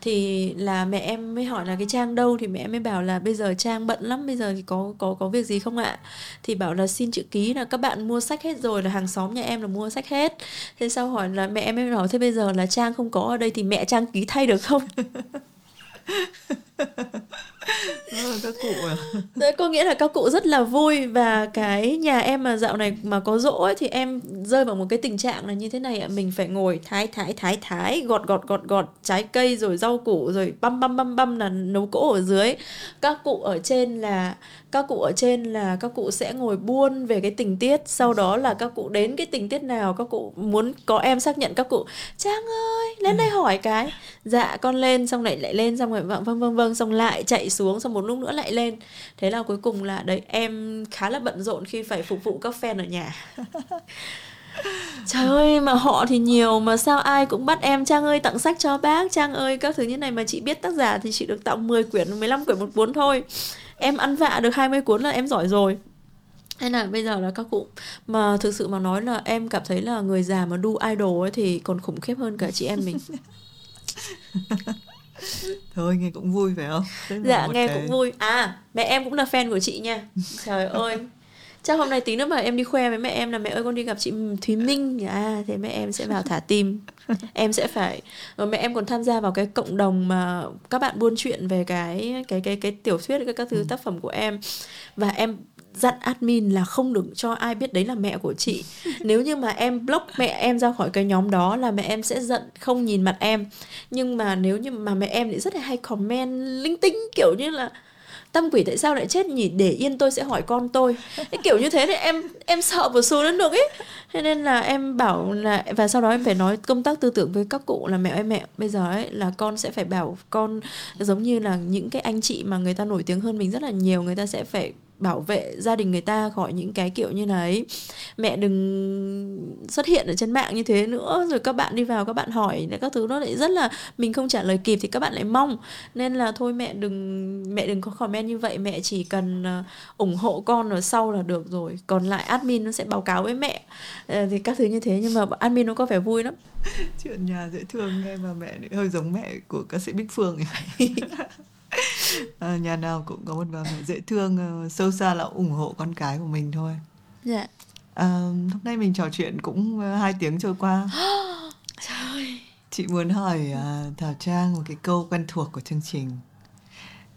Thì là mẹ em mới hỏi là cái trang đâu? Thì mẹ em mới bảo là bây giờ trang bận lắm, bây giờ thì có có có việc gì không ạ? Thì bảo là xin chữ ký là các bạn mua sách hết rồi là hàng xóm nhà em là mua sách hết. Thế sau hỏi là mẹ em mới hỏi thế bây giờ là trang không có ở đây thì mẹ trang ký thay được không? các cụ à. Đấy, có nghĩa là các cụ rất là vui và cái nhà em mà dạo này mà có dỗ ấy, thì em rơi vào một cái tình trạng là như thế này ạ. Mình phải ngồi thái thái thái thái gọt gọt gọt gọt trái cây rồi rau củ rồi băm băm băm băm là nấu cỗ ở dưới. Các cụ ở trên là các cụ ở trên là các cụ sẽ ngồi buôn về cái tình tiết. Sau đó là các cụ đến cái tình tiết nào các cụ muốn có em xác nhận các cụ trang ơi lên đây hỏi cái. Dạ con lên xong lại lại lên xong rồi vâng vâng vâng vâng Vâng, xong lại chạy xuống, xong một lúc nữa lại lên. Thế là cuối cùng là, đấy, em khá là bận rộn khi phải phục vụ các fan ở nhà. Trời ơi, mà họ thì nhiều, mà sao ai cũng bắt em, Trang ơi, tặng sách cho bác, Trang ơi, các thứ như này mà chị biết tác giả thì chị được tặng 10 quyển 15 quyển một cuốn thôi. Em ăn vạ được 20 cuốn là em giỏi rồi. Hay là bây giờ là các cụ, mà thực sự mà nói là em cảm thấy là người già mà đu idol ấy thì còn khủng khiếp hơn cả chị em mình. thôi nghe cũng vui phải không? Tức dạ nghe cái... cũng vui. À mẹ em cũng là fan của chị nha. Trời ơi. Chắc hôm nay tí nữa mà em đi khoe với mẹ em là mẹ ơi con đi gặp chị Thúy Minh à thế mẹ em sẽ vào thả tim. Em sẽ phải rồi mẹ em còn tham gia vào cái cộng đồng mà các bạn buôn chuyện về cái cái cái cái tiểu thuyết các các thứ ừ. tác phẩm của em. Và em dặn admin là không được cho ai biết đấy là mẹ của chị. Nếu như mà em block mẹ em ra khỏi cái nhóm đó là mẹ em sẽ giận không nhìn mặt em. Nhưng mà nếu như mà mẹ em thì rất là hay comment linh tinh kiểu như là tâm quỷ tại sao lại chết nhỉ? Để yên tôi sẽ hỏi con tôi. Cái kiểu như thế thì em em sợ một số đến được ấy thế nên là em bảo là và sau đó em phải nói công tác tư tưởng với các cụ là mẹ ơi mẹ bây giờ ấy là con sẽ phải bảo con giống như là những cái anh chị mà người ta nổi tiếng hơn mình rất là nhiều người ta sẽ phải bảo vệ gia đình người ta khỏi những cái kiểu như là ấy mẹ đừng xuất hiện ở trên mạng như thế nữa rồi các bạn đi vào các bạn hỏi các thứ nó lại rất là mình không trả lời kịp thì các bạn lại mong. Nên là thôi mẹ đừng mẹ đừng có comment như vậy mẹ chỉ cần uh, ủng hộ con ở sau là được rồi. Còn lại admin nó sẽ báo cáo với mẹ. Uh, thì các thứ như thế nhưng mà admin nó có vẻ vui lắm. Chuyện nhà dễ thương nghe mà mẹ hơi giống mẹ của ca sĩ Bích Phương à, nhà nào cũng có một bà mẹ dễ thương uh, sâu xa là ủng hộ con cái của mình thôi. Dạ. À, hôm nay mình trò chuyện cũng hai tiếng trôi qua. Trời chị muốn hỏi uh, thảo trang một cái câu quen thuộc của chương trình.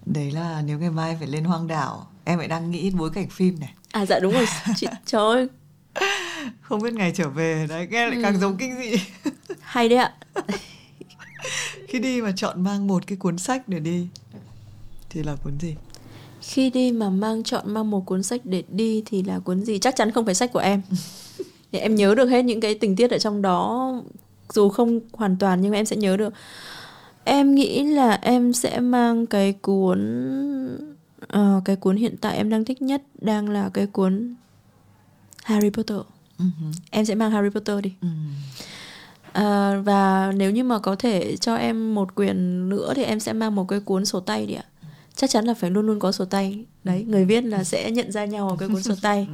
Đấy là nếu ngày mai phải lên hoang đảo em lại đang nghĩ bối cảnh phim này. À dạ đúng rồi. Chị trời ơi. Không biết ngày trở về đấy nghe lại ừ. càng giống kinh dị. Hay đấy ạ. Khi đi mà chọn mang một cái cuốn sách để đi thì là cuốn gì? Khi đi mà mang chọn mang một cuốn sách để đi thì là cuốn gì? Chắc chắn không phải sách của em. Để em nhớ được hết những cái tình tiết ở trong đó dù không hoàn toàn nhưng mà em sẽ nhớ được. Em nghĩ là em sẽ mang cái cuốn uh, cái cuốn hiện tại em đang thích nhất đang là cái cuốn Harry Potter. Uh-huh. em sẽ mang Harry Potter đi. Uh-huh. uh, và nếu như mà có thể cho em một quyển nữa thì em sẽ mang một cái cuốn sổ tay đi ạ chắc chắn là phải luôn luôn có sổ tay. Đấy người viết là sẽ nhận ra nhau ở cái cuốn sổ tay.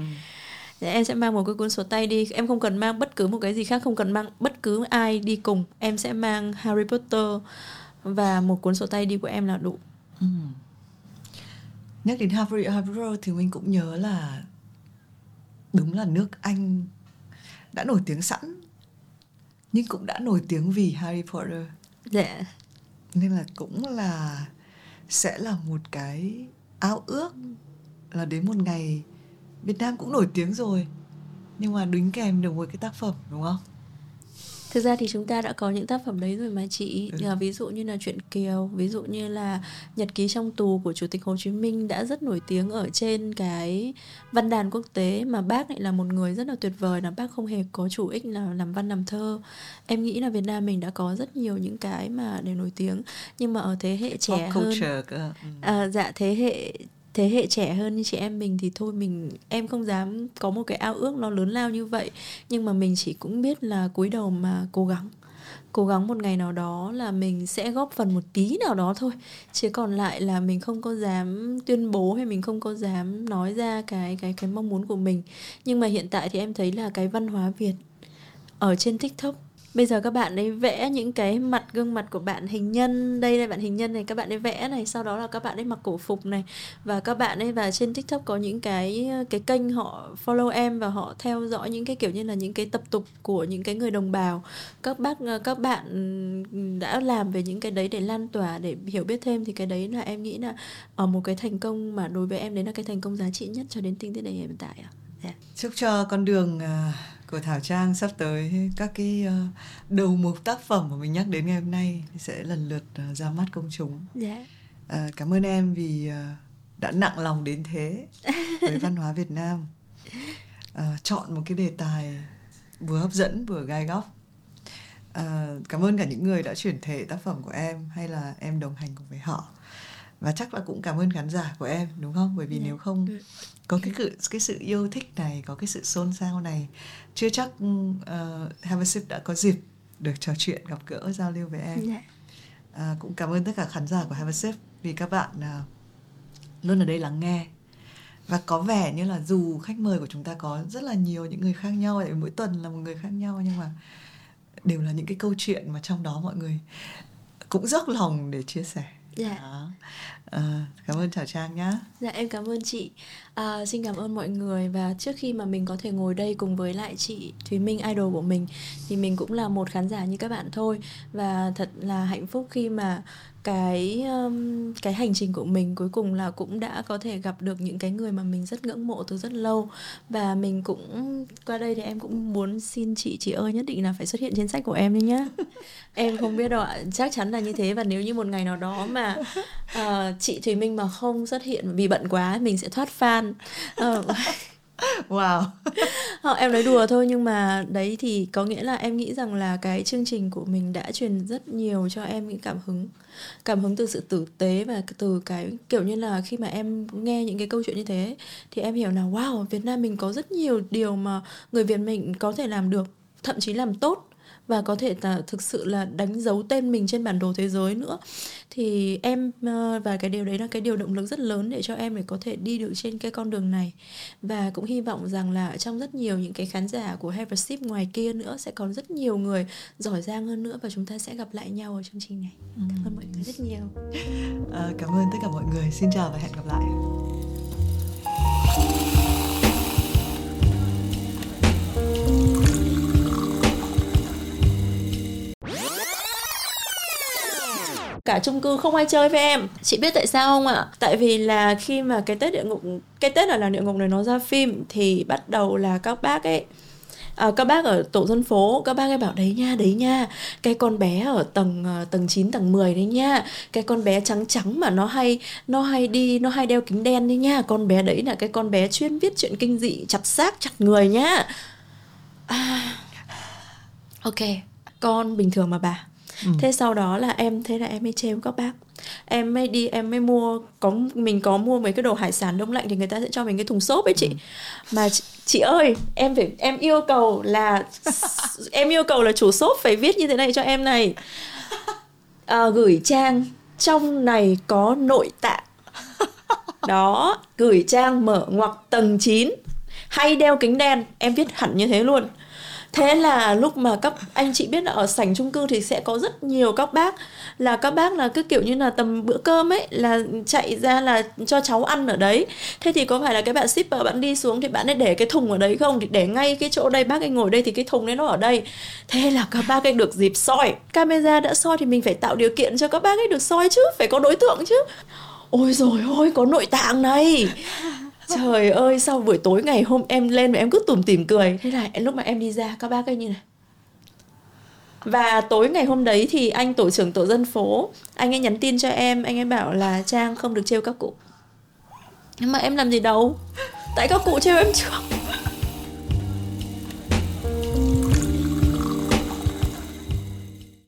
Để em sẽ mang một cái cuốn sổ tay đi. Em không cần mang bất cứ một cái gì khác không cần mang bất cứ ai đi cùng. Em sẽ mang Harry Potter và một cuốn sổ tay đi của em là đủ. Ừ. nhắc đến Harry Potter thì mình cũng nhớ là đúng là nước Anh đã nổi tiếng sẵn nhưng cũng đã nổi tiếng vì Harry Potter. Dạ. Nên là cũng là sẽ là một cái ao ước là đến một ngày Việt Nam cũng nổi tiếng rồi nhưng mà đính kèm được một cái tác phẩm, đúng không? Thực ra thì chúng ta đã có những tác phẩm đấy rồi mà chị ừ. Ví dụ như là chuyện Kiều Ví dụ như là Nhật ký trong tù của Chủ tịch Hồ Chí Minh Đã rất nổi tiếng ở trên cái văn đàn quốc tế Mà bác lại là một người rất là tuyệt vời Là bác không hề có chủ ích là làm văn làm thơ Em nghĩ là Việt Nam mình đã có rất nhiều những cái mà đều nổi tiếng Nhưng mà ở thế hệ trẻ Pop hơn ừ. à, Dạ thế hệ thế hệ trẻ hơn như chị em mình thì thôi mình, em không dám có một cái ao ước nó lớn lao như vậy. Nhưng mà mình chỉ cũng biết là cúi đầu mà cố gắng. Cố gắng một ngày nào đó là mình sẽ góp phần một tí nào đó thôi. Chứ còn lại là mình không có dám tuyên bố hay mình không có dám nói ra cái cái cái mong muốn của mình. Nhưng mà hiện tại thì em thấy là cái văn hóa việt ở trên tiktok bây giờ các bạn ấy vẽ những cái mặt, gương mặt của bạn hình nhân đây là bạn hình nhân này, các bạn ấy vẽ này sau đó là các bạn ấy mặc cổ phục này và các bạn ấy, và trên tiktok có những cái cái kênh họ follow em và họ theo dõi những cái kiểu như là những cái tập tục của những cái người đồng bào các bác ờ, các bạn đã làm về những cái đấy để lan tỏa, để hiểu biết thêm thì cái đấy là em nghĩ là ở một cái thành công mà đối với em đấy là cái thành công giá trị nhất cho đến tinh tế này hiện tại ạ. Yeah. Chúc cho con đường uh của Thảo Trang sắp tới các cái uh, đầu mục tác phẩm mà mình nhắc đến ngày hôm nay sẽ lần lượt uh, ra mắt công chúng. Dạ. Uh, cảm ơn em vì đã nặng lòng đến thế với văn hóa Việt Nam. Uh, chọn một cái đề tài vừa hấp dẫn vừa gai góc. Uh, cảm ơn cả những người đã chuyển thể tác phẩm của em hay là em đồng hành cùng với họ và chắc là cũng cảm ơn khán giả của em đúng không bởi vì yeah. Dạ. nếu không ừ. Có cái sự cái sự yêu thích này có cái sự xôn xao này chưa chắc uh, Have a Sip đã có dịp được trò chuyện gặp gỡ giao lưu với em yeah. Dạ. uh, cũng cảm ơn tất cả khán giả của Have a Sip vì các bạn uh, luôn ở đây lắng nghe và có vẻ như là dù khách mời của chúng ta có rất là nhiều những người khác nhau tại mỗi tuần là một người khác nhau nhưng mà đều là những cái câu chuyện mà trong đó mọi người cũng dốc lòng để chia sẻ dạ Đó. À, cảm ơn Thảo Trang nhá. Dạ em cảm ơn chị. À, xin cảm ơn mọi người và trước khi mà mình có thể ngồi đây cùng với lại chị Thúy Minh idol của mình thì mình cũng là một khán giả như các bạn thôi và thật là hạnh phúc khi mà cái um, cái hành trình của mình cuối cùng là cũng đã có thể gặp được những cái người mà mình rất ngưỡng mộ từ rất lâu. Và mình cũng qua đây thì em cũng muốn xin chị chị ơi nhất định là phải xuất hiện trên sách của em đi nhá. Em không biết đâu ạ chắc chắn là như thế. Và nếu như một ngày nào đó mà uh, chị Thùy Minh mà không xuất hiện vì bận quá mình sẽ thoát fan. Uh, wow. Họ, em nói đùa thôi nhưng mà đấy thì có nghĩa là em nghĩ rằng là cái chương trình của mình đã truyền rất nhiều cho em những cảm hứng cảm hứng từ sự tử tế và từ cái kiểu như là khi mà em nghe những cái câu chuyện như thế thì em hiểu là wow Việt Nam mình có rất nhiều điều mà người Việt mình có thể làm được thậm chí làm tốt và có thể là thực sự là đánh dấu tên mình trên bản đồ thế giới nữa. Thì em ờ, và cái điều đấy là cái điều động lực rất lớn để cho em để có thể đi được trên cái con đường này. Và cũng hy vọng rằng là trong rất nhiều những cái khán giả của Have a Sip ngoài kia nữa sẽ còn rất nhiều người giỏi giang hơn nữa và chúng ta sẽ gặp lại nhau ở chương trình này. Cảm ơn mọi người rất nhiều. À, cảm ơn tất cả mọi người. Xin chào và hẹn gặp lại cả chung cư không ai chơi với em. Chị biết tại sao không ạ? Tại vì là khi mà cái tết địa ngục cái tết ở là địa ngục này nó ra phim thì bắt đầu là các bác ấy à, các bác ở tổ dân phố các bác ấy bảo đấy nha đấy nha cái con bé ở tầng à, tầng 9 tầng 10 đấy nha cái con bé trắng trắng mà nó hay nó hay đi nó hay đeo kính đen đấy nha con bé đấy là cái con bé chuyên viết chuyện kinh dị chặt xác chặt người nhá à, ok con bình thường mà bà. Ừ. thế sau đó là em thế là em mới trêu các bác. Em mới đi em mới mua có mình có mua mấy cái đồ hải sản đông lạnh thì người ta sẽ cho mình cái thùng xốp ấy chị. Ừ. mà chị, chị ơi em phải em yêu cầu là em yêu cầu là chủ xốp phải viết như thế này cho em này. À, gửi trang trong này có nội tạng. Đó gửi trang mở ngoặc tầng 9 hay đeo kính đen em viết hẳn như thế luôn thế là lúc mà các anh chị biết là ở sảnh chung cư thì sẽ có rất nhiều các bác. Là các bác là cứ kiểu như là tầm bữa cơm ấy, là chạy ra là cho cháu ăn ở đấy. Thế thì có phải là cái bạn shipper bạn đi xuống thì bạn ấy để cái thùng ở đấy không? Thì để ngay cái chỗ đây, bác ấy ngồi đây thì cái thùng đấy nó ở đây. Thế là các bác ấy được dịp soi. Camera đã soi thì mình phải tạo điều kiện cho các bác ấy được soi chứ, phải có đối tượng chứ. Ôi rồi ôi có nội tạng này trời ơi sau buổi tối ngày hôm em lên mà em cứ tủm tỉm cười. Thế là lúc mà em đi ra các bác ấy như này. Và tối ngày hôm đấy thì anh tổ trưởng tổ dân phố anh ấy nhắn tin cho em anh ấy bảo là trang không được trêu các cụ. Nhưng mà em làm gì đâu? Tại các cụ trêu em trước